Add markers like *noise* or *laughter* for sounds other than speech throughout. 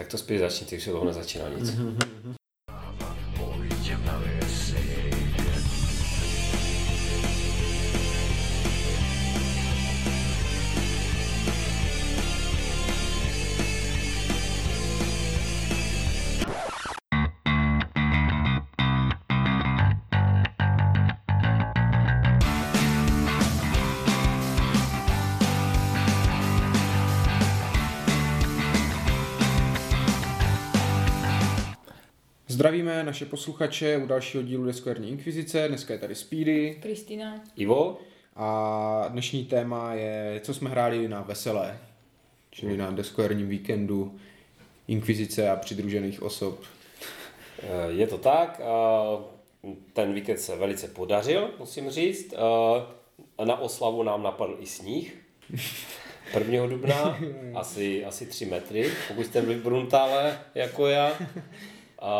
Tak to spíš začni, ty už se toho nezačíná nic. Mm-hmm. Naše posluchače u dalšího dílu Deskoherní inkvizice. Dneska je tady Speedy. Kristýna. Ivo. A dnešní téma je, co jsme hráli na veselé, čili na deskoherním víkendu inkvizice a přidružených osob. Eh, je to tak. Ten víkend se velice podařil, musím říct. Eh, na oslavu nám napadl i sníh. *laughs* 1. dubna, asi, asi 3 metry, pokud jste byli v Bruntále, jako já a,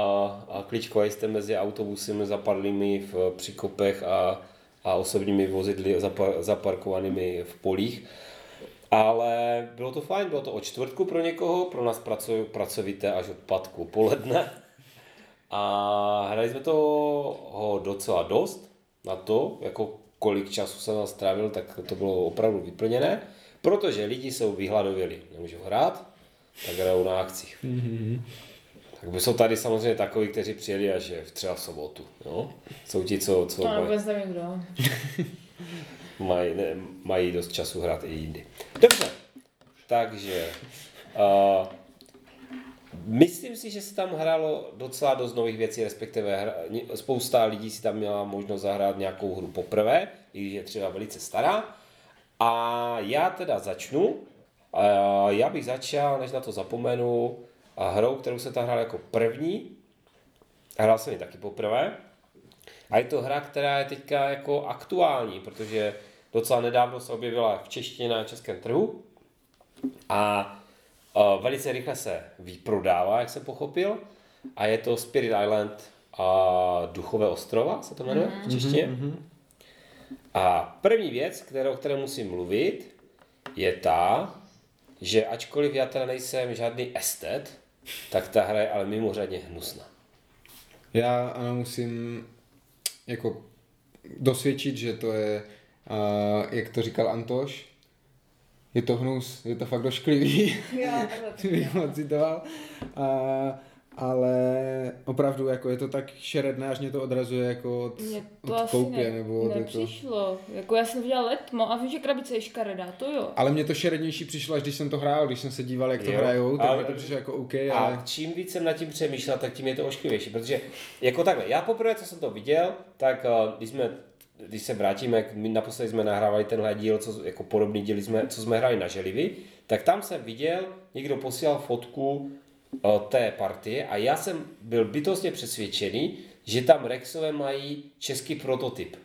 a kličkovali jste mezi autobusy zapadlými v přikopech a, a osobními vozidly zapar, zaparkovanými v polích. Ale bylo to fajn, bylo to od čtvrtku pro někoho, pro nás pracují pracovité až od patku poledne. A hráli jsme toho docela dost na to, jako kolik času jsem nás strávil, tak to bylo opravdu vyplněné, protože lidi jsou vyhladověli, nemůžou hrát, tak hrajou na akcích. Mm-hmm. Tak by jsou tady samozřejmě takoví, kteří přijeli až v třeba v sobotu. Jo? Jsou ti, co... co to vůbec nevím, kdo. *laughs* mají, ne, mají dost času hrát i jindy. Dobře, takže... Uh, myslím si, že se tam hrálo docela dost nových věcí, respektive hra, spousta lidí si tam měla možnost zahrát nějakou hru poprvé, i když je třeba velice stará. A já teda začnu. Uh, já bych začal, než na to zapomenu, a hrou, kterou se tam hrál jako první. Hrál jsem ji taky poprvé. A je to hra, která je teďka jako aktuální, protože docela nedávno se objevila v češtině na českém trhu. A uh, velice rychle se vyprodává, jak jsem pochopil. A je to Spirit Island a Duchové ostrova, se to jmenuje v mhm. češtině. Mm-hmm. A první věc, kterou, o které musím mluvit, je ta, že ačkoliv já teda nejsem žádný estet, tak ta hra je ale mimořádně hnusná. Já ano, musím jako dosvědčit, že to je, uh, jak to říkal Antoš, je to hnus, je to fakt došklivý. Já, *laughs* bych moc citoval. Uh, ale opravdu jako je to tak šeredné, až mě to odrazuje jako od, mě to od asi koupě. Ne, nebo od nepřišlo. Jako... jako já jsem viděla letmo a vím, že krabice je škaredá, to jo. Ale mě to šerednější přišlo, až když jsem to hrál, když jsem se díval, jak to jo, hrajou, tak ale... to přišlo jako OK. A ale... čím víc jsem nad tím přemýšlel, tak tím je to ošklivější, protože jako takhle, já poprvé, co jsem to viděl, tak uh, když jsme když se vrátíme, my naposledy jsme nahrávali tenhle díl, co, jako podobný díl, jsme, co jsme hráli na Želivy, tak tam jsem viděl, někdo posílal fotku té partie a já jsem byl bytostně přesvědčený, že tam Rexové mají český prototyp.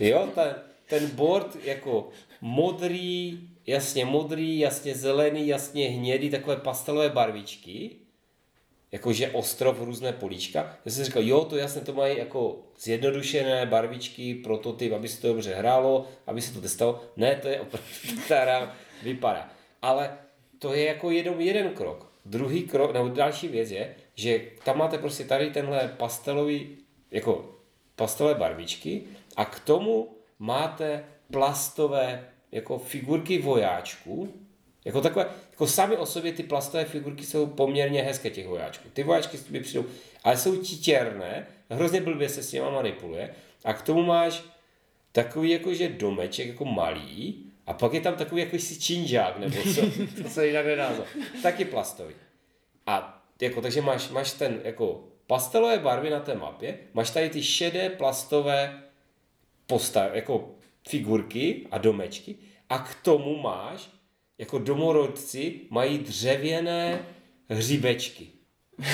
Jo, ten, ten board jako modrý, jasně modrý, jasně zelený, jasně hnědý, takové pastelové barvičky, jakože ostrov, různé políčka. Já jsem říkal, jo, to jasně, to mají jako zjednodušené barvičky, prototyp, aby se to dobře hrálo, aby se to testovalo. Ne, to je opravdu, *laughs* která vypadá. Ale to je jako jenom jeden krok. Druhý krok, nebo další věc je, že tam máte prostě tady tenhle pastelový, jako pastelové barvičky a k tomu máte plastové jako figurky vojáčků, jako takové, jako sami o sobě ty plastové figurky jsou poměrně hezké těch vojáčků. Ty vojáčky by přijdou, ale jsou titěrné, hrozně blbě se s nimi manipuluje a k tomu máš takový jakože domeček jako malý a pak je tam takový jakýsi činžák, nebo co, *laughs* to se jinak nedá Taky plastový. A jako, takže máš, máš ten jako pastelové barvy na té mapě, máš tady ty šedé plastové postav, jako figurky a domečky a k tomu máš, jako domorodci mají dřevěné hříbečky. *laughs*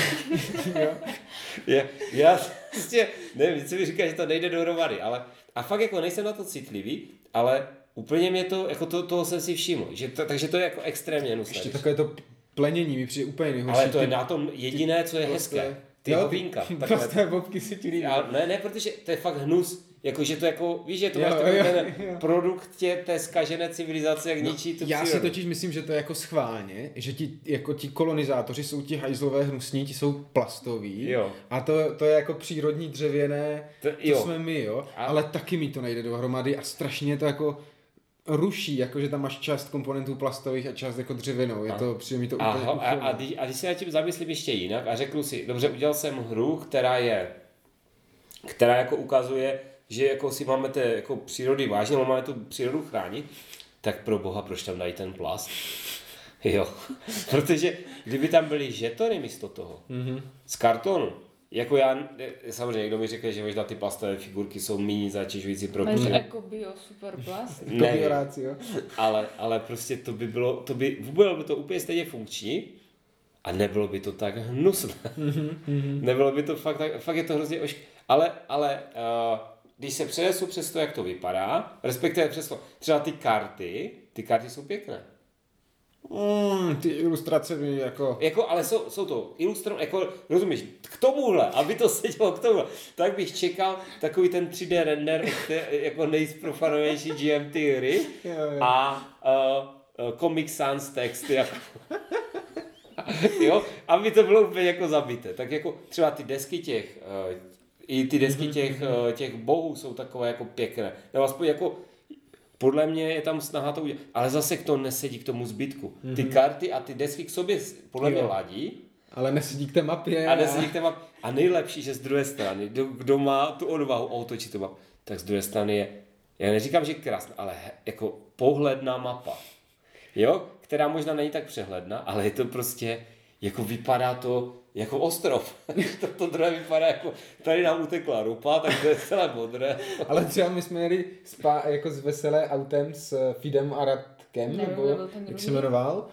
já, já prostě, nevím, co mi říká, že to nejde dohromady, ale a fakt jako nejsem na to citlivý, ale úplně mě to, jako to, toho jsem si všiml, že to, takže to je jako extrémně nusné. Ještě takové to plenění mi přijde úplně nejhorší. Ale to je na tom jediné, co je prostě, hezké. Ty jo, hovínka. Prostě bobky si ti líbí. Ne, ne, protože to je fakt hnus. jako že to jako, víš, že to Jo, máš takový jo, ten *laughs* jo. produkt tě, té skažené civilizace, jak ničí tu No, Já si přírodu. totiž myslím, že to je jako schválně, že ti, jako ti kolonizátoři jsou ti hajzlové hnusní, ti jsou plastoví Jo. a to, to je jako přírodní dřevěné, To- to, jsme my, jo, A- ale taky mi to nejde dohromady a strašně to jako ruší, jako že tam máš část komponentů plastových a část jako dřevěnou, je to, přijde mi to A, úplně ho- a, a, když, a když se nad tím zamyslím ještě jinak a řeknu si, dobře, udělal jsem hru, která je, která jako ukazuje, že jako si máme té jako přírody vážně, máme tu přírodu chránit, tak pro boha, proč tam dají ten plast? *laughs* Jo, *laughs* protože kdyby tam byly žetony místo toho, mm-hmm. z kartonu, jako já, samozřejmě někdo mi řekne, že možná ty plastové figurky jsou méně zatěžující pro Ale to přírodu. jako bio bioráci, jo. ale, ale prostě to by bylo, to by, bylo by to úplně stejně funkční a nebylo by to tak hnusné. nebylo by to fakt tak, fakt je to hrozně ošk... Ale, ale uh, když se přenesu přes to, jak to vypadá, respektive přes to, třeba ty karty, ty karty jsou pěkné. Mm, ty ilustrace mi jako... Jako, ale jsou, jsou to ilustrované, jako, rozumíš, k tomuhle, aby to *laughs* sedělo k tomuhle, tak bych čekal takový ten 3D render, jako hry Jo, jo. a uh, uh, Comic Sans text, jako. *laughs* jo, aby to bylo úplně jako zabité. Tak jako třeba ty desky těch, uh, i ty desky těch, uh, těch bohů jsou takové jako pěkné. Nebo aspoň jako podle mě je tam snaha to udělat, ale zase k to nesedí k tomu zbytku. Ty karty a ty desky k sobě podle mě Jo. ladí Ale nesedí k té mapě. a nesedí k té map- A nejlepší, že z druhé strany, kdo, kdo má tu odvahu otočit tu mapu, tak z druhé strany je, já neříkám, že krásná, ale jako pohledná mapa. Jo, která možná není tak přehledná, ale je to prostě, jako vypadá to jako ostrov. *laughs* to, to druhé vypadá jako, tady nám utekla rupa, tak to je celé modré. *laughs* Ale třeba my jsme jeli spa, jako z veselé autem s Fidem a Radkem, Nevím, nebo ten jak se jmenoval.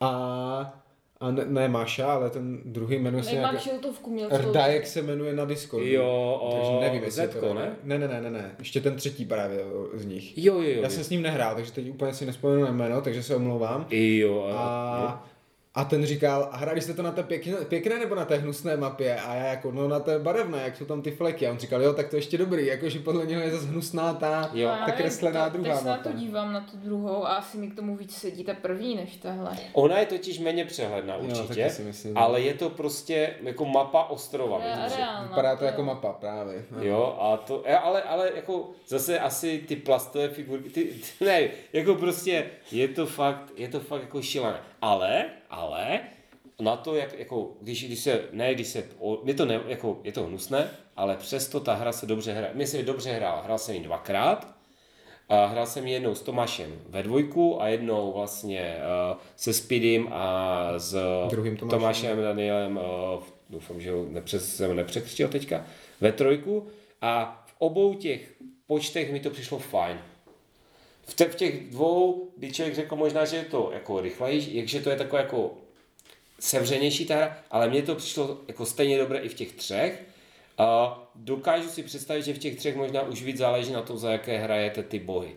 A, a ne, ne Máša, ale ten druhý jmenuje se Nemám nějak... šiltovku, měl celou. Rdajek se jmenuje na Discordu. Jo, o, takže nevím, jestli Zetko, to ne? Ne, ne, ne, ne, ne. Ještě ten třetí právě z nich. Jo, jo, jo. Já jsem s ním nehrál, takže teď úplně si nespomenu na jméno, takže se omlouvám. Jo, a, A, a ten říkal, a hráli jste to na té pěkné, pěkné nebo na té hnusné mapě? A já jako, no na té barevné, jak jsou tam ty fleky. A on říkal, jo, tak to ještě dobrý, jakože podle něho je zase hnusná ta, Jo. Ta kreslená to, druhá Teď se na to dívám, na tu druhou a asi mi k tomu víc sedí ta první než tahle. Ona je totiž méně přehledná Jo, určitě, si myslím. ale je to prostě jako mapa ostrova. Re- že- reálná, Vypadá to jo. jako mapa právě. no. Jo, a to, e, ale, ale jako zase asi ty plastové figurky, ty, ty, ne, jako prostě je to fakt, je to fakt jako šílené. Ale, ale, na to, jak, jako, když, když se, ne, když se, je to, ne, jako, je to hnusné, ale přesto ta hra se dobře hraje. Mně se dobře hrál, hrál jsem ji dvakrát, a hrál jsem ji jednou s Tomášem ve dvojku a jednou vlastně uh, se Speedym a s Druhým Tomášem. Tomášem Danielem, uh, doufám, že ho nepřes, jsem nepřekřtil teďka, ve trojku a v obou těch počtech mi to přišlo fajn. V, te, v těch dvou, kdy člověk řekl možná, že je to jako rychlejší, jakže to je takové jako sevřenější ta hra, ale mně to přišlo jako stejně dobré i v těch třech. A dokážu si představit, že v těch třech možná už víc záleží na tom, za jaké hrajete ty bohy.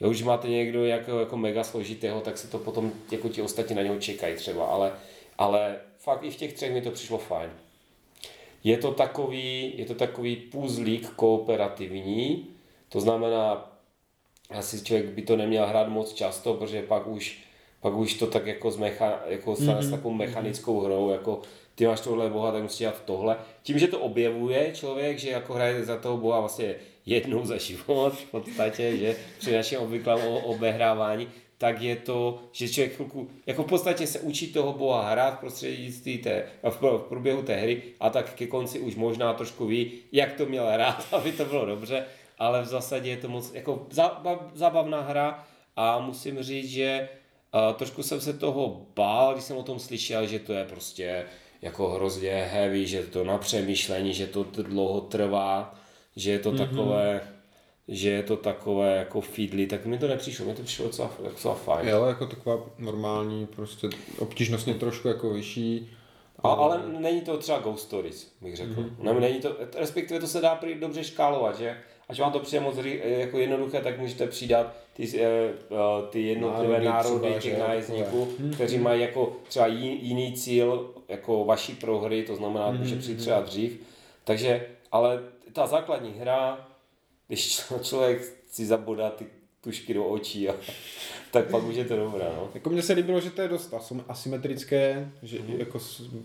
Jo, už máte někdo jako, jako mega složitého, tak se to potom jako ti ostatní na něho čekají třeba, ale, ale fakt i v těch třech mi to přišlo fajn. Je to takový, je to takový puzzlík kooperativní, to znamená, asi člověk by to neměl hrát moc často, protože pak už, pak už to tak jako, zmecha, jako stane Mhm. s takovou mechanickou hrou, jako ty máš tohle boha, tak musíš dělat tohle. Tím, že to objevuje člověk, že jako hraje za toho boha vlastně jednou za život v podstatě, že při našem obvyklém obehrávání, tak je to, že člověk chvilku, jako v podstatě se učí toho boha hrát v prostřednictví té, v průběhu té hry a tak ke konci už možná trošku ví, jak to měl hrát, *laughs* aby to bylo dobře, ale v zásadě je to moc jako zábav, zábavná hra a musím říct, že uh, trošku jsem se toho bál, když jsem o tom slyšel, že to je prostě jako hrozně heavy, že to na přemýšlení, že to dlouho trvá, že je to mm-hmm. takové, že je to takové jako feedly, tak mi to nepřišlo, mi to přišlo docela, docela fajn. Jo, jako taková normální, prostě obtížnostně trošku jako vyšší. A, ale není to třeba Ghost Stories, bych řekl. Mm-hmm. Není to, respektive to se dá prý dobře škálovat, že? Až vám to přijde moc jako jednoduché, tak můžete přidat ty, eh, eh, ty jednotlivé Národy národy třeba, těch že? nájezdníků, kteří mají jako třeba jiný cíl jako vaší prohry, to znamená, může přijít třeba dřív. Takže, ale ta základní hra když člo- člověk si zabodá ty tušky do očí, a, *laughs* tak pak už je to dobré, no. Jako mně se líbilo, že to je dost asym- asymetrické, že Mhm. jako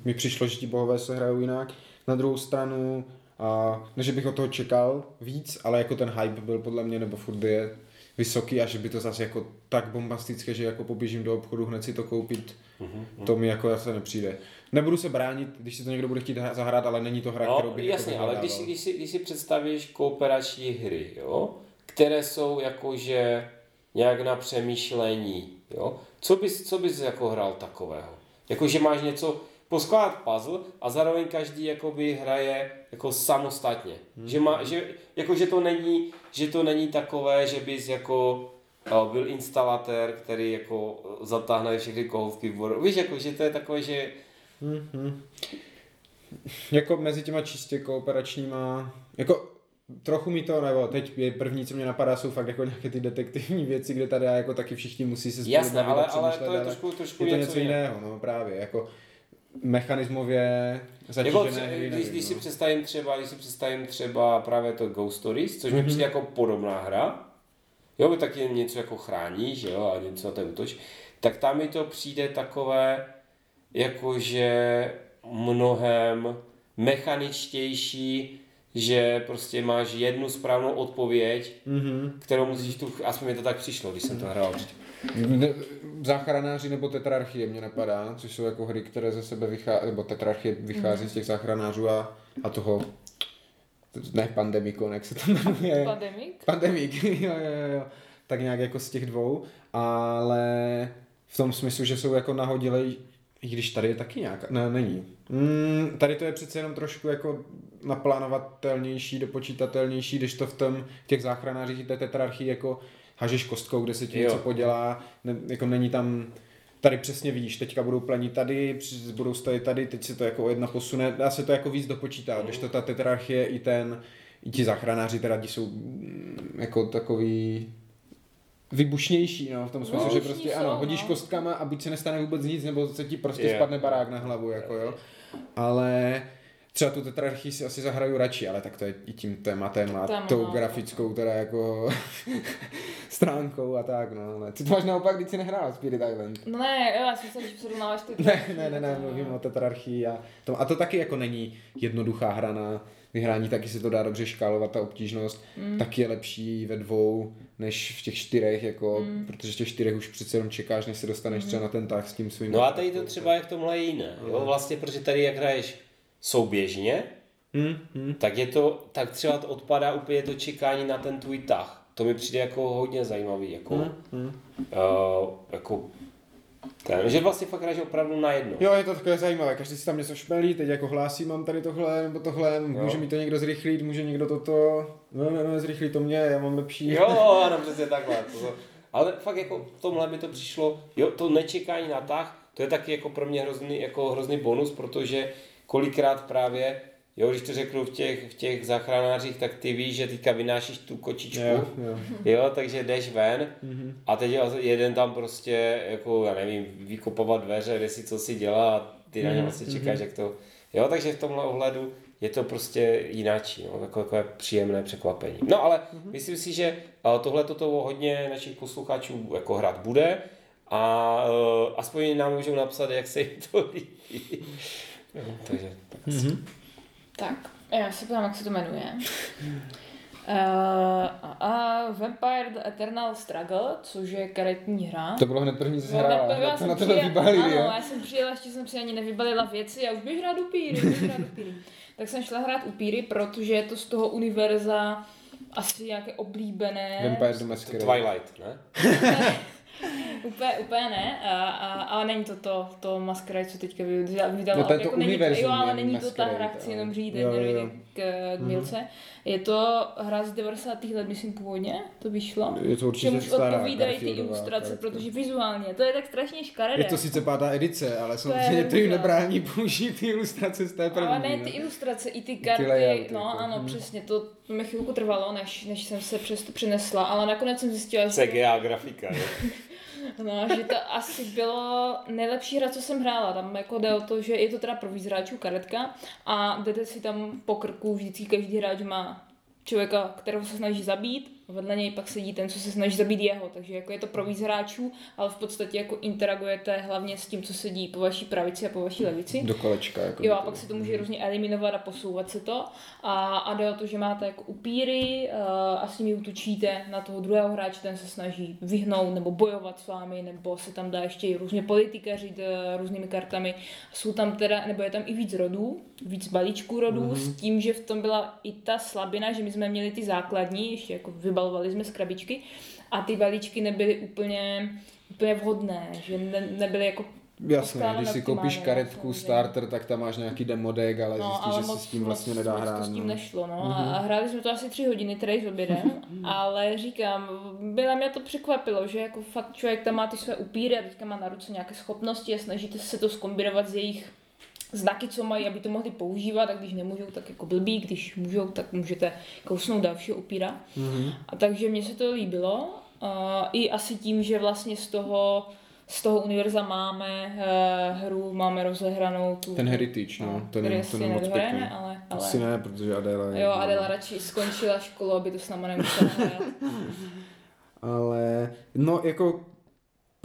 mi přišlo, že ti bohové se hrajou jinak. Na druhou stranu, a, ne, že bych od toho čekal víc, ale jako ten hype byl podle mě, nebo furt je vysoký a že by to zase jako tak bombastické, že jako poběžím do obchodu hned si to koupit, Mhm. to mi jako zase nepřijde. Nebudu se bránit, když si to někdo bude chtít zahrát, ale není to hra, kterou No, bych jasně, jako ale když si, když, si, když si představíš kooperační hry, jo, které jsou jakože nějak na přemýšlení, jo, co bys, co bys jako hrál takového? Jakože máš něco, poskládat puzzle a zároveň každý jakoby hraje jako samostatně. Hmm. Že, má, že, jako, že, to není, že to není takové, že bys jako uh, byl instalatér, který jako eh, zatáhne všechny kohoutky v vodu. Víš, jako, že to je takové, že Mhm. Jako mezi těma čistě kooperačníma, jako trochu mi to, nebo teď je první, co mě napadá, jsou fakt jako nějaké ty detektivní věci, kde tady jako taky všichni musí se spolu Jasné, ale, ale to je trošku, trošku je to něco, něco jiného, no právě, jako mechanismově zatížené Jako, hry, když, když si no. představím třeba, když si představím třeba právě to Ghost Stories, což mi Mhm. přijde jako podobná hra, jo, by taky něco jako chrání, že jo, a něco na ten útoč, tak tam mi to přijde takové, jakože mnohem mechaničtější, že prostě máš jednu správnou odpověď, Mhm. kterou musíš tu, aspoň mi to tak přišlo, když jsem to hrál. Ne- Záchranáři nebo tetrarchie mě napadá, což jsou jako hry, které ze sebe vychází, nebo tetrarchie vychází z těch záchranářů a, a toho, ne pandemikon, jak se to jmenuje. Pandemik? Pandemik, *laughs* jo, jo, jo. Tak nějak jako z těch dvou, ale v tom smyslu, že jsou jako nahodilej, i když tady je taky nějaká, ne, není. Mm, tady to je přece jenom trošku jako naplánovatelnější, dopočítatelnější, když to v tom těch záchranářích té tetrarchii jako hažeš kostkou, kde se ti něco podělá, ne, jako není tam tady přesně víš, teďka budou planit tady, budou stojí tady, teď se to jako o jedna posune, dá se to jako víc dopočítat, když to ta tetrarchie i ten, i ti záchranáři teda ti jsou mm, jako takový vybušnější, no, v tom smyslu, že Vybušní prostě jsou, ano, hodíš no. kostkama a buď se nestane vůbec nic, nebo se ti prostě Je. spadne barák na hlavu, jako jo. Ale třeba tu tetrarchii si asi zahraju radši, ale tak to je i tím tématem a Tam, tou no. grafickou teda jako *laughs* stránkou a tak, no. Ale ty to máš naopak, když si nehrála Spirit Island. No ne, jo, já jsem se, že srovnáváš ty... *laughs* Ne, ne, ne, ne, mluvím o tetrarchii a to, a to taky jako není jednoduchá hra na vyhrání, taky se to dá dobře škálovat, ta obtížnost, mm. taky je lepší ve dvou, než v těch čtyřech, jako, mm. protože v těch čtyřech už přece jenom čekáš, než se dostaneš mm. třeba na ten tah s tím svým. No a tady to třeba je v tomhle jiné, jo, vlastně, protože tady jak hraješ souběžně, Hmm, hmm. tak je to, tak třeba to odpadá úplně to čekání na ten tvůj tah. To mi přijde jako hodně zajímavý, jako, Hmm, hmm. uh, jako ten, že vlastně fakt hraješ opravdu na jedno. Jo, je to takové zajímavé, každý si tam něco šmelí, teď jako hlásí, mám tady tohle, nebo tohle, může mi to někdo zrychlit, může někdo toto, no, ne, ne, zrychlí to mě, já mám lepší. Jo, ano, přesně takhle. To, to, ale fakt jako v tomhle mi to přišlo, jo, to nečekání na tah, to je taky jako pro mě hrozný, jako hrozný bonus, protože kolikrát právě, jo, když to řeknu v těch, v těch záchranářích, tak ty víš, že teďka vynášíš tu kočičku, Jo, jo. Jo, takže jdeš ven Mhm. a teď jeden tam prostě, jako já nevím, vykopovat dveře, kde si co si dělá a ty na ně Mhm, vlastně čekáš, jak to... Jo, takže v tomhle ohledu je to prostě jináčí, no, jako, takové příjemné překvapení. No ale Mhm. myslím si, že a, tohle toto hodně našich posluchačů jako hrát bude a uh, aspoň nám můžou napsat, jak se jim to líbí. Takže tak asi. Mhm. Tak, já se ptám, jak se to jmenuje. *laughs* Uh, a, Vampire the Eternal Struggle, což je karetní hra. To bylo hned první, co jsi No, hrála, tak to jsem na tebe přijel- vybalili, Ano, jo? já jsem přijela, ještě jsem si ani nevybalila věci, já už bych hrát upíry, hrát upíry. *laughs* Tak jsem šla hrát upíry, protože je to z toho univerza asi nějaké oblíbené. Vampire the To Masquerade. Twilight, ne? *laughs* Úplně, úplně ne, a, a, ale není to to, to Masquerade, co teďka vydala. vydala No to je to jako není, univerzum Jo, ale není to ta hra, chci jenom říct, jo, jo, jo. k, k Milce. Je to hra z 90. let, myslím původně, to vyšlo. Je to určitě Čemuž stará odpovídají ty ilustrace, karetka. protože vizuálně, to je tak strašně škaredé. Je to sice pátá edice, ale samozřejmě to jim nebrání použít ty ilustrace z té první. Ale ne no. ty ilustrace, i ty karty, layouty, no jako. ano, Mhm. přesně, to, to mi chvilku trvalo, než, než jsem se přes to přinesla, ale nakonec jsem zjistila, že, CGA grafika. *laughs* no, že to asi bylo nejlepší hra, co jsem hrála. Tam jako jde o to, že je to teda pro víc hráčů karetka a jdete si tam po krku, vždycky každý hráč má člověka, kterého se snaží zabít, vedle něj pak sedí ten, co se snaží zabít jeho, takže jako je to pro víc hráčů, ale v podstatě jako interagujete hlavně s tím, co sedí po vaší pravici a po vaší levici. Do kolečka. Jako Jo, a pak se to může různě eliminovat a posouvat se to. A, a jde o to, že máte jako upíry uh, a s nimi útočíte na toho druhého hráče, ten se snaží vyhnout nebo bojovat s vámi, nebo se tam dá ještě i různě politikařit uh, různými kartami. Jsou tam teda, nebo je tam i víc rodů, víc balíčků rodů, mm-hmm. s tím, že v tom byla i ta slabina, že my jsme měli ty základní, ještě jako vybalovali jsme z krabičky a ty balíčky nebyly úplně, úplně vhodné, že ne, nebyly jako Jasně, poskládané když si koupíš karetku samozřejmě. starter, tak tam máš nějaký demo deck, ale No, zjistíš, ale že moc, se s tím vlastně moc, nedá hrát. To s tím no. nešlo, no. Mm-hmm. A hráli jsme to asi tři hodiny, tady s obědem, *laughs* ale říkám, byla mě to překvapilo, že jako fakt člověk tam má ty své upíry a teďka má na ruce nějaké schopnosti a snažíte se to skombinovat s jejich znaky, co mají, aby to mohli používat a když nemůžou, tak jako blbý, když můžou, tak můžete kousnout dalšího upíra. Mhm. A takže mně se to líbilo. Uh, I asi tím, že vlastně z toho, z toho univerza máme uh, hru, máme rozehranou tu... Ten Heritage, no, ten který ten je moc pěkný. ale, ale... Asi ne, protože Adela je... Jo, Adela radši skončila školu, aby to s náma nemusela hrát. *laughs* Ale, no jako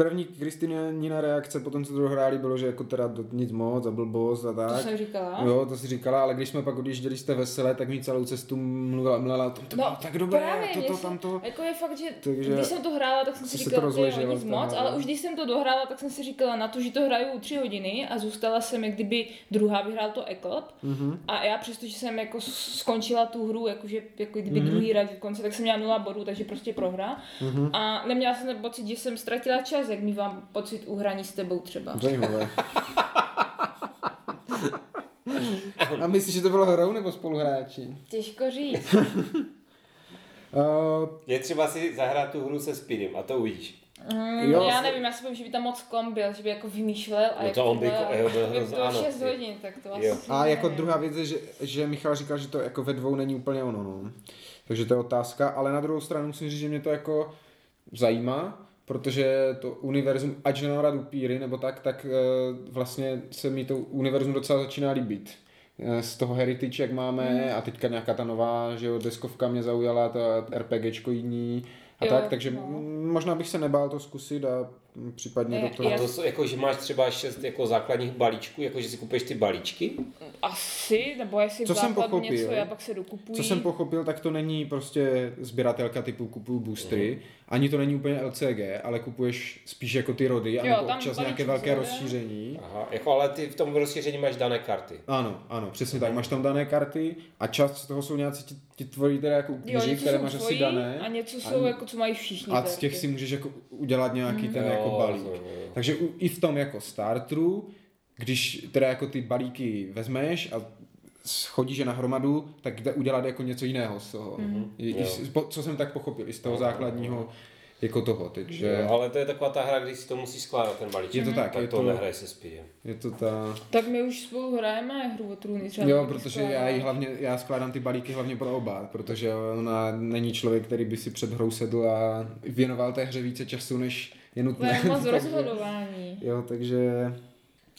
první Kristinina reakce po tom, co to dohráli, bylo, že jako teda nic moc a blbost a To tak. jsem říkala. Jo, to si říkala, ale když jsme pak odjížděli té veselé, tak mi celou cestu mluvila, mluvila o tom, to No, bylo tak dobré, právě, toto, mě se- tamto. Jako je fakt, že Takže když jsem to hrála, tak jsem si to říkala, že nic tam, moc, ale- ale už když jsem to dohrála, tak jsem si říkala na to, že to hraju tři hodiny a zůstala jsem, jak kdyby druhá vyhrál to Eklep. Mhm. A já přestože jsem jako skončila tu hru, jakože jako kdyby Mhm. druhý rad v konci, tak jsem měla nula bodů, takže prostě prohra. Mhm. A neměla jsem pocit, že jsem ztratila čas, jak mývám pocit u hraní s tebou třeba. Zajímavé. *laughs* A myslíš, že to bylo hrou nebo spoluhráči? Těžko říct. Uh, *laughs* Je třeba si zahrát tu hru se Speedem a to uvidíš. Mm, Jo. já nevím, já si povím, že by tam moc kom byl, že by jako vymýšlel a No to on by bylo- ko- jo, byl by hrozně- to ano, 6 jo. hodin, tak to Jo. asi a jako nevím. druhá věc je, že, že Michal říkal, že to jako ve dvou není úplně ono, no. Takže to je otázka, ale na druhou stranu musím říct, že mě to jako zajímá, protože to univerzum, ať nemám rád upíry nebo tak, tak eh, vlastně se mi to univerzum docela začíná líbit. Eh, Z toho Heritage, jak máme, Hmm. a teďka nějaká ta nová, že jo, deskovka mě zaujala, ta RPGčko jiní a Jo, tak, takže no. mm, možná bych se nebál to zkusit a mm, případně Ne, do toho... A to jsou jako, že máš třeba šest jako základních balíčků, jako že si kupuješ ty balíčky. Asi, nebo jestli Co jsem pochopil, něco, já pak se dokupuji. Co jsem pochopil, tak to není prostě sběratelka typu kupuju boostry, Mhm. Ani to není úplně LCG, ale kupuješ spíš jako ty rody, Jo, anebo občas nějaké velké rozšíření. Aha, jako ale ty v tom rozšíření máš dané karty. Ano, ano, přesně tak. Máš tam dané karty a část z toho jsou nějací ti, ti tvoří teda jako jo, upíři, které máš asi dané. a něco A- jsou jako, co mají všichni. A z těch si můžeš jako udělat nějaký ten Jo, jako balík. rozumím, jo. Takže u, i v tom jako starteru, když teda jako ty balíky vezmeš a chodíš je na hromadu, tak jde udělat jako něco jiného z toho. Mhm. I, i, po- co jsem tak pochopil, i z toho základního jako toho, takže Jo, ale to je taková ta hra, když si to musí skládat ten balíček. Je to tak, tak je to, to- nehraje se Speedem. je to ta... Tak my už spolu hrajeme hru o trůny třeba. Jo, protože já ji hlavně, já skládám ty balíky hlavně pro oba, protože ona není člověk, který by si před hrou sedl a věnoval té hře více času, než je To nutné. je moc *laughs* Takže- rozhodování. Jo, takže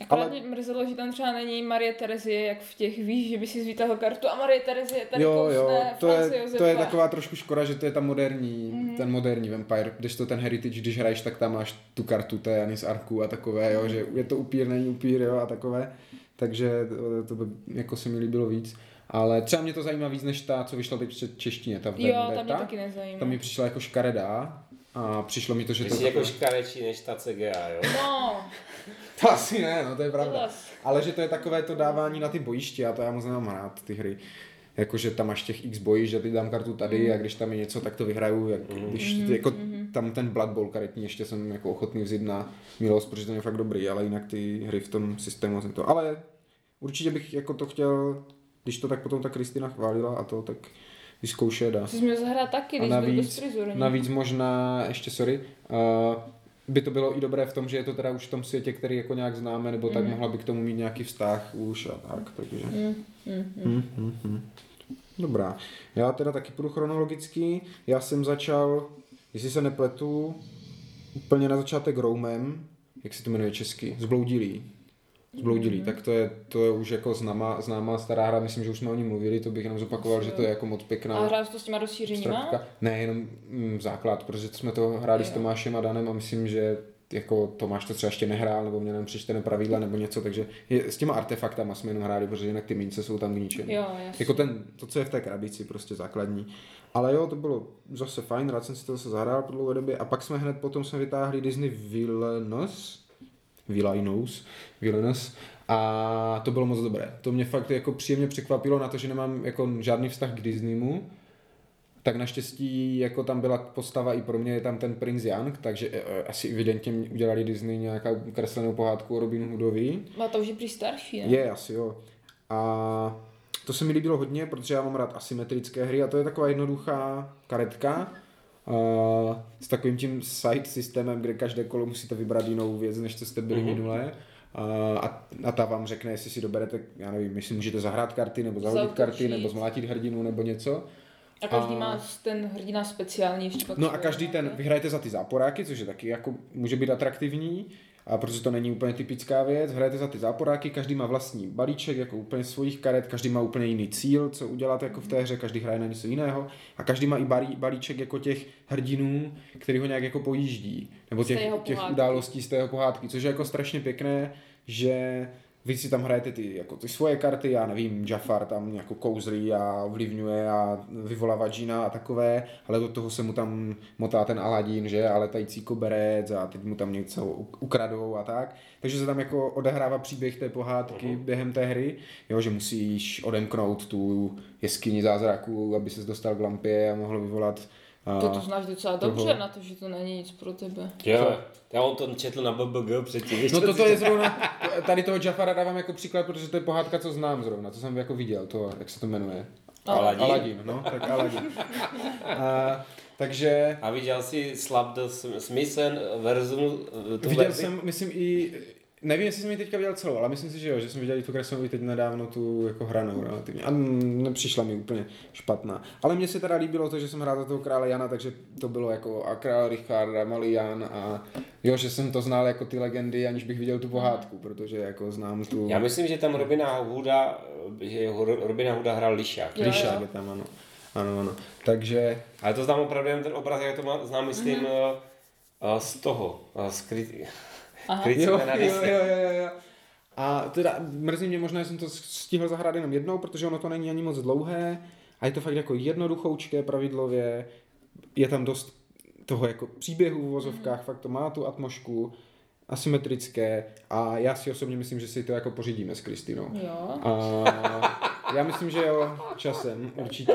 Akorát Ale- mě mrzelo, že tam třeba není Marie Terezie, jak v těch, víš, že by si vytáhl kartu a Marie Terezie je tady jo, kousne jo, to France je, Josefa. to je taková trošku škoda, že to je ta moderní, Mhm. ten moderní Vampire, když to ten Heritage, když hraješ, tak tam máš tu kartu té Jany z Arku a takové, jo, že je to upír, není upír, jo, a takové, takže to, to by jako se mi líbilo víc. Ale třeba mě to zajímá víc, než ta, co vyšla teď v češtině, ta Jo, Vendetta. tam mě taky nezajímá. Ta mi přišla jako škaredá a přišlo mi to, že Ty to jsi je jako škarečí než ta CGA, jo? No, *laughs* To asi ne, no to je to pravda. Ale že to je takové to dávání na ty bojiště a to já moc nemám rád, ty hry. Jakože tam máš těch x bojišť, že ty dám kartu tady a když tam je něco, tak to vyhraju. Jak, když Mhm, jako tam ten Blood Bowl karetní ještě jsem jako ochotný vzít na milost, protože ten je fakt dobrý, ale jinak ty hry v tom systému jsem to. Ale určitě bych jako to chtěl, když to tak potom ta Kristina chválila a to, tak vyzkoušet a jsi měl zahrát taky, když byl navíc, frizurní. navíc možná, ještě sorry, uh, by to bylo i dobré v tom, že je to teda už v tom světě, který jako nějak známe, nebo tak Mhm. mohla by k tomu mít nějaký vztah už a tak, takže. Mm, mm, mm. Hmm, hmm. Dobrá. Já teda taky půjdu chronologicky. Já jsem začal, jestli se nepletu, úplně na začátek Roamem, jak se to jmenuje česky, Zbloudilý. Zbloudilí, Mhm. tak to je, to je už jako známá, známá stará hra, myslím, že už jsme o ní mluvili, to bych jenom zopakoval, že to je jako moc pěkná. A hráš to s těma rozšířeníma? Strapka. Ne, jenom mm, základ, protože jsme to hráli Jo. s Tomášem a Danem a myslím, že jako Tomáš to třeba ještě nehrál, nebo mě nám přečtené pravidla nebo něco, takže je, s těma artefaktama jsme jenom hráli, protože jinak ty mince jsou tam k ničemu. Jo, jasně. Jako ten, to, co je v té krabici, prostě základní. Ale jo, to bylo zase fajn, rád jsem si to zase zahrál po dlouhé době. A pak jsme hned potom jsme vytáhli Disney Villainous, Villainous, Villainous a to bylo moc dobré. To mě fakt jako příjemně překvapilo na to, že nemám jako žádný vztah k Disneymu. Tak naštěstí jako tam byla postava i pro mě je tam ten princ Young, takže eh, asi evidentně udělali Disney nějakou kreslenou pohádku o Robin Hoodovi. A to už je prý starší, ne? Je, asi jo. A to se mi líbilo hodně, protože já mám rád asymetrické hry a to je taková jednoduchá karetka uh, s takovým tím side systémem, kde každé kolo musíte vybrat jinou věc, než co jste byli Mhm. minulé. Uh, a, a ta vám řekne, jestli si doberete, já nevím, jestli můžete zahrát karty, nebo zahodit karty, nebo zmlátit hrdinu, nebo něco. A každý A- má ten hrdina speciální ještě No a každý ten, vyhrajete za ty záporáky, což je taky jako, může být atraktivní, a protože to není úplně typická věc, hrajete za ty záporáky, každý má vlastní balíček, jako úplně svojich karet, každý má úplně jiný cíl, co udělat jako v té hře, každý hraje na něco jiného. A každý má i balí, balíček jako těch hrdinů, který ho nějak jako pojíždí, nebo těch, těch událostí z té jeho pohádky, což je jako strašně pěkné, že vy si tam hrajete ty, jako ty svoje karty, já nevím, Jafar tam jako kouzlí a ovlivňuje a vyvolává džína a takové, ale do toho se mu tam motá ten Aladín, že, a letající koberec a teď mu tam něco ukradou a tak. Takže se tam jako odehrává příběh té pohádky uh-huh. během té hry, jo, že musíš odemknout tu jeskyni zázraků, aby se dostal k lampě a mohl vyvolat To, to znáš docela toho- dobře na to, že to není nic pro tebe. Jo, já on to četl na BBG předtím. No toto je zrovna, tady toho Jafara dávám jako příklad, protože to je pohádka, co znám zrovna, co jsem jako viděl, to, jak se to jmenuje. Aladín. Aladin, no, tak Aladin. A, takže A viděl jsi Slap the Smithen versus eh, viděl verzi? jsem, myslím i, nevím, jestli jsem ji teďka viděl celou, ale myslím si, že jo, že jsem viděl i tu kreslenou i teď nedávno tu jako hranou relativně. A nepřišla mi úplně špatná. Ale mně se teda líbilo to, že jsem hrál za toho krále Jana, takže to bylo jako a král Richard a malý Jan a jo, že jsem to znal jako ty legendy, aniž bych viděl tu pohádku, protože jako znám tu... Já myslím, že tam Robina Hooda, že ho- Robina Hooda hrál Lišák. Lišák je tam, ano. Ano, ano. Takže, Ale to znám opravdu jen ten obraz, jak to má, znám, myslím, Mhm. mm-hmm. z toho, eh, z kry... Aha. jo, na jo, jo, jo, jo. A teda mrzí mě možná, že jsem to stihl zahrát jenom jednou, protože ono to není ani moc dlouhé a je to fakt jako jednoduchoučké pravidlově, je tam dost toho jako příběhu v vozovkách, fakt to má tu atmošku, asymetrické a já si osobně myslím, že si to jako pořídíme s Kristinou. Jo. A já myslím, že jo, časem, určitě.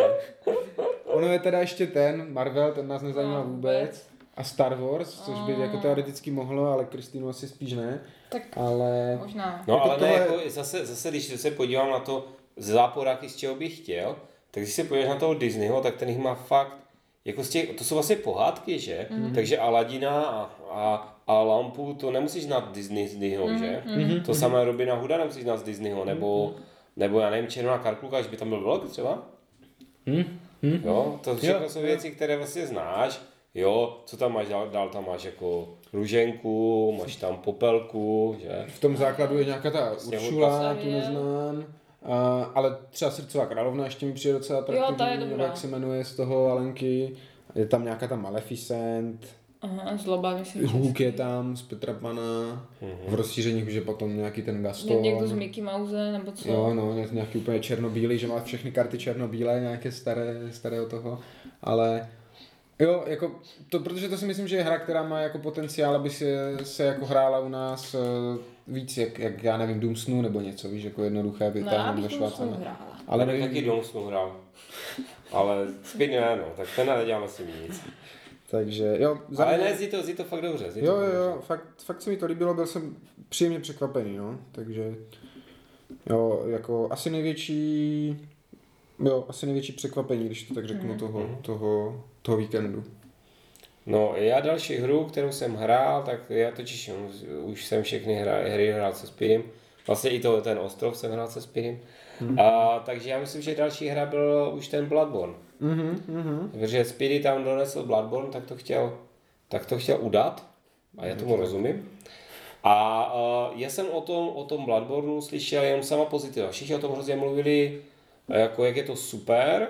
Ono je teda ještě ten, Marvel, ten nás nezajímá No, vůbec. A Star Wars, což by jako teoreticky mohlo, ale Kristýnu asi spíš ne. Tak Ale možná. No Jako ale tohle- ne, jako zase, zase, když se podívám na to z záporáky, z čeho bych chtěl, tak když se podíváš na toho Disneyho, tak ten jich má fakt, jako z těch, to jsou vlastně pohádky, že? Mhm. Mm-hmm. Takže Aladina a, a, a Lampu, to nemusíš znát Disney, Disneyho, Mhm, že? Mhm. To samé Robina Hooda nemusíš znát z Disneyho, nebo, nebo já nevím, Červená karkulka, že by tam byl vlog třeba? Hm? Hm? Jo, to všechno Jo, jsou jo. věci, které vlastně znáš. Jo, co tam máš dál, dál tam máš jako růženku, máš tam popelku, že? v tom základu je nějaká ta. Uršula, tu neznám. A, ale třeba Srdcová královna ještě mi přijde docela ta je atraktivní, nebo dobrá. jak se jmenuje z toho Alenky. Je tam nějaká ta Maleficent, Aha, zloba, myslím. že Hook je tam z Petra Pana, Mhm. v rozšířeních už je potom nějaký ten Ně- Gaston. Někdo z Mickey Mouse, nebo co? Jo, no, ně- nějaký úplně černobílý, že má všechny karty černobílé, nějaké staré, starého toho, ale jo, jako, to, protože to si myslím, že je hra, která má jako potenciál, aby se, se jako hrála u nás eh, víc, jak, jak já nevím, Doom Snu nebo něco, víš, jako jednoduché No, já vytáhnout bych do to hrála. Ale Ale nevím, taky Dom jsem hrál. Ale zpětně ne, no, tak ten nedělám asi nic. takže jo, za Ale mě- ne, zí to, zí to fakt dobře. Zí to Jo, fakt jo, jo, dobře. fakt, fakt se mi to líbilo, byl jsem příjemně překvapený, no, takže jo, jako asi největší, jo, asi největší překvapení, když to tak řeknu, Mhm. toho, toho, toho víkendu. No, já další hru, kterou jsem hrál, tak já totiž už, už jsem všechny hra, hry hrál se Spirem. Vlastně i to, ten ostrov jsem hrál se Spirem. Mhm. A, takže já myslím, že další hra byl už ten Bloodborne. Mhm, mhm. Protože Spirit tam donesl Bloodborne, tak to chtěl, tak to chtěl udat. A já tomu rozumím. A uh, já jsem o tom, o tom Bloodborneu slyšel jenom sama pozitiva. Všichni o tom hrozně mluvili, jako jak je to super.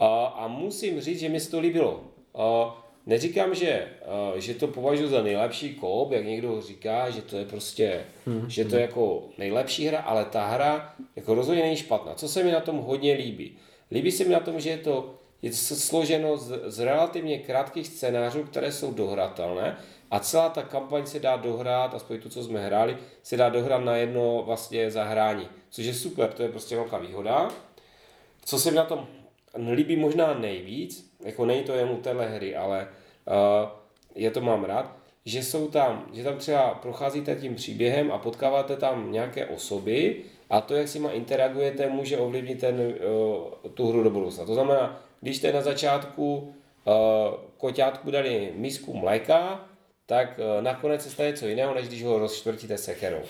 Uh, a musím říct, že mi se to líbilo. Uh, neříkám, že, uh, že to považuji za nejlepší kop, jak někdo říká, že to je prostě, hmm. že to je jako nejlepší hra, ale ta hra jako rozhodně není špatná. Co se mi na tom hodně líbí? Líbí se mi na tom, že je to, je složeno z, z relativně krátkých scénářů, které jsou dohratelné a celá ta kampaň se dá dohrát, aspoň tu, co jsme hráli, se dá dohrát na jedno vlastně zahrání, což je super, to je prostě velká výhoda. Co se mi na tom líbí možná nejvíc, jako není to jen u téhle hry, ale uh, já to mám rád, že jsou tam, že tam třeba procházíte tím příběhem a potkáváte tam nějaké osoby a to, jak s nima interagujete, může ovlivnit ten, uh, tu hru do budoucna. To znamená, když jste na začátku uh, koťátku dali misku mléka, tak uh, nakonec se stane něco jiného, než když ho rozčtvrtíte sekerou.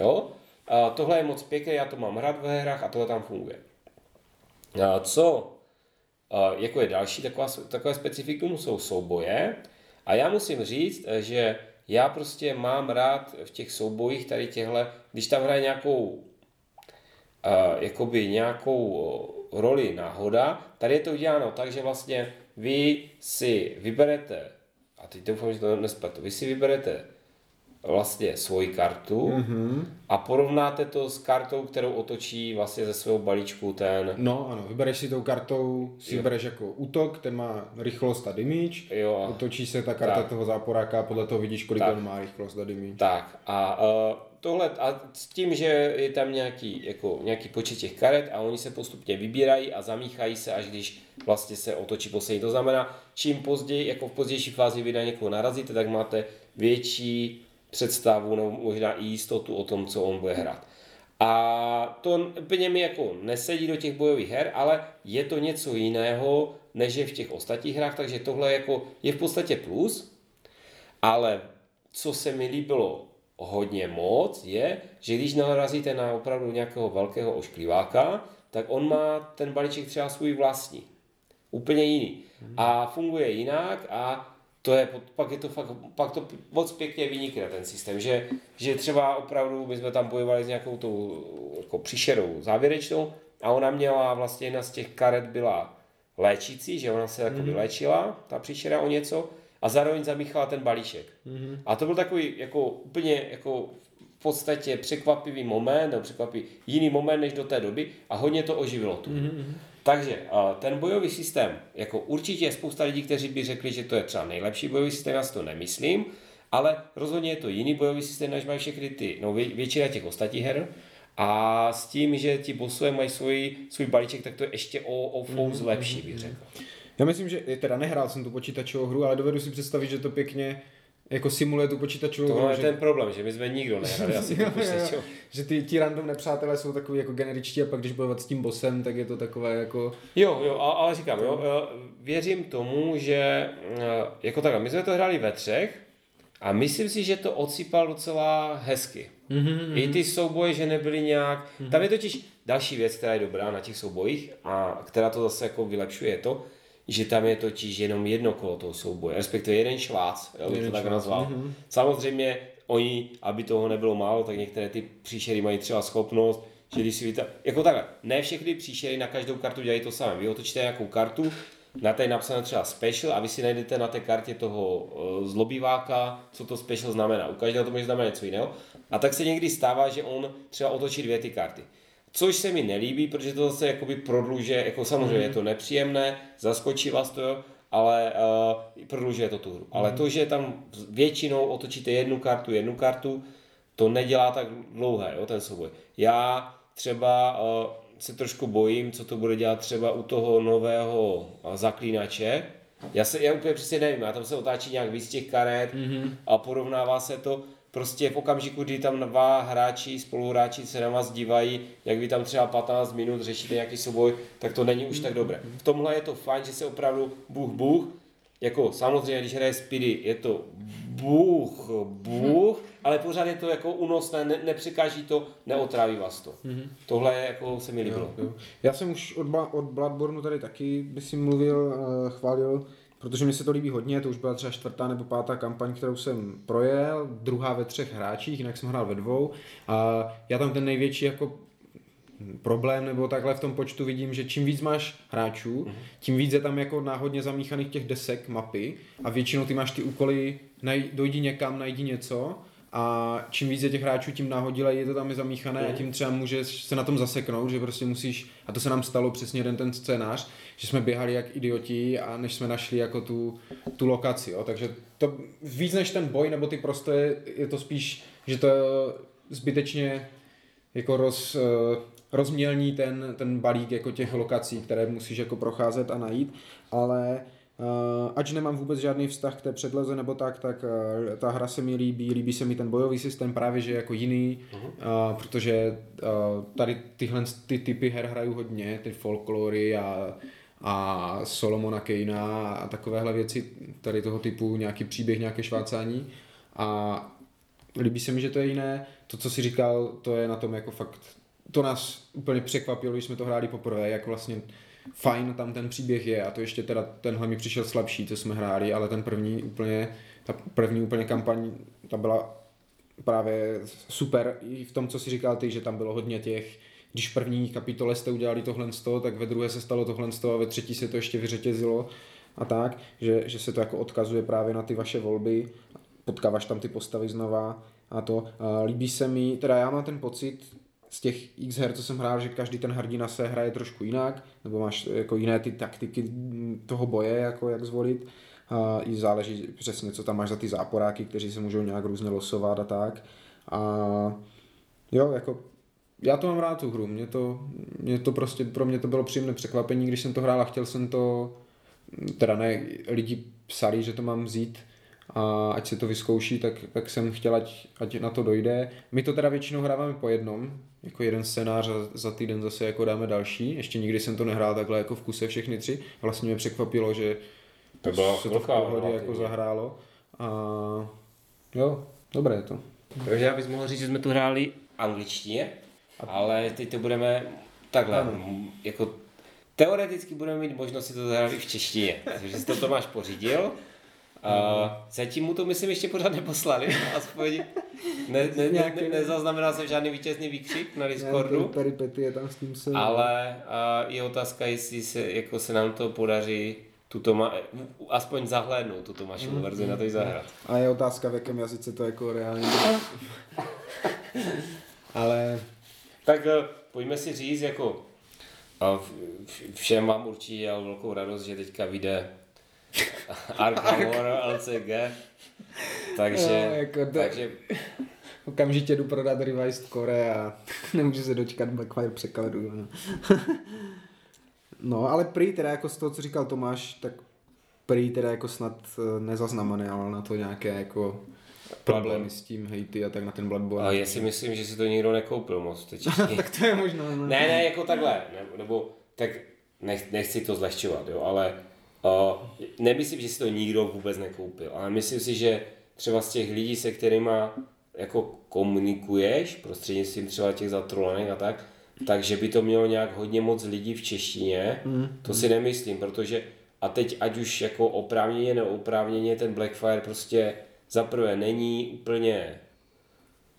Jo? Uh, tohle je moc pěkné, já to mám rád ve hrách a tohle tam funguje. Uh, co jako je další taková, takové specifikum, jsou souboje. A já musím říct, že já prostě mám rád v těch soubojích tady těhle, když tam hraje nějakou jakoby nějakou roli náhoda, tady je to uděláno tak, že vlastně vy si vyberete, a teď doufám, že to nespletu, vy si vyberete vlastně svoji kartu mm-hmm. a porovnáte to s kartou, kterou otočí vlastně ze svého balíčku ten... No ano, vybereš si tou kartou, si jo. vybereš jako útok, ten má rychlost a damage, jo. otočí se ta karta tak. toho záporáka a podle toho vidíš, kolik tak. on má rychlost a damage. Tak a uh, tohle a s tím, že je tam nějaký, jako, nějaký počet těch karet a oni se postupně vybírají a zamíchají se, až když vlastně se otočí poslední. To znamená, čím později, jako v pozdější fázi vy na někoho narazíte, tak máte větší představu nebo možná i jistotu o tom, co on bude hrát. A to úplně mi jako nesedí do těch bojových her, ale je to něco jiného, než je v těch ostatních hrách, takže tohle jako je v podstatě plus, ale co se mi líbilo hodně moc, je, že když narazíte na opravdu nějakého velkého oškliváka, tak on má ten balíček třeba svůj vlastní. Úplně jiný. A funguje jinak a to je, pak je to fakt, pak to moc pěkně vynikne ten systém, že, že třeba opravdu my jsme tam bojovali s nějakou tou jako příšerou závěrečnou a ona měla vlastně jedna z těch karet byla léčící, že ona se jako léčila, ta příšera o něco a zároveň zamíchala ten balíček. Mm-hmm. A to byl takový jako úplně jako v podstatě překvapivý moment, nebo překvapivý jiný moment než do té doby a hodně to oživilo tu. Mm-hmm. Takže ten bojový systém, jako určitě je spousta lidí, kteří by řekli, že to je třeba nejlepší bojový systém, já si to nemyslím, ale rozhodně je to jiný bojový systém, než mají všechny ty, no většina těch ostatních her. A s tím, že ti bossové mají svůj, svůj balíček, tak to je ještě o, o fous mm-hmm. lepší, bych řekl. Já myslím, že teda nehrál jsem tu počítačovou hru, ale dovedu si představit, že to pěkně jako simuluje tu počítačovou hru. To je že... ten problém, že my jsme nikdo nehráli asi *laughs* tu počítačovou. že ty, ti random nepřátelé jsou takový jako generičtí a pak když bojovat s tím bosem, tak je to takové jako... Jo, jo, ale říkám, jo, věřím tomu, že eh, jako takhle, my jsme to hráli ve třech a myslím si, že to odsýpal docela hezky. Mm-hmm. I ty souboje, že nebyly nějak... Mm-hmm. Tam je totiž další věc, která je dobrá na těch soubojích a která to zase jako vylepšuje, je to, že tam je totiž jenom jedno kolo toho souboje, respektive jeden švác, jo, bych to tak nazval. Mm-hmm. Samozřejmě oni, aby toho nebylo málo, tak některé ty příšery mají třeba schopnost, že když si víte, jako takhle, ne všechny příšery na každou kartu dělají to samé. Vy otočíte nějakou kartu, na té je napsané třeba special a vy si najdete na té kartě toho uh, zlobýváka, co to special znamená. U každého to může znamenat něco jiného. A tak se někdy stává, že on třeba otočí dvě ty karty. Což se mi nelíbí, protože to zase jakoby prodlužuje, jako samozřejmě mm. je to nepříjemné, zaskočí vás to, ale uh, prodlužuje to tu hru. Mm. Ale to, že tam většinou otočíte jednu kartu, jednu kartu, to nedělá tak dlouhé, jo, ten souboj. Já třeba uh, se trošku bojím, co to bude dělat třeba u toho nového uh, zaklínače. Já se já úplně přesně nevím, já tam se otáčí nějak víc těch karet mm-hmm. a porovnává se to prostě v okamžiku, kdy tam dva hráči, spoluhráči se na vás dívají, jak vy tam třeba 15 minut řešíte nějaký souboj, tak to není už tak dobré. V tomhle je to fajn, že se opravdu Bůh Bůh, jako samozřejmě, když hraje Speedy, je to Bůh Bůh, ale pořád je to jako únosné, ne, nepřekáží to, neotráví vás to. Mm-hmm. Tohle je jako se mi líbilo. Jo, jo. Já jsem už od, od Bloodborne tady taky, by si mluvil, uh, chválil, protože mi se to líbí hodně, to už byla třeba čtvrtá nebo pátá kampaň, kterou jsem projel, druhá ve třech hráčích, jinak jsem hrál ve dvou. A já tam ten největší jako problém nebo takhle v tom počtu vidím, že čím víc máš hráčů, tím víc je tam jako náhodně zamíchaných těch desek mapy a většinou ty máš ty úkoly, naj, dojdi někam, najdi něco a čím víc je těch hráčů, tím náhodile je to tam je zamíchané a tím třeba můžeš se na tom zaseknout, že prostě musíš, a to se nám stalo přesně jeden ten scénář, že jsme běhali jak idioti a než jsme našli jako tu, tu lokaci, jo. takže to víc než ten boj nebo ty prostoje, je to spíš, že to zbytečně jako roz, eh, rozmělní ten, ten balík jako těch lokací, které musíš jako procházet a najít, ale ač nemám vůbec žádný vztah k té předleze nebo tak, tak uh, ta hra se mi líbí, líbí se mi ten bojový systém právě, že jako jiný, uh, protože tady tyhle ty typy her hraju hodně, ty folklory a, a Solomona Kejna a takovéhle věci, tady toho typu nějaký příběh, nějaké švácání a líbí se mi, že to je jiné. To, co si říkal, to je na tom jako fakt, to nás úplně překvapilo, když jsme to hráli poprvé, jak vlastně fajn tam ten příběh je a to ještě teda tenhle mi přišel slabší, co jsme hráli, ale ten první úplně, ta první úplně kampaň, ta byla právě super i v tom, co si říkal ty, že tam bylo hodně těch, když v první kapitole jste udělali tohle sto, tak ve druhé se stalo tohle sto a ve třetí se to ještě vyřetězilo a tak, že, že se to jako odkazuje právě na ty vaše volby, potkáváš tam ty postavy znova a to. A líbí se mi, teda já mám ten pocit, z těch x her, co jsem hrál, že každý ten hrdina se hraje trošku jinak, nebo máš jako jiné ty taktiky toho boje, jako jak zvolit. A i záleží přesně, co tam máš za ty záporáky, kteří se můžou nějak různě losovat a tak. A jo, jako já to mám rád tu hru, mě to, mě to prostě, pro mě to bylo příjemné překvapení, když jsem to hrál a chtěl jsem to, teda ne, lidi psali, že to mám vzít, a ať se to vyzkouší, tak, tak jsem chtěl, ať, ať na to dojde. My to teda většinou hráváme po jednom, jako jeden scénář a za týden zase jako dáme další. Ještě nikdy jsem to nehrál takhle jako v kuse všechny tři. Vlastně mě překvapilo, že To byla se to v pohodě jako zahrálo. A jo, dobré je to. Takže já bych mohl říct, že jsme tu hráli angličtině, ale teď to budeme takhle, m, jako teoreticky budeme mít možnost si to zahrát i v češtině, takže si to Tomáš pořídil. A zatím mu to myslím ještě pořád neposlali, aspoň ne, ne, ne, ne, nezaznamenal jsem žádný vítězný výkřik na Discordu. Peripety je tam s tím se... Ale a je otázka, jestli se, jako se nám to podaří tu Toma, aspoň zahlédnout tu Tomášovu verzi na to i zahrát. A je otázka, v jakém jazyce to jako reálně *laughs* Ale Tak eh, pojďme si říct, jako v- všem vám určitě dělal velkou radost, že teďka vyjde *laughs* Arkham Horror LCG, takže, No, jako to- takže okamžitě jdu prodat Revised Core a *laughs* nemůžu se dočkat Blackfire překladu. No. *laughs* no, ale prý teda jako z toho, co říkal Tomáš, tak prý teda jako snad eh, nezaznamenal na to nějaké jako problémy s tím hejty a tak na ten Bloodborne. a já si myslím, že si to nikdo nekoupil moc teď. tak to je možná, no. Ne, ne, jako takhle, ne, nebo tak nech, nechci to zlehčovat, jo, ale nemyslím, že si to nikdo vůbec nekoupil, ale myslím si, že třeba z těch lidí, se kterými jako komunikuješ, prostřednictvím třeba těch zatrolenek a tak, takže by to mělo nějak hodně moc lidí v češtině, mm. to si nemyslím, protože a teď ať už jako oprávněně, neoprávněně ten Blackfire prostě za prvé není úplně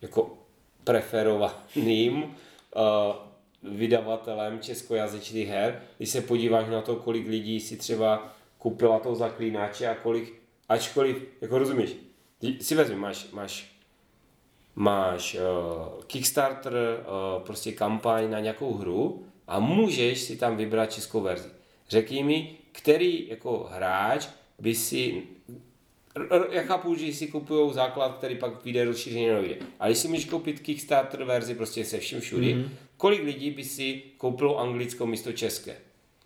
jako preferovaným uh, vydavatelem českojazyčných her. Když se podíváš na to, kolik lidí si třeba koupila toho zaklínače a kolik, ačkoliv, jako rozumíš, si vezmi, máš, máš, máš uh, Kickstarter, uh, prostě kampaň na nějakou hru a můžeš si tam vybrat českou verzi. Řekni mi, který jako hráč by si já chápu, že si kupují základ, který pak vyjde rozšířeně nevyjde. Ale když si můžeš koupit Kickstarter verzi prostě se vším všudy, mm-hmm. Kolik lidí by si koupilo anglickou místo české?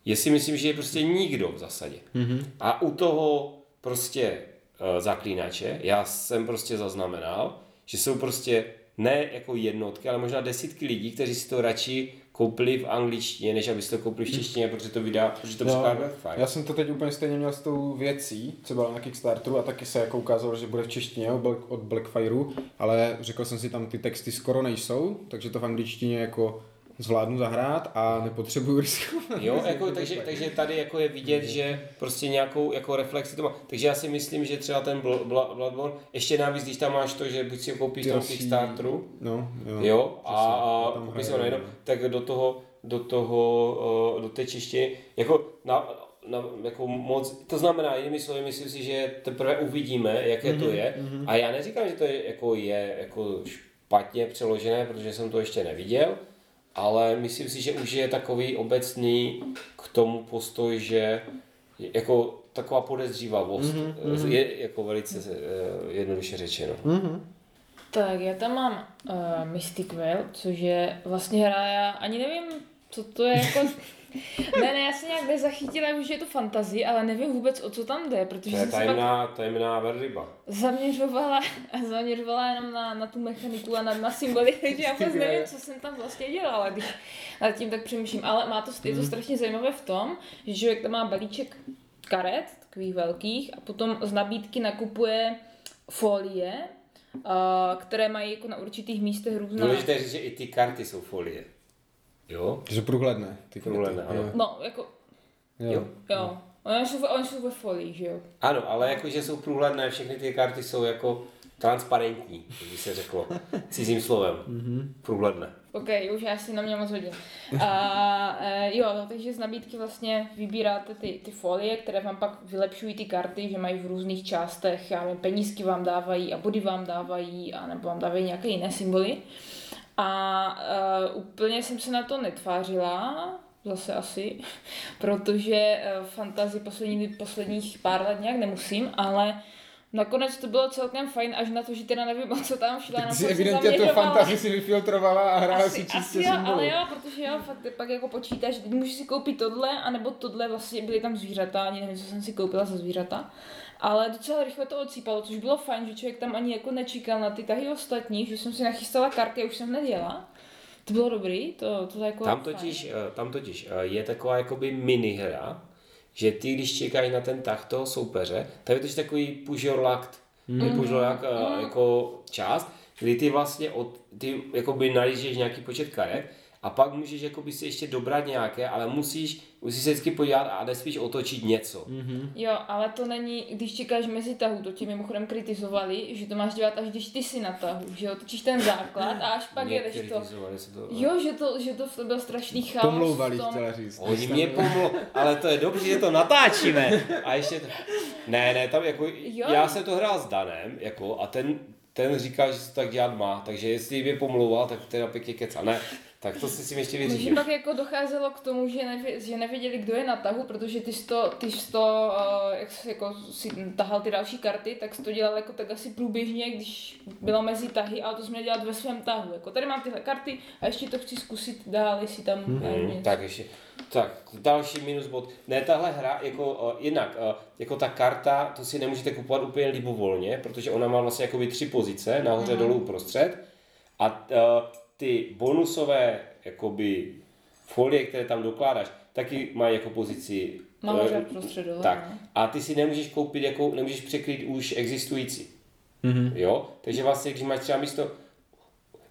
Já si myslím, že je prostě nikdo v zásadě. Mm-hmm. A u toho prostě uh, zaklínače, já jsem prostě zaznamenal, že jsou prostě ne jako jednotky, ale možná desítky lidí, kteří si to radši koupili v angličtině, než aby si to koupili v češtině, protože to vydá, protože to No, překládá fajn. já jsem to teď úplně stejně měl s tou věcí, co byla na Kickstarteru a taky se jako ukázalo, že bude v češtině od Black- od Blackfireu, ale řekl jsem si tam ty texty skoro nejsou, takže to v angličtině jako zvládnu zahrát a nepotřebuju riskovat. Jo, *laughs* jako, takže, takže tady jako je vidět, že prostě nějakou jako reflexi to má. Takže já si myslím, že třeba ten Bl- Bl- Bloodborne, ještě navíc, když tam máš to, že buď si ho koupíš Ty Kickstarteru, No, jo. jo, a, a tam koupíš ho najednou, no. tak do toho, do toho, eh, do té češtiny, jako na, na, jako moc, to znamená, jinými slovy, myslím si, že teprve uvidíme, jaké to Mhm, je. A já neříkám, že to je jako, je jako špatně přeložené, protože jsem to ještě neviděl, ale myslím si, že už je takový obecný k tomu postoj, že jako taková podezřívavost Mhm, je jako velice eh, jednoduše řečeno. Mhm. Tak já tam mám uh, Mystic Veil, což je vlastně hra, já ani nevím, co to je jako... *laughs* *laughs* ne, ne, já se nějak nezachytila, už je to fantazie, ale nevím vůbec, o co tam jde, protože To je jsem se pak tajemná, tajemná zaměřovala, *laughs* zaměřovala jenom na, na tu mechaniku a na, na symboly, *laughs* takže já vůbec nevím, co jsem tam vlastně dělala, když nad tím tak přemýšlím. Ale má to, je to strašně zajímavé v tom, že člověk tam má balíček karet, takových velkých, a potom z nabídky nakupuje folie, které mají jako na určitých místech různé... Důležité je říct, že i ty karty jsou folie. Jo? Takže průhledné. Ty Průhledné, ano. No, jako, Jo. Jo. jo. Oni jsou, ve- oni jsou ve folii, že jo? Ano, ale jakože jsou průhledné, všechny ty karty jsou jako transparentní, jak by se řeklo *laughs* cizím slovem. Průhledné. OK, už já si na mě moc hodím. *laughs* A e, jo, no, takže z nabídky vlastně vybíráte ty, ty folie, které vám pak vylepšují ty karty, že mají v různých částech, já nevím, penízky vám dávají a body vám dávají, a nebo vám dávají nějaké jiné symboly. A e, úplně jsem se na to netvářila, zase asi, *laughs* protože e, fantazii poslední, posledních pár let nějak nemusím, ale nakonec to bylo celkem fajn, až na to, že teda nevím, o co tam šlo. Tak si evidentně to zaměřovala. fantazii si vyfiltrovala a hrála si Asi, čistě asi jo, ale jo, protože jo, fakt pak jako počítáš, teď můžeš si koupit tohle, anebo tohle, vlastně byly tam zvířata, ani nevím, co jsem si koupila za zvířata. Ale docela rychle to odsýpalo, což bylo fajn, že člověk tam ani jako nečekal na ty tahy ostatní, že jsem si nachystala karty a už jsem neděla. To bylo dobrý, to, to jako Tam fajn. totiž, eh, tam totiž eh, je taková jakoby minihra, že ty, když čekají na ten tah toho soupeře, tak je to takový push your luck, mm. push your luck mm. jako část, kdy ty vlastně od, ty jakoby nalížeš nějaký počet karet a pak můžeš jakoby si ještě dobrat nějaké, ale musíš, musíš se vždycky podívat a nesmíš otočit něco. Mm. Jo, ale to není, když čekáš mezi tahu, to tě mimochodem kritizovali, že to máš dělat až když ty jsi na tahu, že jo, točíš ten základ a až pak jedeš to. To. Jo, že to, že to v tom byl strašný chaos. Pomlouvali, tom, chtěla říct. Oni mě pomlo, ale to je dobře, že to natáčíme. A ještě to... Ne, ne, tam jako, Jo. já jsem to hrál s Danem, jako, a ten, ten říkal, že se to tak dělat má, takže jestli mě pomlouval, tak teda pěkně keca. Ne, tak to si s tím ještě Takže vyřídím. pak jako docházelo k tomu, že, nevi, že nevěděli, kdo je na tahu, protože ty jsi to, ty jsi to uh, jak jsi, jako si tahal ty další karty, tak jsi to dělal jako tak asi průběžně, když bylo mezi tahy, ale to jsme dělat ve svém tahu. Jako tady mám tyhle karty a ještě to chci zkusit dál, jestli tam mm-hmm. Hmm, tak ještě, tak další minus bod. Ne, tahle hra, jako uh, jinak, uh, jako ta karta, to si nemůžete kupovat úplně libovolně, protože ona má vlastně jakoby tři pozice, nahoře, Mhm. dolů, uprostřed. A uh, ty bonusové, jakoby, folie, které tam dokládáš, taky mají jako pozici nahoře eh, prostředu. tak. no. A ty si nemůžeš koupit, jako, nemůžeš překrýt už existující. Mhm. Jo? Takže vlastně, když máš třeba místo,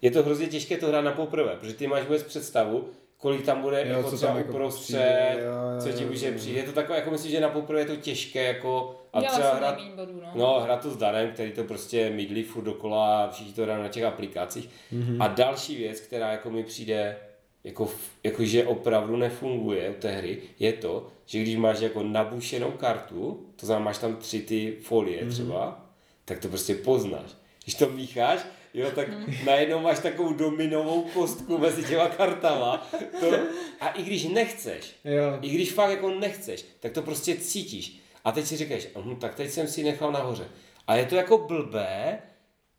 je to hrozně těžké to hrát na poprvé, protože ty máš vůbec představu, kolik tam bude Jo, jako co třeba tam jako uprostřed, přijde, jo, jo, co ti může jo. přijít. Je to takové, jako myslím, že na poprvé je to těžké, jako a Dělala třeba hrát, bodů, no. no, hrát to s Danem, který to prostě mydlí furt dokola a všichni to hrají na těch aplikacích. Mhm. Mm-hmm. A další věc, která jako mi přijde, jako, jako že opravdu nefunguje u té hry, je to, že když máš jako nabušenou kartu, to znamená máš tam tři ty folie Mhm. mm-hmm. třeba, tak to prostě poznáš. Když to mícháš, jo, tak najednou máš takovou dominovou kostku mezi těma kartama. To, a i když nechceš, Jo. i když fakt jako nechceš, tak to prostě cítíš. A teď si říkáš, hm, tak teď jsem si nechal nahoře. A je to jako blbé,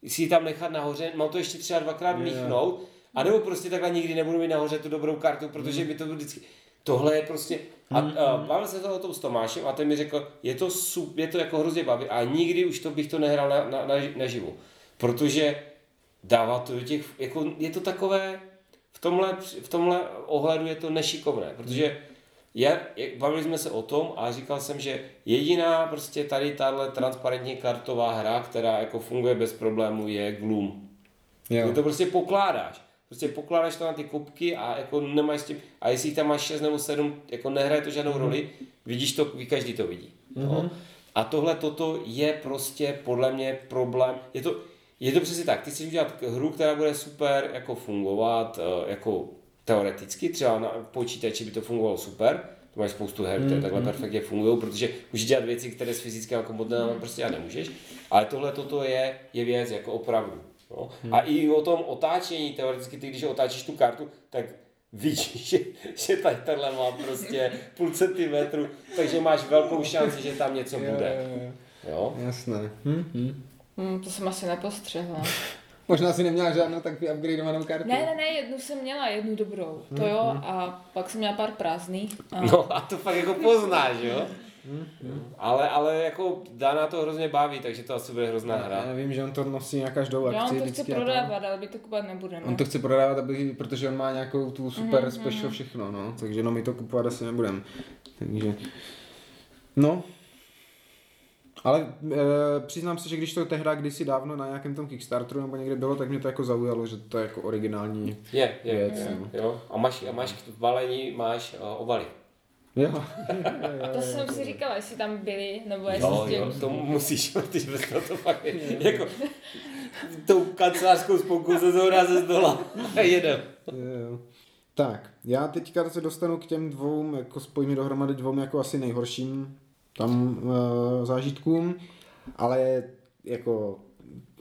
si ji tam nechat nahoře, mám to ještě třeba dvakrát míchnout, a nebo prostě takhle nikdy nebudu mít nahoře tu dobrou kartu, protože by to bylo vždycky... Tohle je prostě... A, a bavil se to o tom s Tomášem a ten mi řekl, je to, sup, je to jako hrozně baví a nikdy už to bych to nehrál na, na, na, naživo. Protože dává to do těch, jako je to takové, v tomhle, v tomhle ohledu je to nešikovné, protože já, bavili jsme se o tom a říkal jsem, že jediná prostě tady tahle transparentní kartová hra, která jako funguje bez problémů, je Gloom. Jo. Ty to prostě pokládáš. Prostě pokládáš to na ty kupky a jako nemáš s tím, a jestli tam máš 6 nebo 7, jako nehraje to žádnou roli, vidíš to, každý to vidí. No. A tohle toto je prostě podle mě problém. Je to, je to přesně tak, ty chceš udělat hru, která bude super jako fungovat, eh, jako teoreticky, třeba na počítači by to fungovalo super, to máš spoustu her, které takhle perfektně fungují, protože můžeš dělat věci, které s fyzickým jako modelem prostě já nemůžeš, ale tohle toto je, je věc jako opravdu. No. A i o tom otáčení, teoreticky ty, když otáčíš tu kartu, tak vidíš, *laughs* že, že tady tenhle má prostě půl centimetru, takže máš velkou šanci, že tam něco bude. Jo? Jasné. Hm, hm. Hmm, to jsem asi nepostřehla. *laughs* Možná si neměla žádnou takový upgradeovanou kartu. Ne, ne, ne, jednu jsem měla, jednu dobrou, to jo, a pak jsem měla pár prázdných. A... No a to fakt jako poznáš, jo? Ale, ale jako Dana to hrozně baví, takže to asi bude hrozná hra. Já vím, že on to nosí na každou Já akci. on to chce prodávat, ale my to kupovat nebudeme. On to chce prodávat, aby, protože on má nějakou tu super Mhm, special všechno, no. Takže no my to kupovat asi nebudeme. Takže, no. Ale e, přiznám se, že když to tehda kdysi dávno na nějakém tom Kickstarteru nebo někde bylo, tak mě to jako zaujalo, že to je jako originální Je, je, věc. je, no. jo. A máš, a máš v balení máš uh, obaly. *laughs* Jo. To jsem si říkala, jestli tam byli, nebo jestli Jo, jo, to musíš, *laughs* protože bez toho to fakt je, jako tou kancelářskou spoukou se zhora ze zdola a *laughs* jedem. Jo. Tak, já teďka se dostanu k těm dvou, jako spojím dohromady dvou jako asi nejhorším tam e, zážitkům, ale jako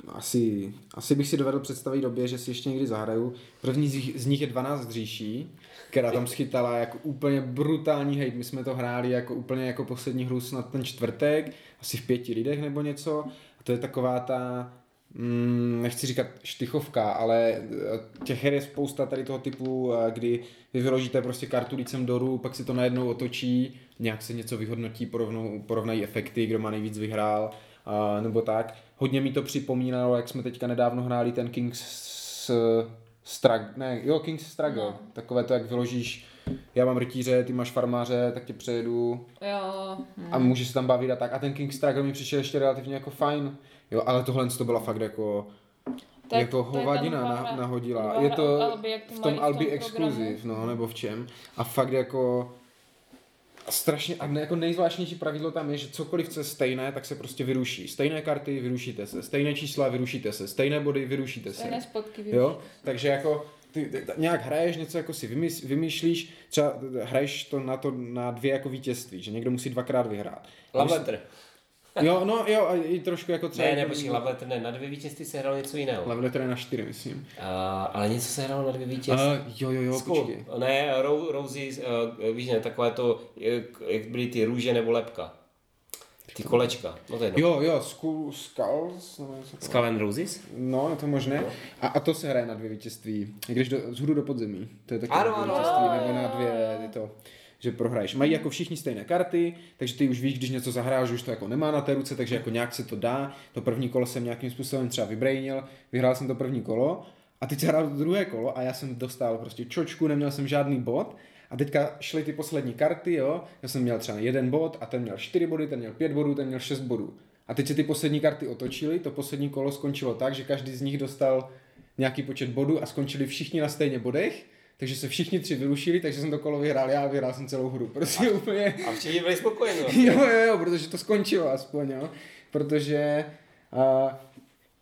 asi, asi bych si dovedl představit době, že si ještě někdy zahraju. První z, nich- z nich je 12 dříší, která tam schytala jako úplně brutální hate. My jsme to hráli jako úplně jako poslední hru snad ten čtvrtek, asi v pěti lidech nebo něco. A to je taková ta, mm, nechci říkat štychovka, ale eh, těch her je spousta tady toho typu, eh, kdy vy vyložíte prostě kartu lícem doru, pak si to najednou otočí, nějak se něco vyhodnotí, porovnou, porovnají efekty, kdo má nejvíc vyhrál, a, nebo tak. Hodně mi to připomínalo, jak jsme teďka nedávno hráli ten King's Struggle, ne, jo, King's Struggle, no. Takové to, jak vyložíš, já mám rytíře, ty máš farmáře, tak tě přejedu Jo, hm. a můžeš se tam bavit a tak. A ten King's Struggle mi přišel ještě relativně jako fajn, jo, ale tohle to byla fakt jako, Tak jako to je ta hovadina na, nahodila. Nová Je to od Alby, jak to v tom Albi tom Exclusive, no, nebo v čem. A fakt jako a strašně, a ne, jako nejzvláštnější pravidlo tam je, že cokoliv, co je stejné, tak se prostě vyruší. Stejné karty, vyrušíte se. Stejné čísla, vyrušíte se. Stejné body, vyrušíte se. Stejné spotky Jo, takže jako ty, ty, nějak hraješ, něco jako si vymys, vymýšlíš, třeba hraješ to na to na dvě jako vítězství, že někdo musí dvakrát vyhrát. Když- Lavetr. Jo, no jo, a i trošku jako třeba... Ne, ne, počkej, Lavetr ne, na dvě vítězství se hralo něco jiného. Love Letter je na čtyři, myslím. A, ale něco se hralo na dvě vítězství. A, jo, jo, jo, Skull. počkej. Ne, Ro- Roses, uh, víš ne, takové to, jak, jak byly ty růže nebo lepka. Ty kolečka. No to je. Jo, jo, Skull, Skulls, takového. Skull and Roses? No, je to možné. A, a to se hraje na dvě vítězství. I když do, z hůru do podzemí. To je Ano, ano. vítězství, nebo na dvě, jo. to, že prohraješ. Mají jako všichni stejné karty, takže ty už víš, když něco zahráš, už to jako nemá na té ruce, takže jako nějak se to dá. To první kolo jsem nějakým způsobem třeba vybrejnil, vyhrál jsem to první kolo a teď jsem hrál to druhé kolo a já jsem dostal prostě čočku, neměl jsem žádný bod. A teďka šly ty poslední karty, jo. Já jsem měl třeba jeden bod a ten měl čtyři body, ten měl pět bodů, ten měl šest bodů. A teď se ty poslední karty otočily, to poslední kolo skončilo tak, že každý z nich dostal nějaký počet bodů a skončili všichni na stejně bodech, takže se všichni tři vyrušili, takže jsem to kolo vyhrál já a vyhrál jsem celou hru. *laughs* Prostě úplně... A všichni byli spokojení. Jo, jo, jo, protože to skončilo aspoň, jo. Protože uh,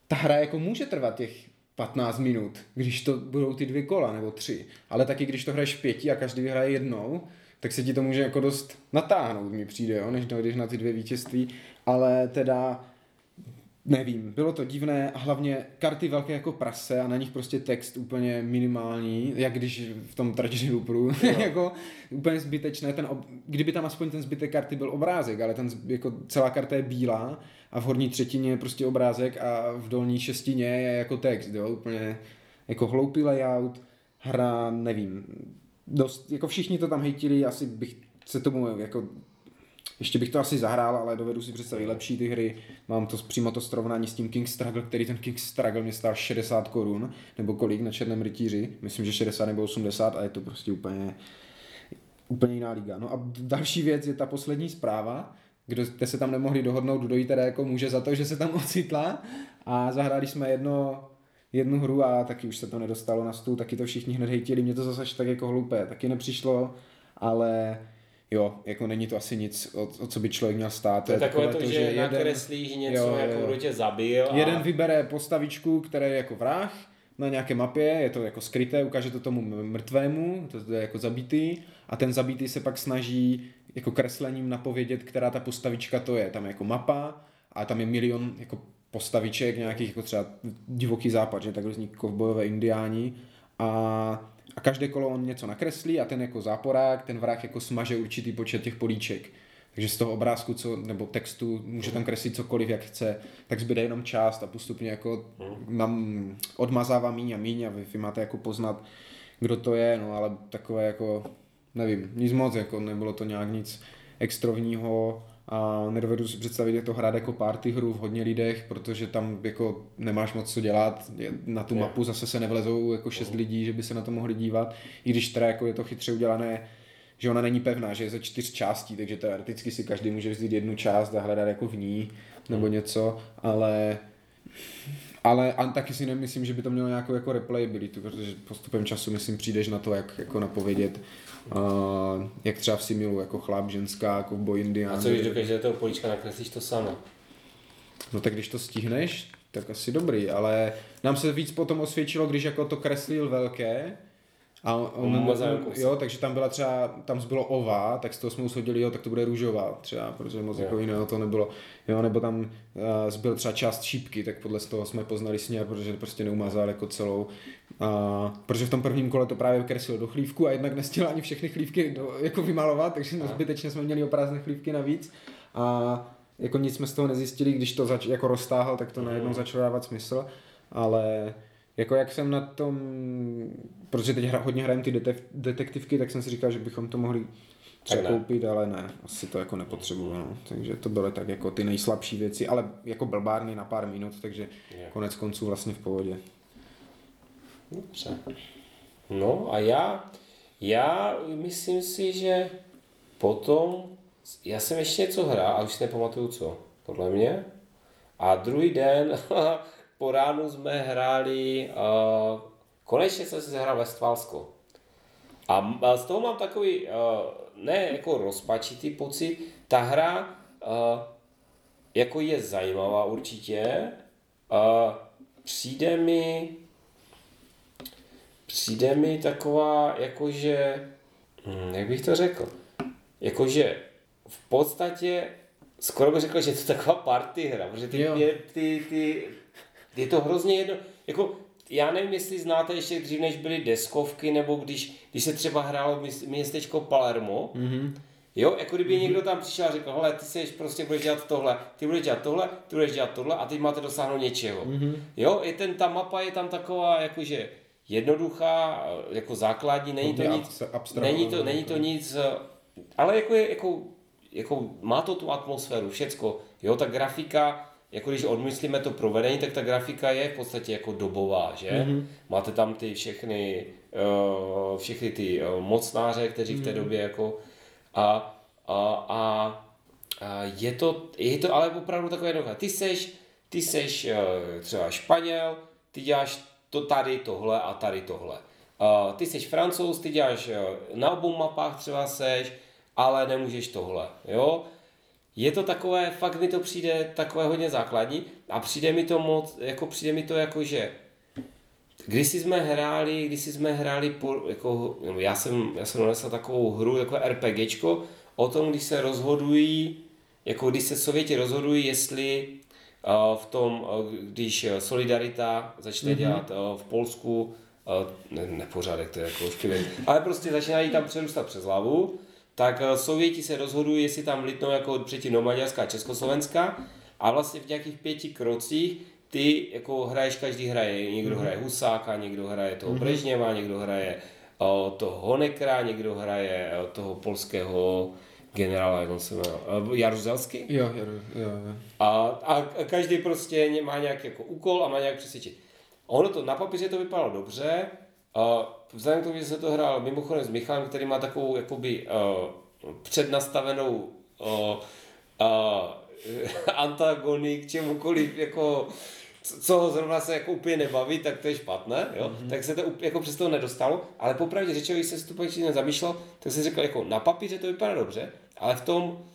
ta hra jako může trvat těch 15 minut, když to budou ty dvě kola nebo tři. Ale taky když to hraješ pěti a každý vyhraje jednou, tak se ti to může jako dost natáhnout, mi přijde, jo, než dojdeš na ty dvě vítězství. Ale teda Nevím, bylo to divné a hlavně karty velké jako prase a na nich prostě text úplně minimální, jak když v tom Tragedy Looperu, *laughs* jako úplně zbytečné, ten ob... kdyby tam aspoň ten zbytek karty byl obrázek, ale ten jako celá karta je bílá a v horní třetině je prostě obrázek a v dolní šestině je jako text, jo, úplně jako hloupý layout, hra, nevím, dost, jako všichni to tam hejtili, asi bych se tomu jako ještě bych to asi zahrál, ale dovedu si představit lepší ty hry. Mám to přímo to srovnání s tím King Struggle, který ten King Struggle mě stál 60 korun, nebo kolik na Černém rytíři. Myslím, že 60 nebo 80 a je to prostě úplně, úplně jiná liga. No a další věc je ta poslední zpráva, kdo jste se tam nemohli dohodnout, kdo jí teda jako může za to, že se tam *laughs* ocitla a zahráli jsme jedno, jednu hru a taky už se to nedostalo na stůl, taky to všichni hned hejtili, mě to zase tak jako hloupé, taky nepřišlo, ale jo, jako není to asi nic, o, o co by člověk měl stát. To je takové to, že, jeden- nakreslíš něco, Jo, jako kdo tě zabil. a- Jeden vybere postavičku, která je jako vrah na nějaké mapě, je to jako skryté, ukáže to tomu mrtvému, to je jako zabitý, a ten zabitý se pak snaží jako kreslením napovědět, která ta postavička to je. Tam je jako mapa a tam je milion jako postaviček nějakých jako třeba divoký západ, že tak různí kovbojové indiáni a a každé kolo on něco nakreslí a ten jako záporák, ten vrah jako smaže určitý počet těch políček. Takže z toho obrázku co, nebo textu může tam kreslit cokoliv, jak chce, tak zbyde jenom část a postupně jako nám odmazává míň a míň a vy, vy máte jako poznat, kdo to je, no ale takové jako, nevím, nic moc, jako nebylo to nějak nic extrovního a nedovedu si představit, jak to hrát jako party hru v hodně lidech, protože tam jako nemáš moc co dělat, na tu mapu zase se nevlezou jako šest lidí, že by se na to mohli dívat, i když teda jako je to chytře udělané, že ona není pevná, že je ze čtyř částí, takže teoreticky si každý může vzít jednu část a hledat jako v ní nebo něco, ale ale a taky si nemyslím, že by to mělo nějakou jako replayability, protože postupem času myslím přijdeš na to, jak jako napovědět, uh, jak třeba v Similu, jako chlap, ženská, kovboj, indián. A co když do toho políčka nakreslíš to samo? No tak když to stihneš, tak asi dobrý, ale nám se víc potom osvědčilo, když jako to kreslil velké, a on, kousek. jo, takže tam byla třeba, tam zbylo ova, tak z toho jsme ushodili, jo, tak to bude růžová třeba, protože moc Jo. jako jiného to nebylo. Jo, nebo tam uh, zbyl třeba část šípky, tak podle z toho jsme poznali směr, protože prostě neumazal jako celou. Uh, protože v tom prvním kole to právě kreslil do chlívku a jednak nestihl ani všechny chlívky do, jako vymalovat, takže no, zbytečně jsme měli o prázdné chlívky navíc. A jako nic jsme z toho nezjistili, když to zač- jako roztáhl, tak to najednou začalo dávat smysl, ale jako jak jsem na tom, protože teď hra, hodně hrajem ty detev, detektivky, tak jsem si říkal, že bychom to mohli Tak ne. překoupit, ale ne, asi to jako nepotřebuju, no. takže to byly tak jako ty nejslabší věci, ale jako blbárny na pár minut, takže Jo. konec konců vlastně v pohodě. Dobře. No a já, já myslím si, že potom, já jsem ještě něco hrál, a už si nepamatuju co, podle mě. A druhý den *laughs* po ránu jsme hráli, uh, konečně jsem si zahrál Westfalsko. A m- a z toho mám takový, uh, ne jako rozpačitý pocit, ta hra uh, jako je zajímavá určitě, uh, přijde mi, přijde mi taková, jakože, hm, jak bych to řekl, jakože v podstatě skoro bych řekl, že je to taková party hra, protože ty, je, ty, ty, je to hrozně jedno, jako já nevím, jestli znáte ještě dřív, než byly deskovky, nebo když, když se třeba hrálo měs- městečko Palermo, mm-hmm. Jo, jako kdyby někdo tam přišel a řekl, hele, ty seš prostě budeš dělat tohle, ty budeš dělat tohle, ty budeš dělat tohle a teď máte dosáhnout něčeho. Mm-hmm. Jo, je ten, ta mapa je tam taková jakože jednoduchá, jako základní, není to nic, není to, není to nic, eh, ale jako je, jako, jako má to tu atmosféru, všecko, jo, ta grafika, jako když odmyslíme to provedení, tak ta grafika je v podstatě jako dobová, že? Mm-hmm. Máte tam ty všechny, uh, všechny ty uh, mocnáře, kteří v té době jako a, a, a, a je, to, je to ale opravdu takové jednoduché. Ty seš, ty seš eh, třeba Španěl, ty děláš to tady tohle a tady tohle. A ty seš Francouz, ty děláš eh, na obou mapách třeba seš, ale nemůžeš tohle, jo. Je to takové, fakt mi to přijde takové hodně základní a přijde mi to moc, jako přijde mi to jako, že když jsme hráli, když jsme hráli, po, jako, nebo já jsem, já jsem donesl takovou hru, jako RPGčko, o tom, když se rozhodují, jako když se Sověti rozhodují, jestli uh, v tom, uh, když eh, Solidarita začne mm-hmm. dělat uh, v Polsku, ne, nepořádek, to je jako ale prostě začínají tam přerůstat přes hlavu, tak uh, Sověti se rozhodují, jestli tam litnou jako předtím do Maďarska a Československa a vlastně v nějakých pěti krocích ty jako hraješ, každý hraje, někdo mm-hmm. hraje Husáka, někdo hraje toho mm-hmm. Brežněva, někdo hraje o, toho Honekra, někdo hraje o, toho polského generála, jak on se jmenuje, eh, Jaruzelsky. Jo, jo, jo, jo. A, a, každý prostě má nějaký jako úkol a má nějak přesvědčit. Ono to na papíře to vypadalo dobře, a vzhledem k tomu, že se to hrál mimochodem s Michalem, který má takovou jakoby uh, přednastavenou *laughs* uh, uh, antagony k čemukoliv, jako co, ho zrovna se jako úplně nebaví, tak to je špatné, jo? Mm-hmm. tak se to jako přes toho nedostalo, ale popravdě řečeno, když jsem si to pak nezamýšlel, tak jsem řekl, jako na papíře to vypadá dobře, ale v tom,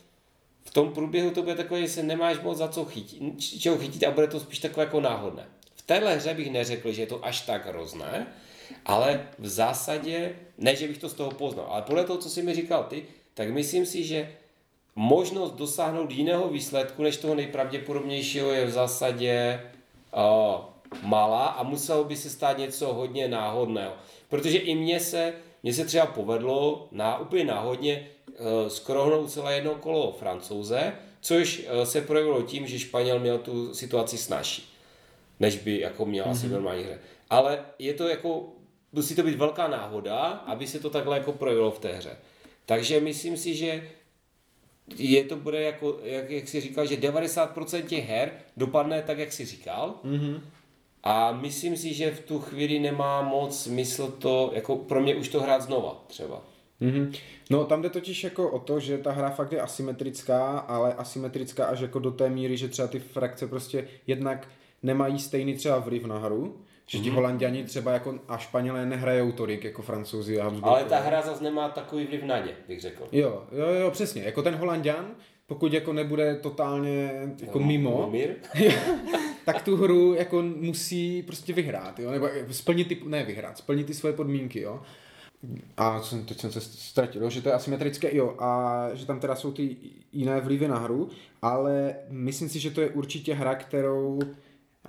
v tom průběhu to bude takové, že se nemáš moc za co chytit, čeho chytit a bude to spíš takové jako náhodné. V téhle hře bych neřekl, že je to až tak hrozné, ale v zásadě, ne, že bych to z toho poznal, ale podle toho, co jsi mi říkal ty, tak myslím si, že možnost dosáhnout jiného výsledku než toho nejpravděpodobnějšího je v zásadě uh, malá a muselo by se stát něco hodně náhodného. Protože i mně se, mně se třeba povedlo na, úplně náhodně uh, skrohnout celé jedno kolo francouze, což uh, se projevilo tím, že Španěl měl tu situaci snažší, než by jako měl mm-hmm. asi v normální hře. Ale je to jako, musí to být velká náhoda, aby se to takhle jako projevilo v té hře. Takže myslím si, že je to bude jako, jak, jak jsi říkal, že 90% těch her dopadne tak, jak jsi říkal. Mm-hmm. A myslím si, že v tu chvíli nemá moc smysl to, jako pro mě už to hrát znova třeba. Mm-hmm. No tam jde totiž jako o to, že ta hra fakt je asymetrická, ale asymetrická až jako do té míry, že třeba ty frakce prostě jednak nemají stejný třeba vliv na hru, že ti mm-hmm. holanděni třeba jako a Španělé nehrajou tolik jako francouzi a Habsburkové. Ale ta hra zase nemá takový vliv na ně, bych řekl. Jo, jo, jo, přesně. Jako ten holanděn, pokud jako nebude totálně jako no, mimo, *laughs* tak tu hru jako musí prostě vyhrát, jo? nebo splnit ty, ne vyhrát, splnit ty svoje podmínky, jo. A jsem, teď jsem se ztratil, že to je asymetrické, jo, a že tam teda jsou ty jiné vlivy na hru, ale myslím si, že to je určitě hra, kterou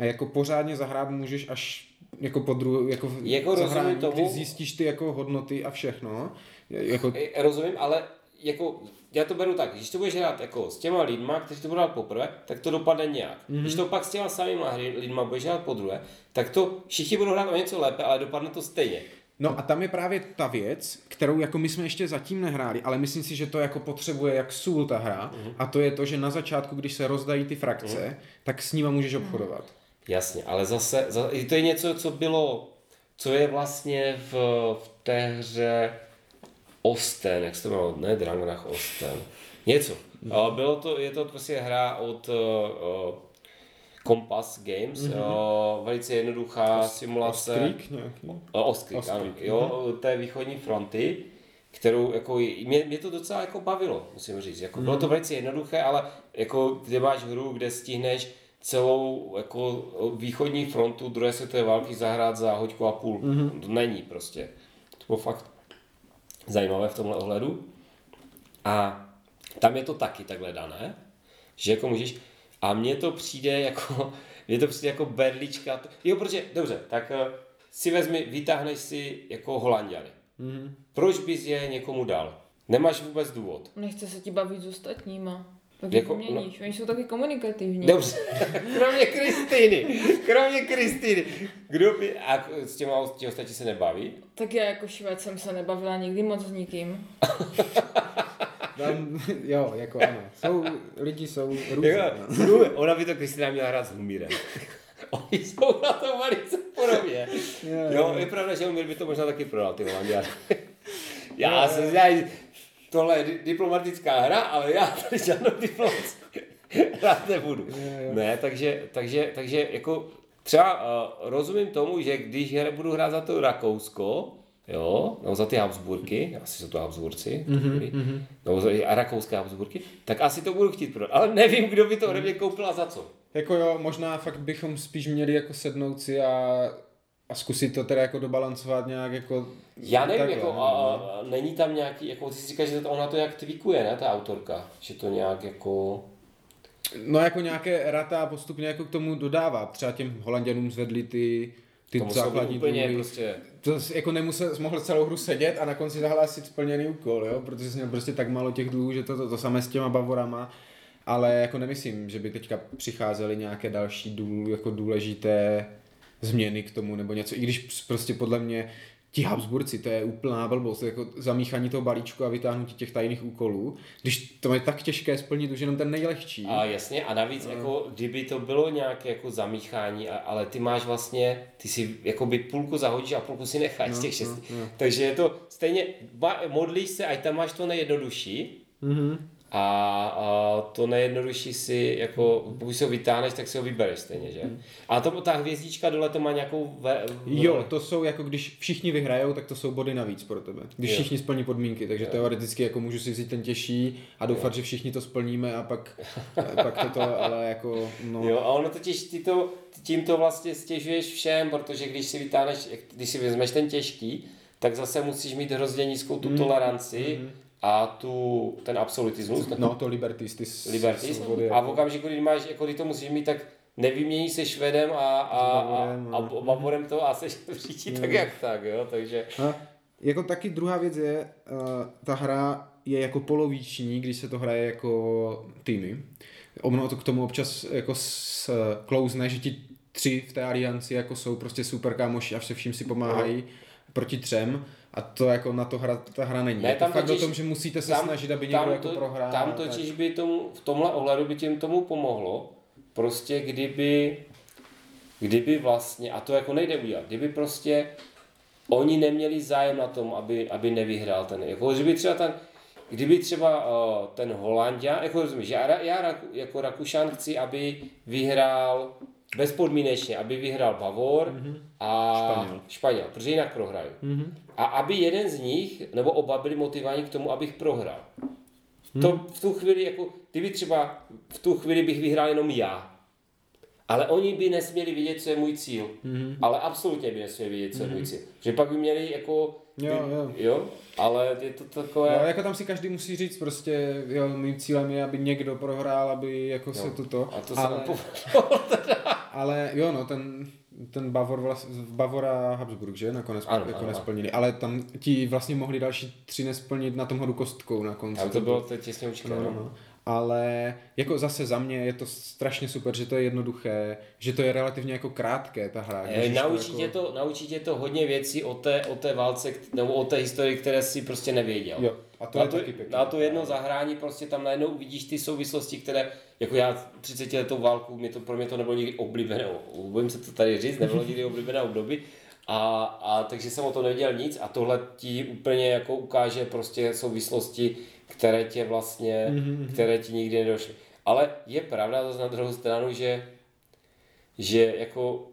jako pořádně zahrát můžeš až jako po dru, jako, jako zahrání, tomu, když zjistíš ty jako hodnoty a všechno. Jako... Rozumím, ale jako já to beru tak, když to budeš hrát jako s těma lidma, kteří to budou hrát poprvé, tak to dopadne nějak. Mm-hmm. Když to pak s těma samýma lidma budeš hrát po druhé, tak to všichni budou hrát o něco lépe, ale dopadne to stejně. No a tam je právě ta věc, kterou jako my jsme ještě zatím nehráli, ale myslím si, že to jako potřebuje jak sůl ta hra mm-hmm. a to je to, že na začátku, když se rozdají ty frakce, mm-hmm. tak s nima můžeš obchodovat. Jasně, ale zase, to je něco, co bylo, co je vlastně v, v té hře Osten, jak se to jmenovalo, ne Drangnach Osten, něco. Mm. hmm Bylo to, je to prostě hra od uh, Compass Games, mm-hmm. uh, velice jednoduchá Ost, simulace. Ostkrik nějaký? Uh, Ostkrik, ano, jo, mm-hmm. té východní fronty, kterou jako, mě, mě to docela jako bavilo, musím říct. Jako, mm-hmm. Bylo to mhm. velice jednoduché, ale jako, kde máš hru, kde stihneš celou jako východní frontu druhé světové války zahrát za hoďku a půl. Mm-hmm. To není prostě. To bylo fakt zajímavé v tomhle ohledu. A tam je to taky takhle dané, že jako můžeš, a mně to přijde jako, *laughs* mně to přijde jako berlička, jo, protože, dobře, tak uh, si vezmi, vytáhneš si jako Holandiany. Mm-hmm. Proč bys je někomu dal? Nemáš vůbec důvod. Nechce se ti bavit s ostatníma. Tak jako, měníš, no, oni jsou taky komunikativní. Dobře, *laughs* kromě Kristýny, kromě Kristýny. Kdo by, a s těma ti ostatní se nebaví? Tak já jako švéd jsem se nebavila nikdy moc s nikým. *laughs* Tam, jo, jako ano. Jsou, lidi jsou různé. Jako, no. ona by to Kristýna měla hrát s Humírem. *laughs* Oni jsou na to velice podobně. Jo, jo, je pravda, že Humír by to možná taky prodal, ty Holandiány. Já jsem tohle je diplomatická hra, ale já tady žádnou diplomatickou *laughs* hrát nebudu. Ne, takže, takže, takže jako třeba uh, rozumím tomu, že když budu hrát za to Rakousko, jo, nebo za ty Habsburky, asi jsou to Habsburci, mm-hmm, nebo za, a rakouské Habsburky, tak asi to budu chtít prodat. Ale nevím, kdo by to ode mě koupil a za co. Jako jo, možná fakt bychom spíš měli jako sednout si a a zkusit to teda jako dobalancovat nějak jako... Já nevím, takhle, jako, a, a, není tam nějaký, jako ty si říkáš, že to, ona to jak tweakuje, ne, ta autorka, že to nějak jako... No jako nějaké rata postupně jako k tomu dodává. Třeba těm Holanděnům zvedli ty, ty to základní úplně důvody. prostě... To jako nemusel, mohl celou hru sedět a na konci zahlásit splněný úkol, jo? protože jsi měl prostě tak málo těch dluhů, že to, to, to samé s těma Bavorama. Ale jako nemyslím, že by teďka přicházely nějaké další důl, jako důležité změny k tomu nebo něco, i když prostě podle mě ti Habsburci, to je úplná blbost, jako zamíchání toho balíčku a vytáhnutí těch tajných úkolů, když to je tak těžké splnit už jenom ten nejlehčí. A jasně, a navíc, a... jako, kdyby to bylo nějaké jako zamíchání, ale ty máš vlastně, ty si by půlku zahodíš a půlku si necháš no, z těch šesti. No, no. Takže je to stejně, modlíš se, ať tam máš to nejjednodušší, mm-hmm. A, a to nejjednodušší si, jako, pokud si ho vytáhneš, tak si ho vybereš stejně, že? A to, ta hvězdička dole to má nějakou... Ve, Jo, to jsou jako když všichni vyhrajou, tak to jsou body navíc pro tebe. Když Jo. všichni splní podmínky, takže teoreticky jako můžu si vzít ten těžší a doufat, že všichni to splníme a pak, pak toto, ale jako no. Jo, a ono totiž ty to, tím to vlastně stěžuješ všem, protože když si vytáhneš, když si vezmeš ten těžký, tak zase musíš mít hrozně nízkou tu toleranci a tu, ten absolutismus, No, to Liberties, ty s- liberty. svobody, A jako- v okamžiku, kdy máš, jako kdy to musíš mít, tak nevymění se Švedem a, a, a, Bavorem, a, no. a Bavorem to a seš v říči tak jak tak, jo, takže... A jako taky druhá věc je, uh, ta hra je jako poloviční, když se to hraje jako týmy. Ono to k tomu občas jako s, klouzne, že ti tři v té alianci jako jsou prostě super kámoši a se vším si pomáhají proti třem a to jako na to hra, ta hra není. Ne, je to tam fakt totiž- o tom, že musíte se tam- snažit, aby někdo tam jako to, prohrál. Tam a tak. totiž by tomu, v tomhle ohledu by tím tomu pomohlo, prostě kdyby, kdyby vlastně, a to jako nejde udělat, kdyby prostě oni neměli zájem na tom, aby, aby nevyhrál ten, jako kdyby třeba ten, kdyby třeba uh, ten Holandia, jako rozumíš, já, já jako Rakušan chci, aby vyhrál bezpodmínečně, aby vyhrál Bavor mm-hmm. a Španěl. Španěl, protože jinak prohraju. Mm-hmm. A aby jeden z nich, nebo oba byli motivováni k tomu, abych prohrál. To v tu chvíli, jako, kdyby třeba v tu chvíli bych vyhrál jenom já, ale oni by nesměli vidět, co je můj cíl. Mm-hmm. Ale absolutně by nesměli vidět, co je můj cíl. Že pak by měli jako... Jo, jo. jo ale je to takové... No, jako tam si každý musí říct prostě, jo, mým cílem je, aby někdo prohrál, aby jako se tuto. A to se ale, nám povedlo. *laughs* ale jo, no, ten, ten Bavor, vlast, Bavora Habsburg, že, nakonec Ano, jako ano, ano. nesplnili. Ale tam ti vlastně mohli další tři nesplnit na tom hodu kostkou na konci. Tam to bylo to těsně učké, No, no, no. Ale jako zase za mě je to strašně super, že to je jednoduché, že to je relativně jako krátké ta hra. Už Naučí, to tě jako... to, naučí tě to hodně věcí o té, o té válce, nebo o té historii, které si prostě nevěděl. Jo, a to na, je to, taky pěkné. na to jedno zahrání prostě tam najednou uvidíš ty souvislosti, které, jako já 30 letou válku, mě to, pro mě to nebylo nikdy oblíbené, bojím se to tady říct, nebylo nikdy oblíbené období, a, a takže jsem o to nevěděl nic a tohle ti úplně jako ukáže prostě souvislosti, které tě vlastně, mm-hmm. které ti nikdy nedošly. Ale je pravda zase na druhou stranu, že, že jako